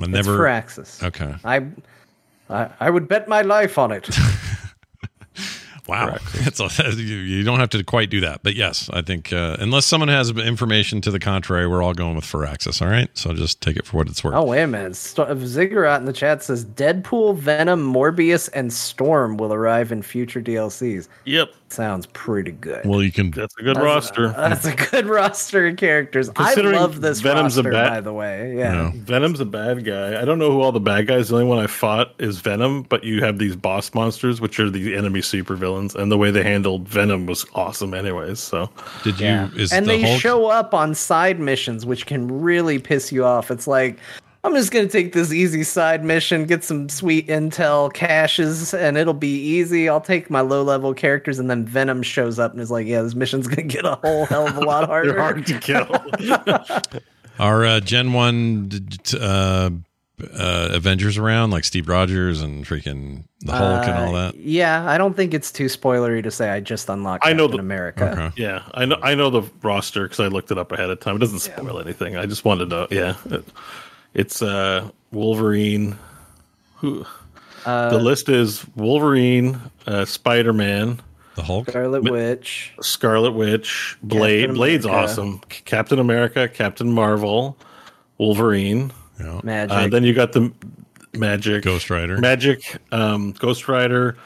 A: I
C: It's
A: never.
C: for Axis.
A: Okay.
C: I, I I would bet my life on it.
A: Wow. It's a, you you don't have to quite do that. But yes, I think uh, unless someone has information to the contrary, we're all going with Firaxis. All right. So just take it for what it's worth.
C: Oh wait a minute! St- Ziggurat in the chat says Deadpool, Venom, Morbius, and Storm will arrive in future DLCs.
D: Yep.
C: Sounds pretty good.
A: Well, you can.
D: That's a good roster.
C: That's a good roster of characters. I love this
D: Venom's a bad,
C: by the way. Yeah.
D: Venom's a bad guy. I don't know who all the bad guys. The only one I fought is Venom, but you have these boss monsters, which are the enemy supervillains, and the way they handled Venom was awesome, anyways. So
A: Did you?
C: Yeah.
A: Is
C: and
A: the
C: they
A: Hulk?
C: show up on side missions, which can really piss you off. It's like, I'm just gonna take this easy side mission, get some sweet intel caches, and it'll be easy. I'll take my low level characters, and then Venom shows up and is like, "Yeah, this mission's gonna get a whole hell of a lot harder."
D: they're hard to kill.
A: Are uh, Gen One d- d- uh, uh, Avengers around like Steve Rogers and freaking the Hulk and all
C: Uh,
A: that?
C: Yeah, I don't think it's too spoilery to say I just unlocked
D: I know
C: Captain
D: the-
C: America.
A: Okay.
D: yeah, I know. I know the roster because I looked it up ahead of time. It doesn't spoil anything. I just wanted to. Yeah, it, it's uh Wolverine. Who?
C: Uh,
D: the list is Wolverine, uh, Spider Man,
A: The Hulk.
C: Scarlet Witch.
D: Scarlet Witch, Blade.
C: Captain
D: Blade's
C: America.
D: awesome. C- Captain America, Captain Marvel, Wolverine.
A: Yeah.
C: Magik.
D: Uh, then you got the Magik,
A: Ghost Rider.
D: Magik, um, Ghost Rider,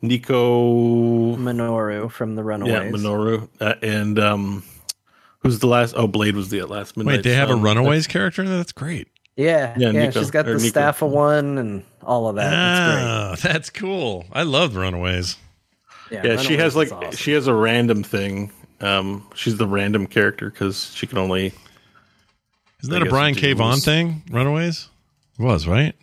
D: Nico,
C: Minoru from the Runaways.
D: yeah, Minoru, uh, and um, who's the last? Oh, Blade was the last. Midnight
A: Wait, they have a
D: Sun.
A: Runaways character? That's great.
C: Yeah,
D: Yeah,
C: yeah,
D: Nico,
C: she's got the
D: Nico.
C: staff of one and all of that. That's great.
A: Ah, that's cool. I love Runaways.
D: Yeah,
C: Runaways
D: she has like
C: awesome.
D: she has a random thing. Um, she's the random character because she can only.
A: Isn't
D: I
A: that a Brian
D: it
A: K.
D: Vaughan
A: thing? Runaways? It was, right?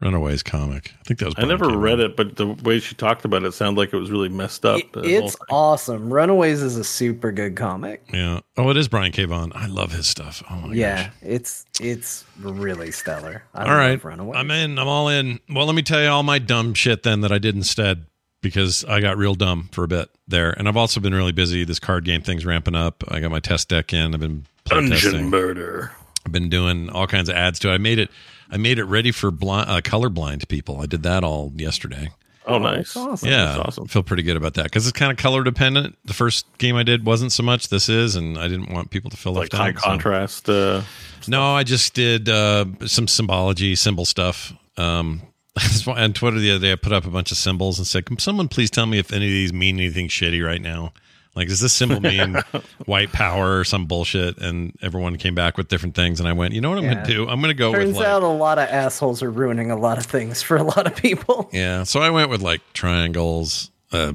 A: Runaways comic. I think that was.
D: I never
A: Brian K.
D: read it, but the way she talked about it sounded like it was really messed up.
C: It- it's awesome. Runaways is a super good comic.
A: Yeah. Oh, it is Brian K. Vaughan. I love his stuff. Oh my
C: yeah,
A: gosh.
C: it's it's really stellar. I
A: All
C: love
A: right.
C: Runaways.
A: I'm in. I'm all in. Well, let me tell you all my dumb shit then that I did instead because I got real dumb for a bit there. And I've also been really busy. This card game thing's ramping up. I got my test deck in. I've been
D: Dungeon
A: playtesting.
D: murder.
A: I've been doing all kinds of ads to it. I made it. I made it ready for blind, uh, colorblind people. I did that all yesterday.
D: Oh, nice.
C: That's awesome.
A: Yeah,
D: That's awesome.
A: I feel pretty good about that because it's kind of color dependent. The first game I did wasn't so much. This is, and I didn't want people to feel
D: Like
A: left
D: high
A: out. so-
D: contrast. Uh,
A: No, I just did uh, some symbology, symbol stuff. Um, on Twitter the other day, I put up a bunch of symbols and said, "Can someone please tell me if any of these mean anything shitty right now? Like, does this symbol mean white power or some bullshit?" And everyone came back with different things, and I went, "You know what I'm
C: Yeah.
A: going to do? I'm going to go
C: Turns
A: with like,
C: out a lot of assholes are ruining a lot of things for a lot of people.
A: yeah." So I went with like triangles. Uh,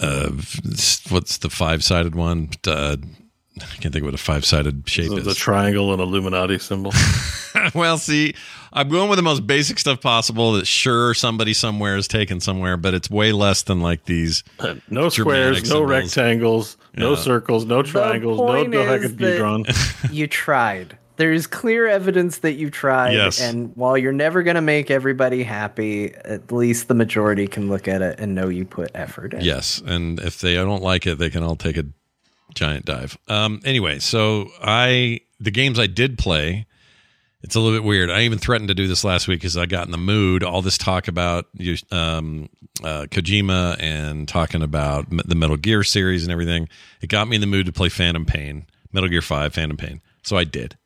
A: uh, what's the five sided one? Uh, I can't think of what a five sided shape
D: the,
A: is.
D: the triangle and Illuminati symbol.
A: well, see, I'm going with the most basic stuff possible that sure somebody somewhere is taken somewhere, but it's way less than like these.
D: No
A: Germanic
D: squares, no
A: symbols.
D: rectangles, no circles, no triangles, no
C: point is
D: dodecahedron.
C: that you tried. There's clear evidence that you tried,
A: Yes.
C: and while you're never going to make everybody happy, at least the majority can look at it and know you put effort in.
A: Yes, and if they don't like it, they can all take a giant dive. Um, anyway, so I the games I did play. It's a little bit weird. I even threatened to do this last week because I got in the mood. All this talk about um, uh, Kojima and talking about m- the Metal Gear series and everything. It got me in the mood to play Phantom Pain, Metal Gear Five, Phantom Pain. So I did,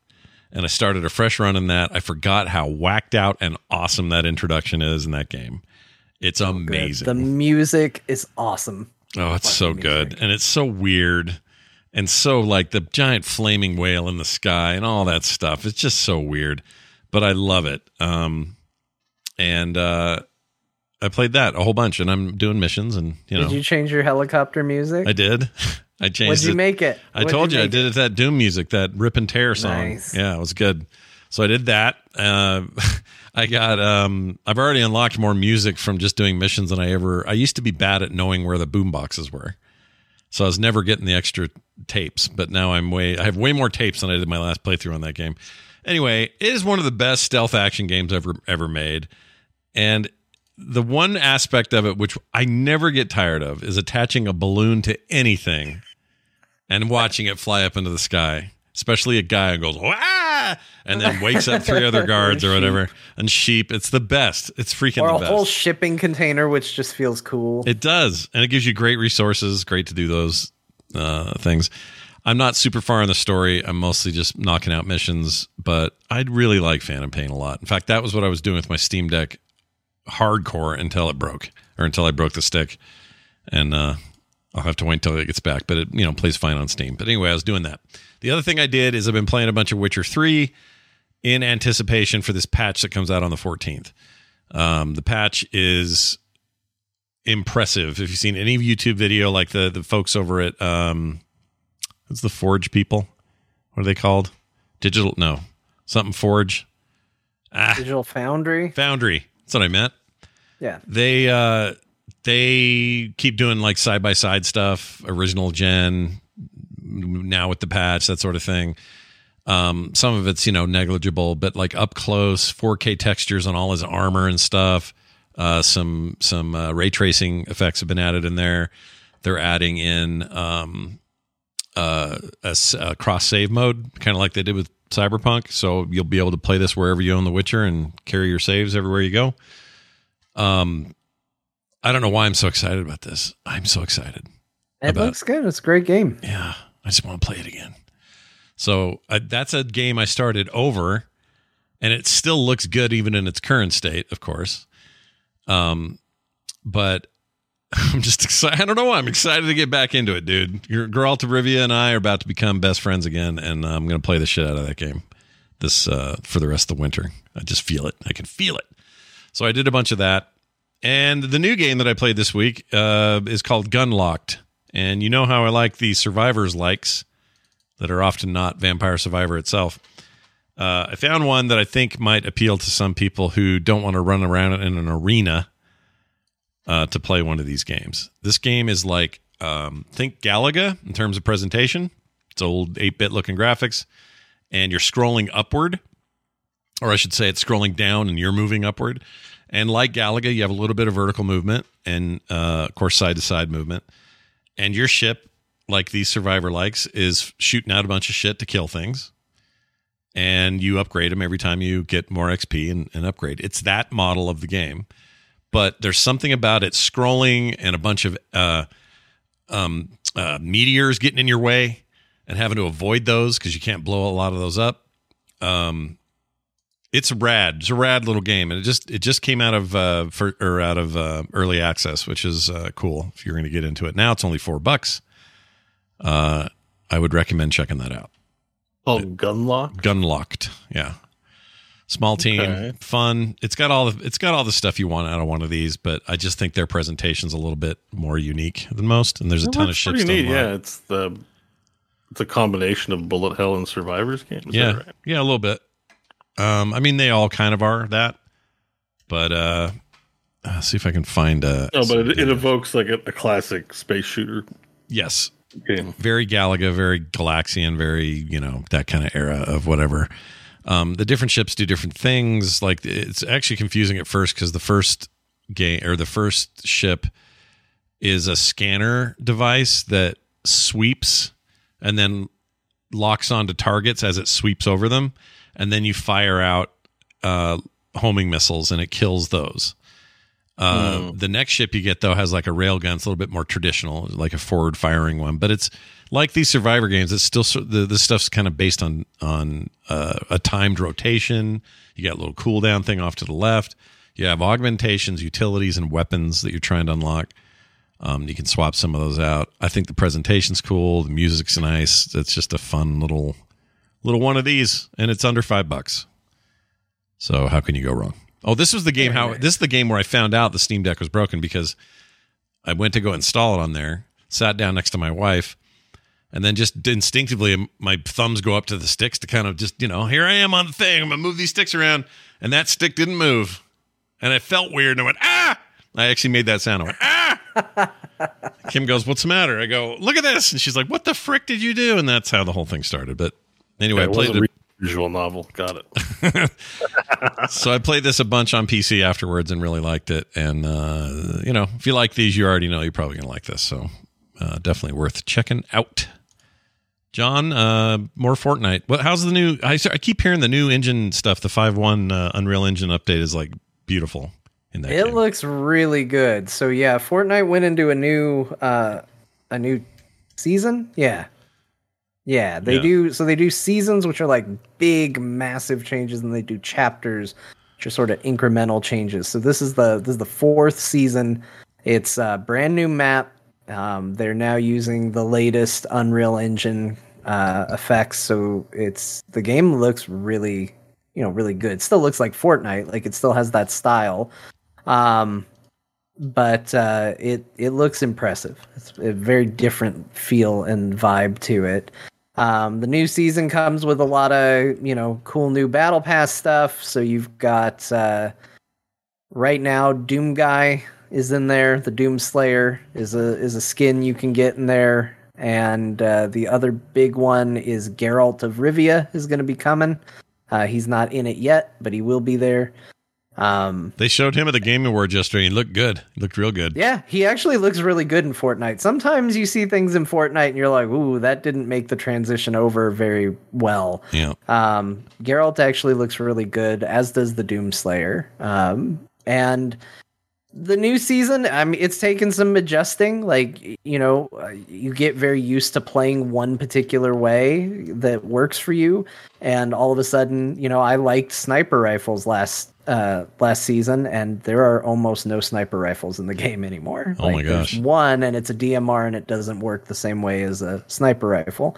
A: and I started a fresh run in that. I forgot how whacked out and awesome that introduction is in that game. It's amazing.
C: The music is awesome.
A: Oh, it's so good. And it's so weird. And so like the giant flaming whale in the sky and all that stuff. It's just so weird. But I love it. Um and uh I played that a whole bunch and I'm doing missions and you know
C: Did you change your helicopter music?
A: I did. I changed
C: What'd you
A: it.
C: make it?
A: I
C: What'd
A: told you, I did it that Doom music, that Rip and Tear song.
C: Nice.
A: Yeah, it was good. So I did that. Uh, I got. Um, I've already unlocked more music from just doing missions than I ever. I used to be bad at knowing where the boom boxes were, so I was never getting the extra tapes. But now I'm way. I have way more tapes than I did my last playthrough on that game. Anyway, it is one of the best stealth action games ever ever made, and the one aspect of it which I never get tired of is attaching a balloon to anything and watching it fly up into the sky. Especially a guy who goes ah, and then wakes up three other guards or whatever, and sheep. It's the best. It's freaking
C: or
A: the
C: a
A: best.
C: whole shipping container, which just feels cool.
A: It does, and it gives you great resources. Great to do those uh, things. I'm not super far in the story. I'm mostly just knocking out missions, but I'd really like Phantom Pain a lot. In fact, that was what I was doing with my Steam Deck hardcore until it broke, or until I broke the stick, and uh, I'll have to wait until it gets back. But it you know plays fine on Steam. But anyway, I was doing that. The other thing I did is I've been playing a bunch of Witcher Three in anticipation for this patch that comes out on the 14th. Um, the patch is impressive. If you've seen any YouTube video, like the the folks over at um, what's the Forge people? What are they called? Digital? No, something Forge. Ah,
C: Digital Foundry.
A: Foundry. That's what I meant.
C: Yeah.
A: They uh, they keep doing like side by side stuff, original gen. Now with the patch, that sort of thing. Um, some of it's you know negligible, but like up close, 4K textures on all his armor and stuff. Uh, some some uh, ray tracing effects have been added in there. They're adding in um, uh, a, a cross save mode, kind of like they did with Cyberpunk. So you'll be able to play this wherever you own The Witcher and carry your saves everywhere you go. Um, I don't know why I'm so excited about this. I'm so excited.
C: It
A: about-
C: looks good. It's a great game.
A: Yeah, I just want to play it again. So uh, that's a game I started over, and it still looks good even in its current state, of course. Um, but I'm just excited. I don't know why. I'm excited to get back into it, dude. Your Geralt of Rivia and I are about to become best friends again, and I'm going to play the shit out of that game this uh, for the rest of the winter. I just feel it. I can feel it. So I did a bunch of that. And the new game that I played this week uh, is called Gunlocked. And you know how I like the survivors likes that are often not Vampire Survivor itself. Uh, I found one that I think might appeal to some people who don't want to run around in an arena uh, to play one of these games. This game is like um, think Galaga in terms of presentation. It's old 8-bit looking graphics, and you're scrolling upward, or I should say, it's scrolling down and you're moving upward. And like Galaga, you have a little bit of vertical movement and, uh, of course, side to side movement. And your ship, like these Survivor likes, is shooting out a bunch of shit to kill things. And you upgrade them every time you get more XP and, and upgrade. It's that model of the game. But there's something about it scrolling and a bunch of uh, um, uh, meteors getting in your way and having to avoid those because you can't blow a lot of those up. Um, it's rad. It's a rad little game, and it just it just came out of uh, for or out of uh, early access, which is uh, cool. If you're going to get into it now, it's only four bucks. Uh, I would recommend checking that out.
D: Called Gunlock.
A: Gunlocked, yeah. Small team,
D: Okay.
A: fun. It's got all the it's got all the stuff you want out of one of these, but I just think their presentation's a little bit more unique than most. And there's a ton of ships.
D: neat. Yeah, it's the it's a combination of bullet hell and survivors game.
A: Yeah,
D: right?
A: yeah, a little bit. Um, I mean, they all kind of are that, but uh, uh see if I can find a.
D: No, but it, it evokes like a, a classic space shooter
A: yes,
D: game.
A: very Galaga, very Galaxian, very you know that kind of era of whatever. Um, the different ships do different things. Like it's actually confusing at first because the first game or the first ship is a scanner device that sweeps and then locks onto targets as it sweeps over them, and then you fire out uh, homing missiles and it kills those. Uh, The next ship you get though has like a rail gun. It's a little bit more traditional, like a forward firing one. But it's like these survivor games. It's still the this stuff's kind of based on on uh, a timed rotation. You got a little cooldown thing off to the left. You have augmentations, utilities, and weapons that you're trying to unlock. Um, you can swap some of those out. I think the presentation's cool. The music's nice. It's just a fun little little one of these, and it's under five bucks. So how can you go wrong? Oh, this was the game. How this is the game where I found out the Steam Deck was broken because I went to go install it on there, sat down next to my wife, and then just instinctively my thumbs go up to the sticks to kind of just you know here I am on the thing. I'm gonna move these sticks around, and that stick didn't move, and it felt weird. And I went ah. I actually made that sound. I went ah. Kim goes, "What's the matter?" I go, "Look at this," and she's like, "What the frick did you do?" And that's how the whole thing started. But anyway,
D: Yeah,
A: I played
D: the a visual novel. Got it.
A: so I played this a bunch on PC afterwards and really liked it. And uh, you know, if you like these, you already know you're probably gonna like this. So uh, definitely worth checking out. John, uh, more Fortnite. What? How's the new? I, I keep hearing the new engine stuff. The five one uh, Unreal Engine update is like beautiful in that
C: It
A: game.
C: looks really good. So yeah, Fortnite went into a new uh a new season. Yeah. Yeah, they
A: Yeah.
C: do so they do seasons which are like big massive changes and they do chapters which are sort of incremental changes. So this is the this is the fourth season. It's a brand new map. Um, they're now using the latest Unreal Engine uh, effects, so it's the game looks really, you know, really good. It still looks like Fortnite, like it still has that style, um, but uh, it it looks impressive. It's a very different feel and vibe to it. Um, the new season comes with a lot of you know cool new battle pass stuff. So you've got uh, right now Doom Guy is in there. The Doom Slayer is a is a skin you can get in there, and uh, the other big one is Geralt of Rivia is going to be coming. Uh, he's not in it yet, but he will be there. Um,
A: They showed him at the Game Awards yesterday. He looked good. He looked real good.
C: yeah, he actually looks really good in Fortnite. Sometimes you see things in Fortnite and you're like, "Ooh, that didn't make the transition over very well."
A: Yeah.
C: Um, Geralt actually looks really good, as does the Doomslayer. Um, and the new season, I mean, it's taken some adjusting. Like, you know, uh, you get very used to playing one particular way that works for you, and all of a sudden, you know, I liked sniper rifles last uh last season and there are almost no sniper rifles in the game anymore
A: Oh my
C: Like, there's
A: gosh.
C: one and it's a dmr and it doesn't work the same way as a sniper rifle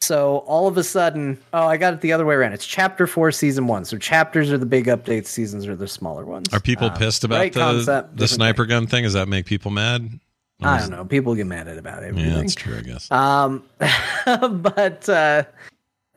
C: so all of a sudden, oh, I got it the other way around. It's chapter four, season one. So chapters are the big updates, seasons are the smaller ones.
A: Are people
C: Um,
A: pissed about
C: right
A: the
C: concept,
A: the sniper gun thing? Does that make people mad?
C: thing. I don't know. People get mad at about
A: Yeah, that's true. I guess.
C: Um, but uh,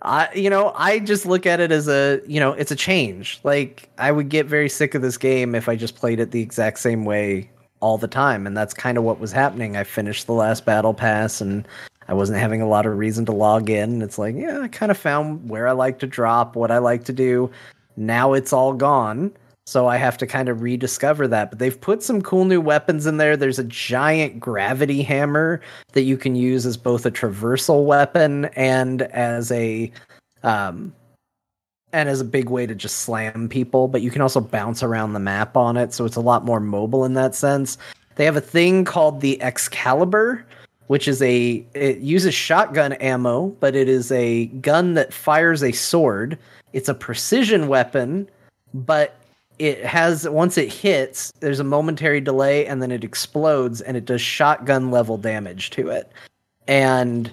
C: I, you know, I just look at it as a, you know, it's a change. Like I would get very sick of this game if I just played it the exact same way all the time, and that's kind of what was happening. I finished the last battle pass, and I wasn't having a lot of reason to log in. It's like, yeah, I kind of found where I like to drop, what I like to do. Now it's all gone. So I have to kind of rediscover that. But they've put some cool new weapons in there. There's a giant gravity hammer that you can use as both a traversal weapon and as a um and as a big way to just slam people, but you can also bounce around the map on it, so it's a lot more mobile in that sense. They have a thing called the Excalibur, which is a it uses shotgun ammo, but it is a gun that fires a sword. It's a precision weapon, but it has once it hits, there's a momentary delay and then it explodes and it does shotgun level damage to it. And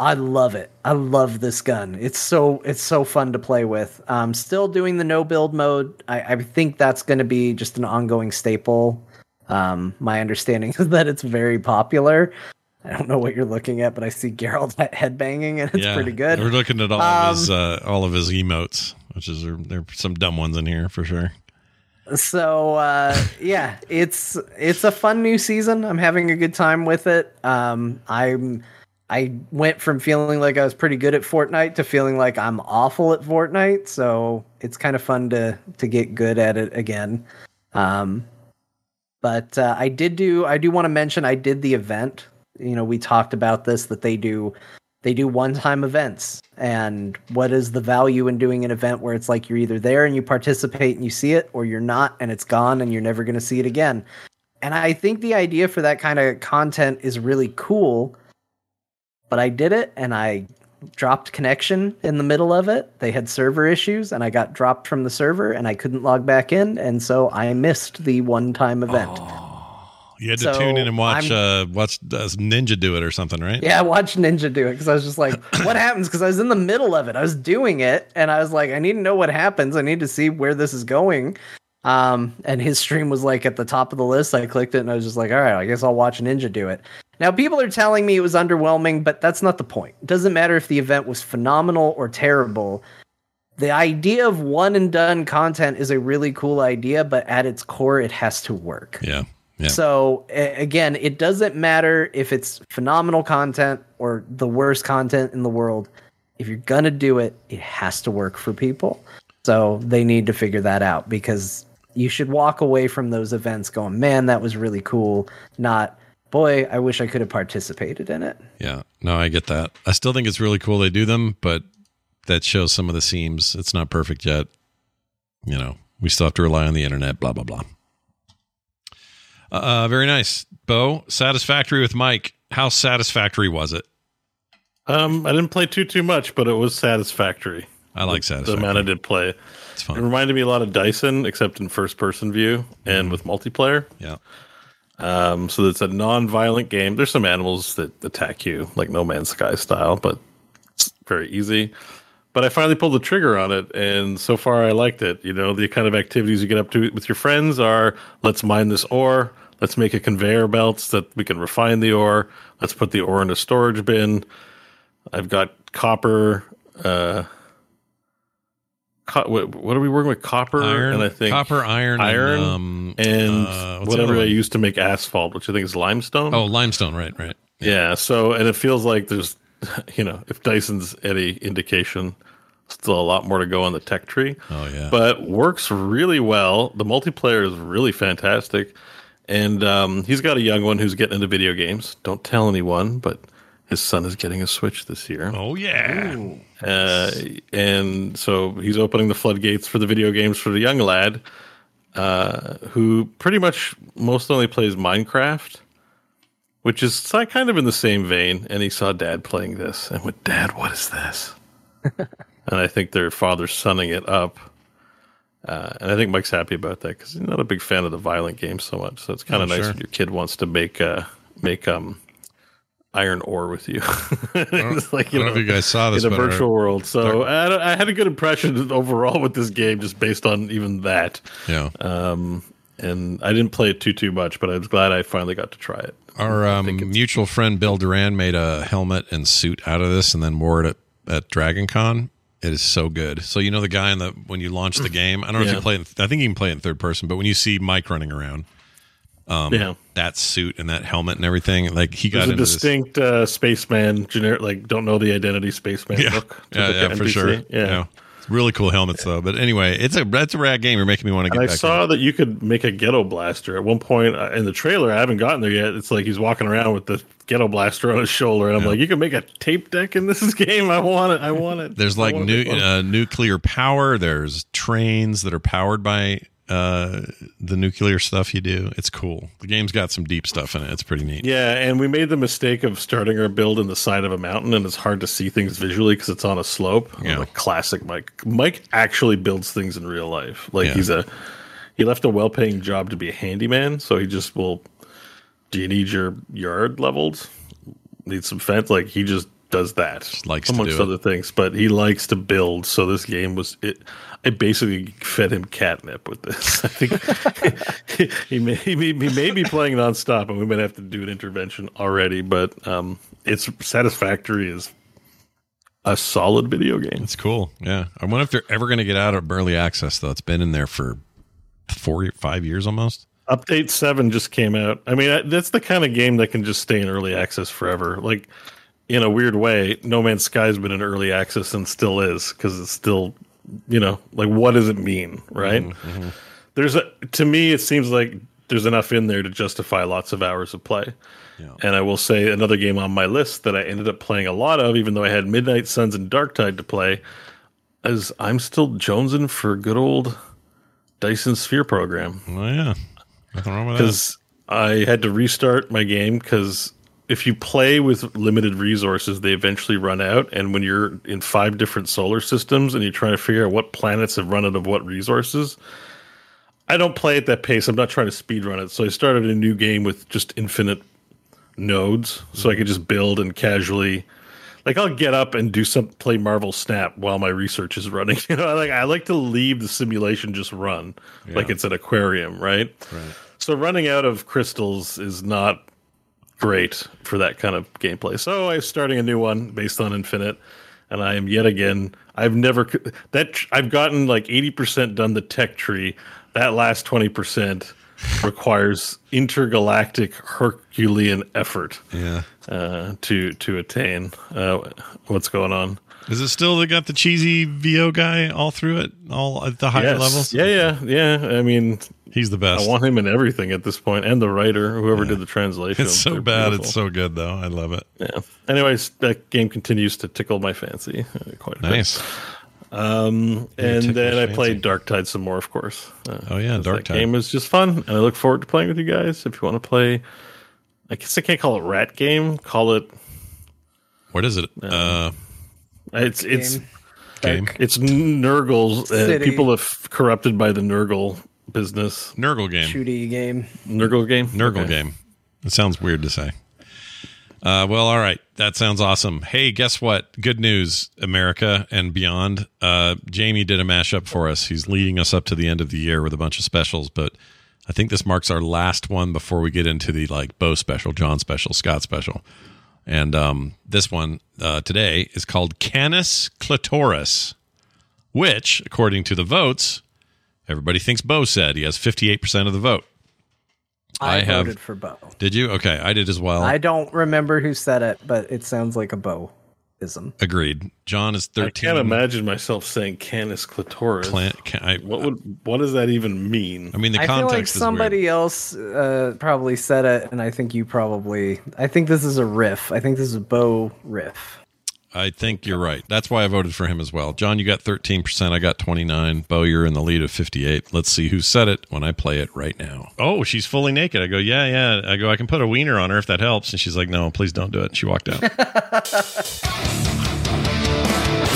C: I love it. I love this gun. It's so it's so fun to play with. I'm still doing the no build mode. I, I think that's going to be just an ongoing staple. Um, my understanding is that it's very popular. I don't know what you're looking at, but I see Geralt headbanging, and it's
A: Yeah,
C: pretty good.
A: We're looking at all of his
C: Um,
A: uh, all of his emotes, which is there are some dumb ones in here for sure.
C: so uh, yeah, it's it's a fun new season. I'm having a good time with it. Um, I'm I went from feeling like I was pretty good at Fortnite to feeling like I'm awful at Fortnite. So it's kind of fun to to get good at it again. Um, but uh, I did do I do want to mention I did the event. You know, we talked about this that they do they do one time events. And what is the value in doing an event where it's like you're either there and you participate and you see it or you're not and it's gone and you're never going to see it again? And i think the idea for that kind of content is really cool but i did it and i dropped connection in the middle of it. They had server issues and i got dropped from the server and i couldn't log back in and so i missed the one time event oh.
A: You had to
C: So,
A: tune in and watch uh watch uh, Ninja do it or something, right?
C: Yeah, I watched Ninja do it because I was just like, what happens? Because I was in the middle of it. I was doing it and I was like, I need to know what happens. I need to see where this is going. Um, and his stream was like at the top of the list. I clicked it and I was just like, all right, I guess I'll watch Ninja do it. Now, people are telling me it was underwhelming, but that's not the point. It doesn't matter if the event was phenomenal or terrible. The idea of one and done content is a really cool idea, but at its core, it has to work.
A: Yeah. Yeah.
C: So again, it doesn't matter if it's phenomenal content or the worst content in the world. If you're gonna do it, it has to work for people. So they need to figure that out because you should walk away from those events going, "Man, that was really cool." Not, "Boy, I wish I could have participated in it."
A: Yeah. No, I get that. I still think it's really cool they do them, but that shows some of the seams. It's not perfect yet. You know, we still have to rely on the internet, blah, blah, blah. Uh, very nice. Bo, satisfactory with Mike. How satisfactory was it?
D: Um, I didn't play too too much, but it was satisfactory.
A: I like satisfactory.
D: The amount I did play.
A: It's fun.
D: It reminded me a lot of Dyson, except in first person view and with multiplayer.
A: Yeah.
D: Um, so it's a non-violent game. There's some animals that attack you, like No Man's Sky style, but it's very easy. But I finally pulled the trigger on it, and so far I liked it. You know, the kind of activities you get up to with your friends are let's mine this ore, let's make a conveyor belt so that we can refine the ore, let's put the ore in a storage bin. I've got copper. Uh, co- what, what are we working with? Copper
A: Iron,
D: and I think
A: copper, iron,
D: iron,
A: and, um,
D: and
A: uh,
D: whatever I used to make asphalt, which I think is limestone.
A: Oh, limestone. Right, right.
D: yeah. So, and it feels like there's, you know, if Dyson's any indication, still a lot more to go on the tech tree.
A: Oh, yeah.
D: But works really well. The multiplayer is really fantastic, and um, he's got a young one who's getting into video games. Don't tell anyone, but his son is getting a Switch this year.
A: Oh, yeah.
D: Uh, and so he's opening the floodgates for the video games for the young lad, uh, who pretty much most only plays Minecraft, which is kind of in the same vein. And he saw dad playing this and went, Dad, what is this? and I think their father's sunning it up. Uh, and I think Mike's happy about that because he's not a big fan of the violent games so much. So it's kind
A: Oh,
D: of nice
A: sure.
D: when your kid wants to make uh, make um, iron ore with you. It's like,
A: I don't know if you guys saw this,
D: in a virtual world. So I, I had a good impression overall with this game, just based on even that.
A: Yeah.
D: Um, and I didn't play it too too much, but I was glad I finally got to try it.
A: Our um, mutual friend Bill Duran made a helmet and suit out of this, and then wore it at at Dragon Con. It is so good. So you know the guy in the when you launch the game. I don't know if you play. it- I think you can play it in third person, but when you see Mike running around, um,
D: Yeah.
A: that suit and that helmet and everything, like he got
D: There's a
A: into this.
D: distinct uh, spaceman, generic, like don't know the identity spaceman
A: Yeah,
D: look.
A: yeah, yeah, for sure.
D: Yeah.
A: It's really cool helmets though. But anyway, it's a that's a rad game. You're making me want to get
D: And I saw
A: in.
D: that you could make a ghetto blaster at one point uh, in the trailer. I haven't gotten there yet. It's like he's walking around with the ghetto blaster on his shoulder, and I'm like, you can make a tape deck in this game. I want it. I want it.
A: There's like nu- uh, nuclear power. There's trains that are powered by uh, the nuclear stuff you do. It's cool. The game's got some deep stuff in it. It's pretty neat.
D: Yeah, and we made the mistake of starting our build in the side of a mountain, and it's hard to see things visually because it's on a slope.
A: Yeah.
D: Like classic Mike. Mike actually builds things in real life. Like
A: Yeah.
D: he's a he left a well-paying job to be a handyman, so he just will. Do you need your yard leveled? Need some fence? Like he just does that,
A: likes to
D: amongst
A: do it.
D: other things. But he likes to build. So this game was it. I basically fed him catnip with this. I think he may he may, he may be playing nonstop, and we might have to do an intervention already. But um, it's satisfactory as a solid video game.
A: It's cool. Yeah. I wonder if they're ever going to get out of early access though. It's been in there for four, five years almost.
D: Update seven just came out. I mean, that's the kind of game that can just stay in early access forever. Like in a weird way, No Man's Sky's been in early access and still is because it's still, you know, like what does it mean, right? Mm-hmm, mm-hmm. There's a to me, it seems like there's enough in there to justify lots of hours of play. And I will say another game on my list that I ended up playing a lot of, even though I had Midnight Suns and Dark Tide to play, is I'm still jonesing for good old Dyson Sphere program
A: Oh yeah. Nothing wrong with that.
D: because I had to restart my game because if you play with limited resources, they eventually run out. And when you're in five different solar systems and you're trying to figure out what planets have run out of what resources, I don't play at that pace. I'm not trying to speed run it. So I started a new game with just infinite nodes, so I could just build and casually. Like I'll get up and do some play Marvel Snap while my research is running. You know, like I like to leave the simulation just run, like it's an aquarium, right? Right. So running out of crystals is not great for that kind of gameplay. So I'm starting a new one based on Infinite, and I am yet again. I've never that I've gotten like 80% done the tech tree. That last 20% requires intergalactic Herculean effort
A: yeah.
D: uh, to to attain. Uh, what's going on?
A: Is it still they got the cheesy VO guy all through it, all at the higher
D: Yes.
A: levels?
D: Yeah, yeah, yeah. I mean,
A: He's the best.
D: I want him in everything at this point, and the writer, whoever did the translation.
A: it's so bad.
D: beautiful.
A: It's so good though. I love it.
D: Yeah. Anyways, that game continues to tickle my fancy uh, quite a bit.
A: Nice.
D: Um, and then I
A: fancy.
D: played Dark Tide some more, of course. Uh,
A: Oh, yeah, Dark Tide.
D: game is just fun, and I look forward to playing with you guys. If you want to play, I guess I can't call it Rat Game. Call it
A: What is it? Uh,
D: it's it's
A: game.
D: it's Nurgle. Uh, people have corrupted by the Nurgle business.
A: Nurgle game.
C: Shooty game.
D: Nurgle game.
A: Nurgle
D: Okay.
A: game. It sounds weird to say. Uh, well, all right. That sounds awesome. Hey, guess what? Good news, America and beyond. Uh, Jamie did a mashup for us. He's leading us up to the end of the year with a bunch of specials, but I think this marks our last one before we get into the like Bo special, John special, Scott special. And um, this one uh, today is called Canis Clitoris, which, according to the votes, everybody thinks Bo said. He has 58% of the vote.
C: I,
A: I have-
C: voted for Bo.
A: Did you? Okay, I did as well.
C: I don't remember who said it, but it sounds like a Bo ism.
A: Agreed. John is
D: thirteen.
A: I
D: can't imagine myself saying Canis clitoris.
A: Clan- can, I,
D: what would what does that even mean?
A: I mean, the
C: I feel
A: context
C: like
A: is
C: somebody
A: weird.
C: else uh, probably said it, and I think you probably. I think this is a riff. I think this is a Bo riff.
A: I think you're right. That's why I voted for him as well. John, you got 13%. I got 29. Bo, you're in the lead of 58. Let's see who said it when I play it right now. Oh, she's fully naked. I go, yeah, yeah. I go, I can put a wiener on her if that helps. And she's like, no, please don't do it. She walked out.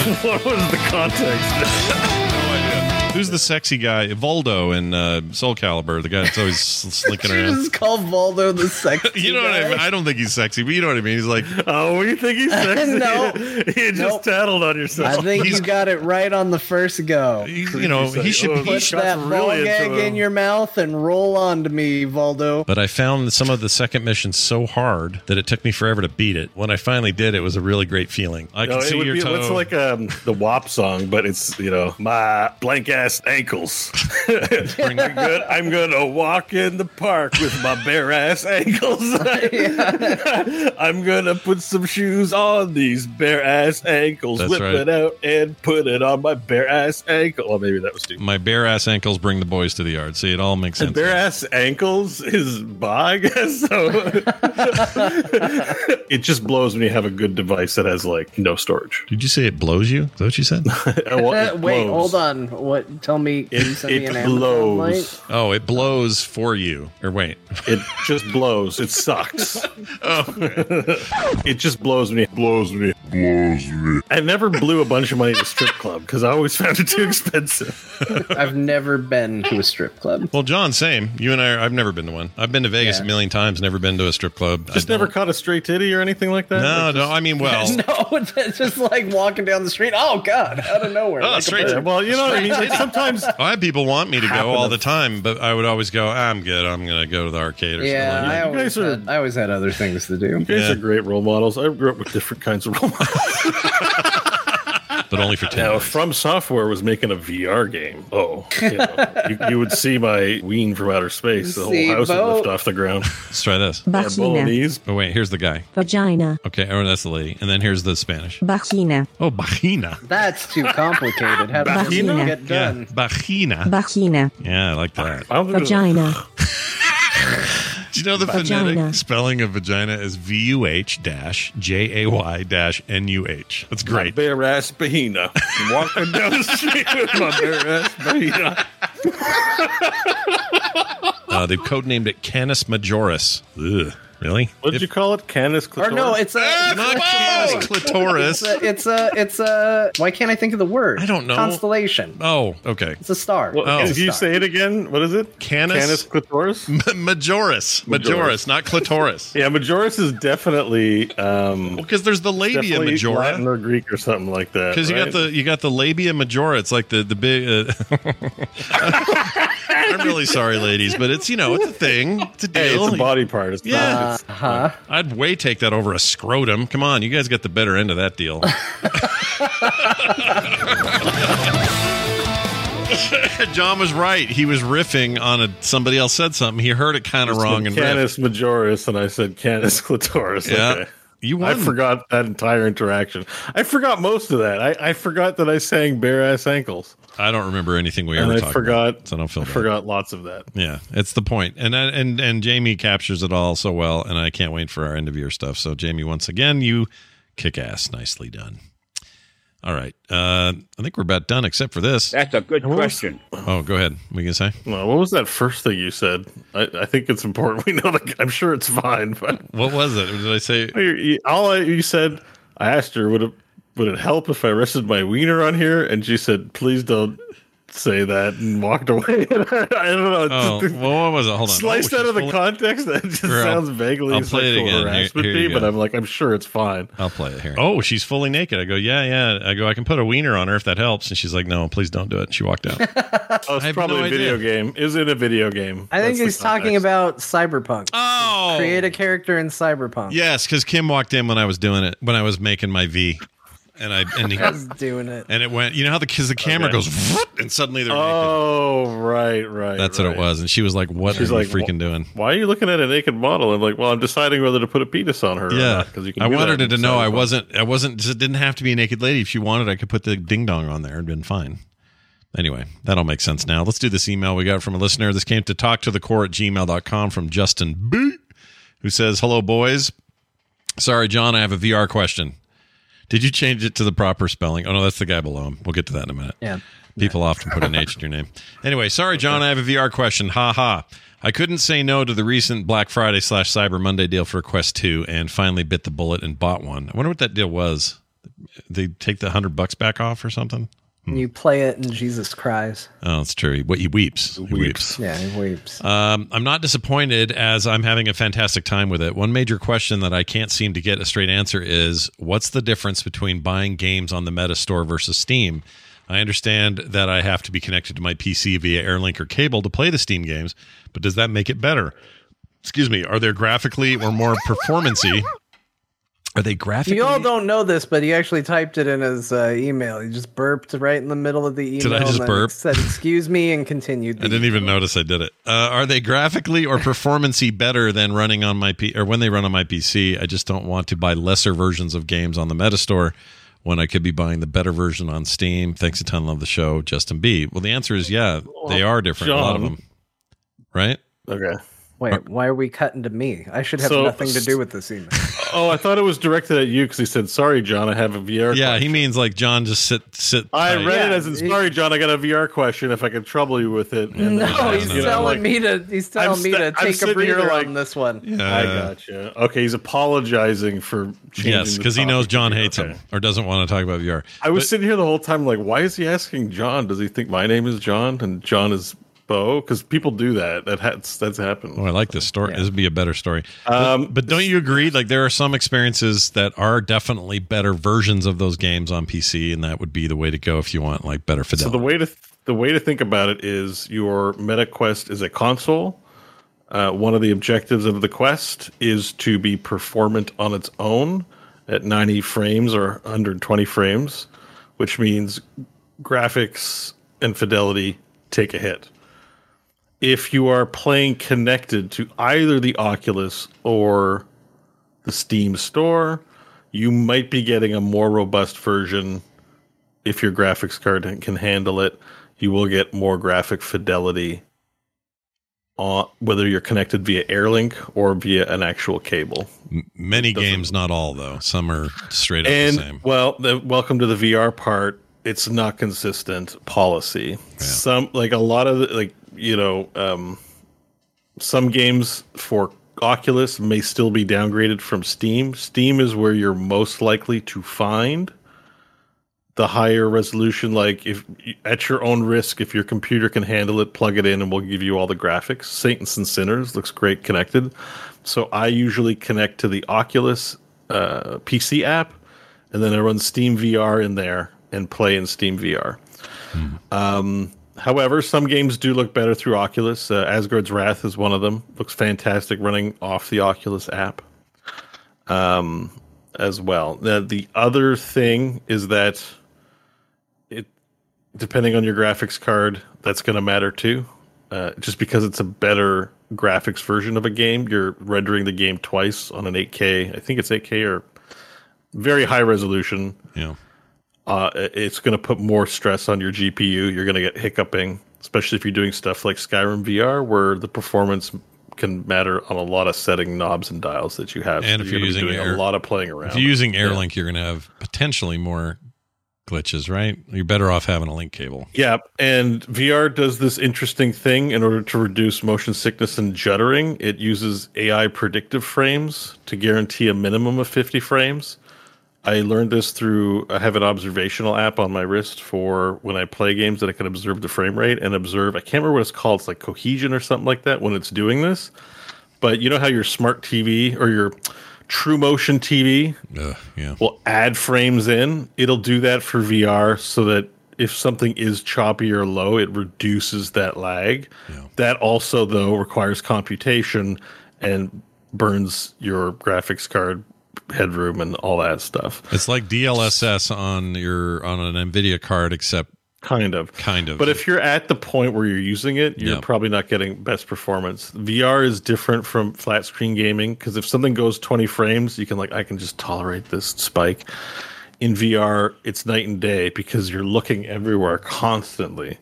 D: what was the context?
A: Who's the sexy guy? Voldo in uh, Soul Calibur, the guy that's always slinking around.
C: just call Voldo the sexy
A: You know what I
C: guy?
A: mean? I don't think he's sexy, but you know what I mean. He's like,
D: Oh, you think he's sexy?
C: No.
D: you just
C: Nope.
D: tattled on yourself.
C: I think
A: He's-
C: you got it right on the first go.
A: he's, you know, he should.
D: Oh,
A: He
C: Put
A: should
D: Scott's
C: that ball
D: really into
C: gag
D: him.
C: in your mouth and roll on to me, Voldo.
A: But I found some of the second missions so hard that it took me forever to beat it. When I finally did, it was a really great feeling. I can
D: No,
A: see
D: would
A: your
D: be
A: toe.
D: it's like um, the WAP song, but it's you know my blank ass ankles. I'm, good, I'm gonna walk in the park with my bare ass ankles. I'm gonna put some shoes on these bare ass ankles,
A: That's
D: whip
A: right.
D: it out, and put it on my bare ass ankle. Oh, maybe that was too.
A: My bare ass ankles bring the boys to the yard. See, it all makes sense.
D: Bare ass ankles is bi, I guess. So it just blows when you have a good device that has like no storage.
A: Did you say it blows you? Is that what you said?
D: Well,
C: Wait,
D: blows.
C: hold on. What? Tell me. Can you
D: It,
C: me an
D: blows.
C: link?
A: oh, it blows for you. Or wait.
D: It just blows. It sucks. oh, it just blows me. Blows me. Blows me. I never blew a bunch of money at a strip club because I always found it too expensive.
C: I've never been to a strip club.
A: Well, John, same. You and I, are, I've never been to one. I've been to Vegas
C: Yeah.
A: a million times, never been to a strip club.
D: Just never caught a stray titty or anything like that.
A: No,
D: Like,
A: no. I mean, well,
C: No, it's just like walking down the street. Oh God, out of nowhere.
A: Oh,
C: like a
A: straight
D: well, you know what I mean. Like sometimes
A: I have people want me to go all the time, but I would always go. I'm good. I'm going to go to the arcade or
C: Yeah,
A: something.
C: I
A: Like
C: always,
D: guys are-
C: had, I always had other things to do.
D: you guys
A: Yeah.
D: are great role models. I grew up with different kinds of role models.
A: that, but only for ten.
D: Now,
A: minutes.
D: From Software was making a VR game, oh, you, know, you, you would see my ween from outer space. The whole
C: See,
D: house
C: Bo-
D: would lift off the ground.
A: Let's try this.
D: Yeah,
F: Vagina.
D: Bolognese.
A: Oh wait, here's the guy.
F: Vagina.
A: Okay, oh that's the lady, and then here's the Spanish.
F: Vagina.
A: Oh, vagina.
C: That's too complicated. How does this
F: Vagina.
C: get
A: Yeah,
C: done?
A: vagina.
F: Vagina.
A: Yeah, I like that.
D: I don't think it was-
F: Vagina.
A: Do you know the
F: Vagina.
A: phonetic spelling of vagina is V U H dash J A Y dash N U H? That's great.
D: My bare ass bahina. Walking down the street with my bare ass bahina.
A: Uh, they've codenamed it Canis Majoris. Ugh, really?
D: What did you call it? Canis clitoris?
C: Or
D: clitoris?
C: no, it's a.
A: Ah, not Canis Clitoris.
C: It's a, it's a. It's a. Why can't I think of the word?
A: I don't know.
C: Constellation.
A: Oh, okay.
C: It's a star.
D: What,
A: Oh.
D: If you say it again, what is it?
A: Canis-
D: Canis clitoris?
A: Majoris. Majoris, not clitoris.
D: Yeah, Majoris is definitely um
A: Because there's the labia
D: definitely
A: majora.
D: Latin or Greek or something like that.
A: Because you got the you got the labia majora. It's like the the big. Uh, I'm really sorry, ladies, but it's you know it's a thing. It's a deal.
D: Hey, it's a body part. It's
A: Yeah.
D: not, it's,
C: Huh?
A: I'd way take that over a scrotum. Come on, you guys got the better end of that deal. John was right. He was riffing on a somebody else said something. He heard it kind of wrong and riffed.
D: Canis majoris, and I said Canis clitoris.
A: Yeah.
D: Okay.
A: You
D: I forgot that entire interaction. I forgot most of that. I, I forgot that I sang bare ass ankles,
A: I don't remember anything we
D: and
A: ever
D: I
A: talked
D: forgot.
A: about, so I don't feel
D: I
A: bad.
D: forgot lots of that.
A: Yeah, it's the point. point, and uh, and and Jamie captures it all so well, and I can't wait for our end of year stuff. So Jamie, once again, you kick ass, nicely done. All right, uh, I think we're about done, except for this.
G: That's a good question.
A: Oh, go ahead. What you gonna say?
D: Well, what was that first thing you said? I, I think it's important. We know that. I'm sure it's fine, but
A: What was it? Did I say?
D: You- you- all I, you said, I asked her, would it would it help if I rested my wiener on here? And she said, please don't say that, and walked away. I don't know.
A: Oh,
D: just-
A: well, what was it? Hold on.
D: Sliced
A: Oh,
D: out of the context, that just
A: Here, I'll-
D: sounds vaguely
A: I'll play it
D: sexual
A: again.
D: Harassment
A: here
D: to
A: you
D: me, but. I'm like, I'm sure it's fine.
A: I'll play it here. Oh, she's fully naked. I go, yeah, yeah. I go, I can put a wiener on her if that helps. And she's like, no, please don't do it. She walked out.
D: Oh, it's
A: have
D: probably
A: no
D: a video
A: idea.
D: game. Is it a video game?
C: I think
D: That's
C: he's talking about cyberpunk.
A: oh,
C: Create a character in cyberpunk.
A: yes, because Kim walked in when I was doing it, when I was making my V, and I and he,
C: I was doing it.
A: and it went. You know how the because the camera
D: Okay.
A: goes, and suddenly they're naked.
D: Oh, right, right.
A: That's what it was. And she was like, "What
D: She's
A: are
D: like,
A: you freaking doing?"
D: Why are you looking at a naked model? I'm like, well, I'm deciding whether to put a penis on her.
A: Yeah,
D: because you can.
A: I wanted her to know I wasn't. I wasn't. Just didn't have to be a naked lady. If she wanted, I could put the ding dong on there and been fine. Anyway, that all makes sense now. Let's do this email we got from a listener. This came to talk to the core at gmail.com from Justin B, who says, Hello, boys. Sorry, John, I have a VR question. Did you change it to the proper spelling? Oh, no, that's the guy below him. We'll get to that in a minute.
C: Yeah.
A: People often put an H in your name. Anyway, sorry, John. I have a VR question. Ha ha. I couldn't say no to the recent Black Friday slash Cyber Monday deal for Quest 2 and finally bit the bullet and bought one. I wonder what that deal was. They take the hundred bucks back off or something?
C: You play it and Jesus cries.
A: Oh, that's true. What he weeps. He weeps.
C: Yeah, he weeps.
A: Um, I'm not disappointed as I'm having a fantastic time with it. One major question that I can't seem to get a straight answer is what's the difference between buying games on the Meta Store versus Steam? I understand that I have to be connected to my PC via Airlink or cable to play the Steam games, but does that make it better? Excuse me. Are there graphically or more performancy? Are they graphically?
C: You all don't know this, but he actually typed it in his uh, email. He just burped right in the middle of the email.
A: Did I just
C: and
A: burp?
C: Said "excuse me" and continued.
A: I didn't even notice I did it. Uh, are they graphically or performancy better than running on my P or when they run on my PC? I just don't want to buy lesser versions of games on the Metastore when I could be buying the better version on Steam. Thanks a ton. Love the show, Justin B. Well, the answer is yeah, they are different. a lot of them, right?
D: Okay.
C: Wait, why are we cutting to me? I should have
D: So-
C: nothing to do with this email.
D: Oh, I thought it was directed at you because he said, "Sorry, John, I have a VR."
A: Yeah,
D: question."
A: he means like John just sit sit.
D: I
A: tight.
D: read it as in,
C: he-
D: "Sorry, John, I got a VR question. If I can trouble you with it." And
C: No,
D: then,
C: he's
D: you know,
C: telling
D: like,
C: me to. He's telling
D: I'm
C: me to take a breather
D: like-
C: on this one.
A: Yeah.
D: I gotcha. Okay, he's apologizing for changing.
A: Yes, because he knows. John hates
D: Okay.
A: him or doesn't want to talk about VR.
D: I was
A: But-
D: sitting here the whole time, like, why is he asking John? Does he think my name is John and John is Bo? Because people do that. That has that's happened.
A: Oh, I like this story. This would be a better story.
D: Um,
A: but, but don't you agree? Like there are some experiences that are definitely better versions of those games on PC, and that would be the way to go if you want like better fidelity.
D: So the way to the way to think about it is your Meta Quest is a console. Uh, one of the objectives of the Quest is to be performant on its own at 90 frames or 120 frames, which means graphics and fidelity take a hit. If you are playing connected to either the Oculus or the Steam store, you might be getting a more robust version if your graphics card can handle it, you will get more graphic fidelity on whether you're connected via Airlink or via an actual cable.
A: Many games, not all though. Some are straight up
D: and
A: the same.
D: well, the, welcome to the VR part. It's not consistent policy. Some like a lot of the, like you know um, some games for Oculus may still be downgraded from Steam. Steam is where you're most likely to find the higher resolution. Like if at your own risk, if your computer can handle it, plug it in, and we'll give you all the graphics. Saints and Sinners looks great connected. So I usually connect to the Oculus uh, PC app, and then I run Steam VR in there and play in Steam VR. Um, however, some games do look better through Oculus. Uh, Asgard's Wrath is one of them. Looks fantastic running off the Oculus app. Um, as well. Now, the other thing is that it, depending on your graphics card, that's going to matter too. Uh, just because it's a better graphics version of a game, you're rendering the game twice on an 8K. I think it's 8K or very high resolution
A: Yeah.
D: Uh, it's going to put more stress on your GPU. You're going to get hiccuping, especially if you're doing stuff like Skyrim VR, where the performance can matter on a lot of setting knobs and dials that you have.
A: And if you're
D: be
A: using
D: doing
A: Air-
D: a lot of playing around,
A: If you're using Airlink, you're going to have potentially more glitches, right? You're better off having a link cable.
D: Yeah, and VR does this interesting thing in order to reduce motion sickness and juddering. It uses AI predictive frames to guarantee a minimum of 50 frames. I learned this through I have an observational app on my wrist for when I play games that I can observe the frame rate and observe. I can't remember what it's called. It's like cohesion or something like that when it's doing this. But you know how your smart TV or your True Motion TV
A: Ugh, yeah.
D: will add frames in. It'll do that for VR so that if something is choppy or low, it reduces that lag. That also, though, requires computation and burns your graphics card headroom and all that stuff.
A: It's like DLSS on your on an Nvidia card, except
D: Kind of.
A: kind of.
D: But if you're at the point where you're using it, you're
A: Yeah.
D: probably not getting best performance. VR is different from flat screen gaming because if something goes 20 frames, you can like I can just tolerate this spike. In VR, it's night and day because you're looking everywhere constantly.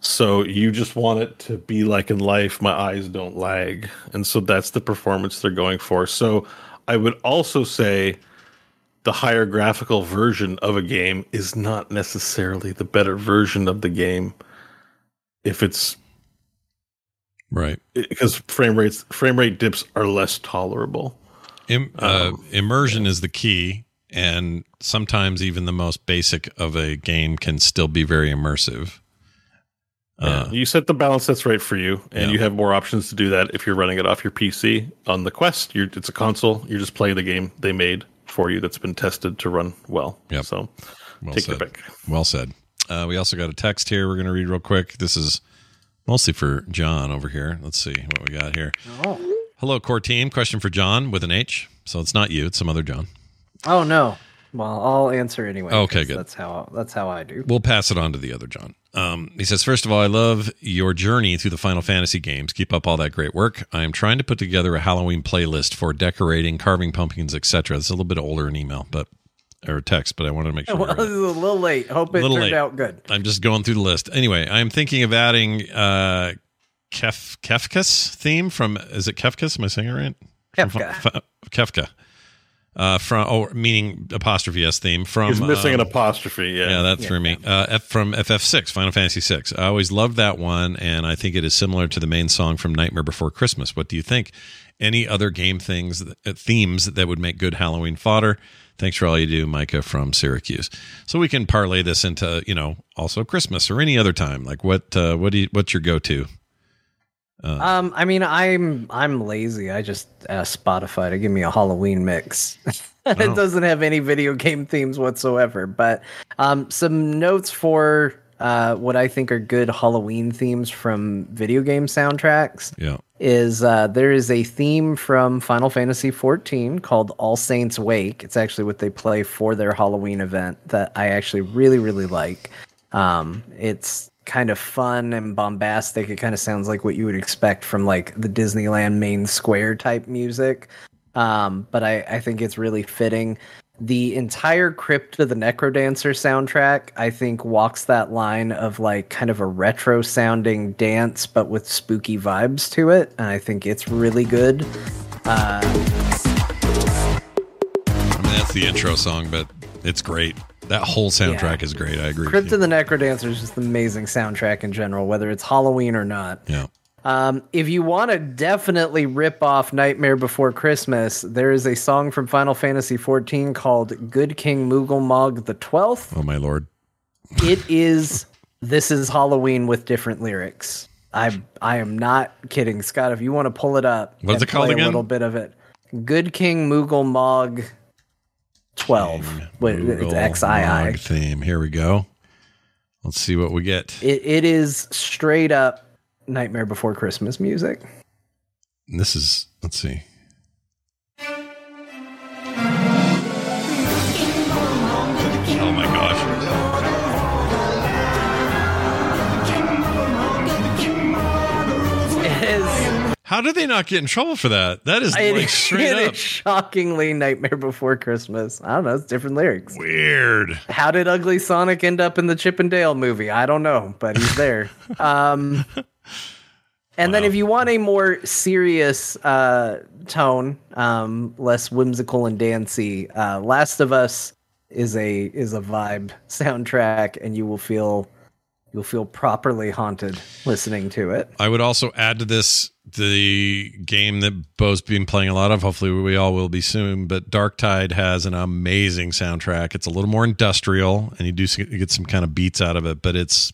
D: So you just want it to be like in life, my eyes don't lag. And so that's the performance they're going for. So I would also say the higher graphical version of a game is not necessarily the better version of the game if it's
A: right.
D: because frame rates frame rate dips are less tolerable
A: Im, uh,
D: Um,
A: immersion is the key. and sometimes even the most basic of a game can still be very immersive.
D: Yeah, you set the balance that's right for you, and
A: Yeah.
D: you have more options to do that if you're running it off your PC. On the Quest, you're, it's a console. You're just playing the game they made for you that's been tested to run well.
A: Yep.
D: So
A: Well
D: take
A: said.
D: your pick.
A: Well said. Uh, we also got a text here. We're going to read real quick. This is mostly for John over here. Let's see what we got here. Hello, core team. Question for John with an H. So it's not you; it's some other John.
C: Oh no. Well, I'll answer anyway.
A: Okay, good.
C: That's how that's how I do.
A: We'll pass it on to the other John. Um, he says, First of all, I love your journey through the Final Fantasy games. Keep up all that great work. I am trying to put together a Halloween playlist for decorating, carving pumpkins, etc. It's a little bit older in email, but or text, but I wanted to make sure.
C: Well,
A: it.
C: is a little late. Hope it turned
A: late.
C: out good.
A: I'm just going through the list. Anyway, I'm thinking of adding uh Kef Kefka's theme from is it Kefka's? Am I saying it right?
C: Kefka.
A: Kefka. Uh from oh meaning apostrophe S theme from
D: He's missing
A: um,
D: an apostrophe. Yeah.
A: yeah, that threw me. Uh, F from FF6, Final Fantasy 6. I always loved that one, and I think it is similar to the main song from Nightmare Before Christmas. What do you think? Any other game things, uh, themes that would make good Halloween fodder? Thanks for all you do, Micah from Syracuse. So we can parlay this into, you know, also Christmas or any other time. Like what? Uh, what do you? What's your go-to?
C: Um, I mean, I'm I'm lazy. I just ask Spotify to give me a Halloween mix.
A: Oh.
C: it doesn't have any video game themes whatsoever. But um, some notes for uh, what I think are good Halloween themes from video game soundtracks
A: Yeah.
C: is uh, there is a theme from Final Fantasy XIV called All Saints Wake. It's actually what they play for their Halloween event that I actually really, really like. Um, it's kind of fun and bombastic. It kind of sounds like what you would expect from like the Disneyland main square type music. Um, but I, I think it's really fitting. The entire Crypt of the Necrodancer soundtrack, I think, walks that line of like kind of a retro sounding dance, but with spooky vibes to it. And I think it's really good.
A: I mean, that's the intro song, but it's great. That whole soundtrack is great. I agree.
C: Crypt of the Necrodancer is just an amazing soundtrack in general, whether it's Halloween or not.
A: yeah.
C: Um, if you want to definitely rip off Nightmare Before Christmas, there is a song from Final Fantasy XIV called Good King Moogle Mog the Twelfth.
A: Oh my lord.
C: It is this is Halloween with different lyrics. I I am not kidding, Scott. If you want to pull it up,
A: What's it called again?
C: A little bit of it. Good King Moogle Mog twelve. Wait, it's
A: Google
C: X I I.
A: Theme. Here we go. Let's see what we get.
C: It it is straight up Nightmare Before Christmas music.
A: This is let's see. How did they not get in trouble for that? That is
C: It
A: like straight
C: it
A: up
C: shockingly Nightmare Before Christmas. I don't know. It's different lyrics.
A: weird.
C: How did Ugly Sonic end up in the Chip and Dale movie? I don't know, but he's there. um, and then if you want a more serious uh, tone, um, less whimsical and dancey, uh, Last of Us is a is a vibe soundtrack, and you will feel you'll feel properly haunted listening to it.
A: I would also add to this the game that Bo's been playing a lot of. Hopefully, we all will be soon. But Dark Tide has an amazing soundtrack. It's a little more industrial, and you do get some kind of beats out of it. But it's,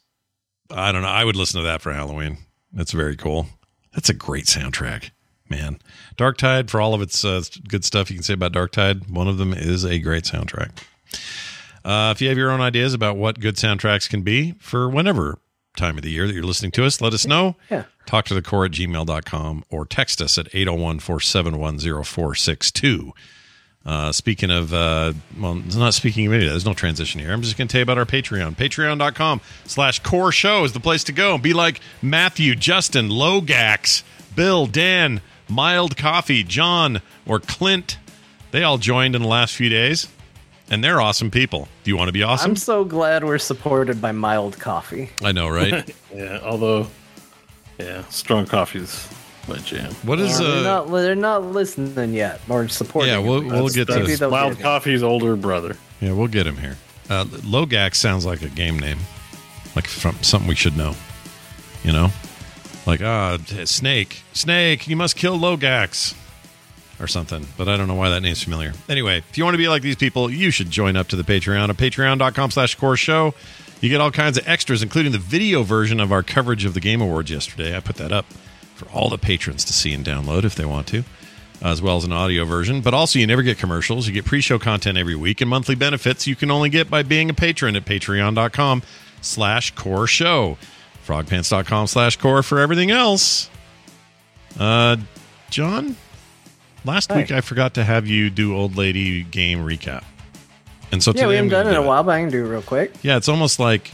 A: I don't know. I would listen to that for Halloween. That's very cool. That's a great soundtrack, man. Dark Tide, for all of its uh, good stuff you can say about Dark Tide, one of them is a great soundtrack. Uh, if you have your own ideas about what good soundtracks can be for whenever time of the year that you're listening to us, let us know.
C: Yeah.
A: Talk to the core at gmail.com or text us at 801 471 0462. Uh, speaking of, uh, well, it's not speaking of any of that. There's no transition here. I'm just going to tell you about our Patreon. Patreon.com slash core show is the place to go. Be like Matthew, Justin, Logax, Bill, Dan, Mild Coffee, John, or Clint. They all joined in the last few days, and they're awesome people. Do you want to be awesome?
C: I'm so glad we're supported by Mild Coffee.
A: I know, right?
D: Yeah, although, yeah, strong coffee's my jam.
A: What is
C: they're
A: uh?
C: not they're not listening yet or supporting.
A: Yeah, we'll we'll get to
C: Maybe
A: this.
C: they'll get.
D: Coffee's older brother.
A: Yeah, we'll get him here. Uh, Logax sounds like a game name, like from something we should know. You know, like ah, Snake, Snake, you must kill Logax. Or something, but I don't know why that name's familiar. Anyway, if you want to be like these people, you should join up to the Patreon at patreon.com slash core show. You get all kinds of extras, including the video version of our coverage of the Game Awards yesterday. I put that up for all the patrons to see and download if they want to, as well as an audio version. But also, you never get commercials. You get pre show content every week and monthly benefits you can only get by being a patron at patreon.com slash core show. Frogpants.com slash core for everything else. Uh, John, last
H: Hi.
A: week I forgot to have you do Old Lady game recap. And so
H: Yeah, we haven't done it in a while, but I can do it real quick.
A: Yeah, it's almost like.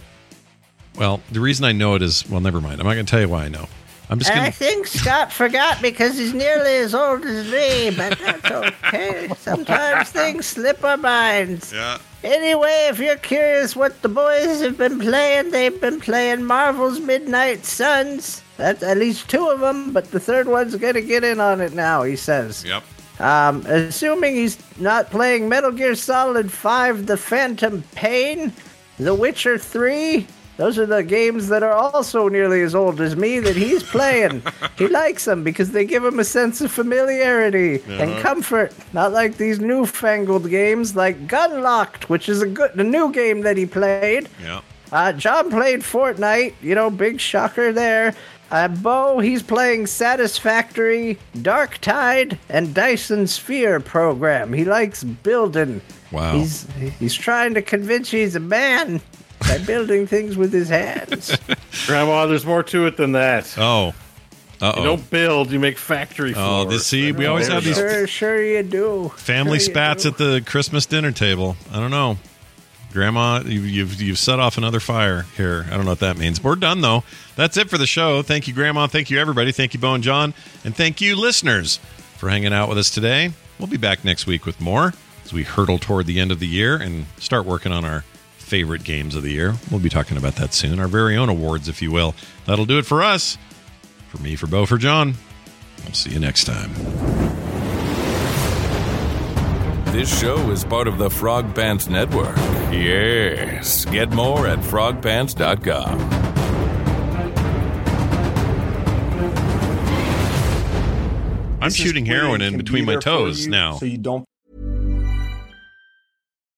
A: Well, the reason I know it is well, never mind. I'm not going to tell you why I know. I'm just Gonna...
C: I think Scott forgot because he's nearly as old as me, but that's okay. Sometimes things slip our minds.
A: Yeah.
C: Anyway, if you're curious what the boys have been playing, they've been playing Marvel's Midnight Suns. That's at least two of them, but the third one's gonna get in on it now, he says.
A: Yep.
C: Um, assuming he's not playing Metal Gear Solid 5 The Phantom Pain, The Witcher 3. Those are the games that are also nearly as old as me that he's playing. he likes them because they give him a sense of familiarity and
I: Uh-huh.
C: comfort. Not like these newfangled games like Gunlocked, which is a good, a new game that he played.
A: Yeah.
C: Uh, John played Fortnite, you know, big shocker there. Uh, Bo, he's playing Satisfactory, Dark Tide, and Dyson Sphere program. He likes building.
A: Wow.
C: He's he's trying to convince you he's a man by building things with his hands.
D: Grandma, there's more to it than that.
A: Oh. Uh
D: You
A: oh.
D: don't build, you make factory
A: Oh,
D: floors.
A: this see, we always have these
C: sure, sure you do.
A: family
C: Sure you
A: spats
C: do.
A: at the Christmas dinner table. I don't know. Grandma, you, you've you've set off another fire here. I don't know what that means. We're done though. That's it for the show. Thank you, Grandma. Thank you, everybody. Thank you, Bo and John, and thank you, listeners, for hanging out with us today. We'll be back next week with more as we hurtle toward the end of the year and start working on our favorite games of the year. We'll be talking about that soon. Our very own awards, if you will. That'll do it for us. For me, for Bo, for John. We'll see you next time.
J: This show is part of the Frog Pants Network. Yes. Get more at frogpants.com.
A: I'm shooting heroin in between my toes now.
I: So you don't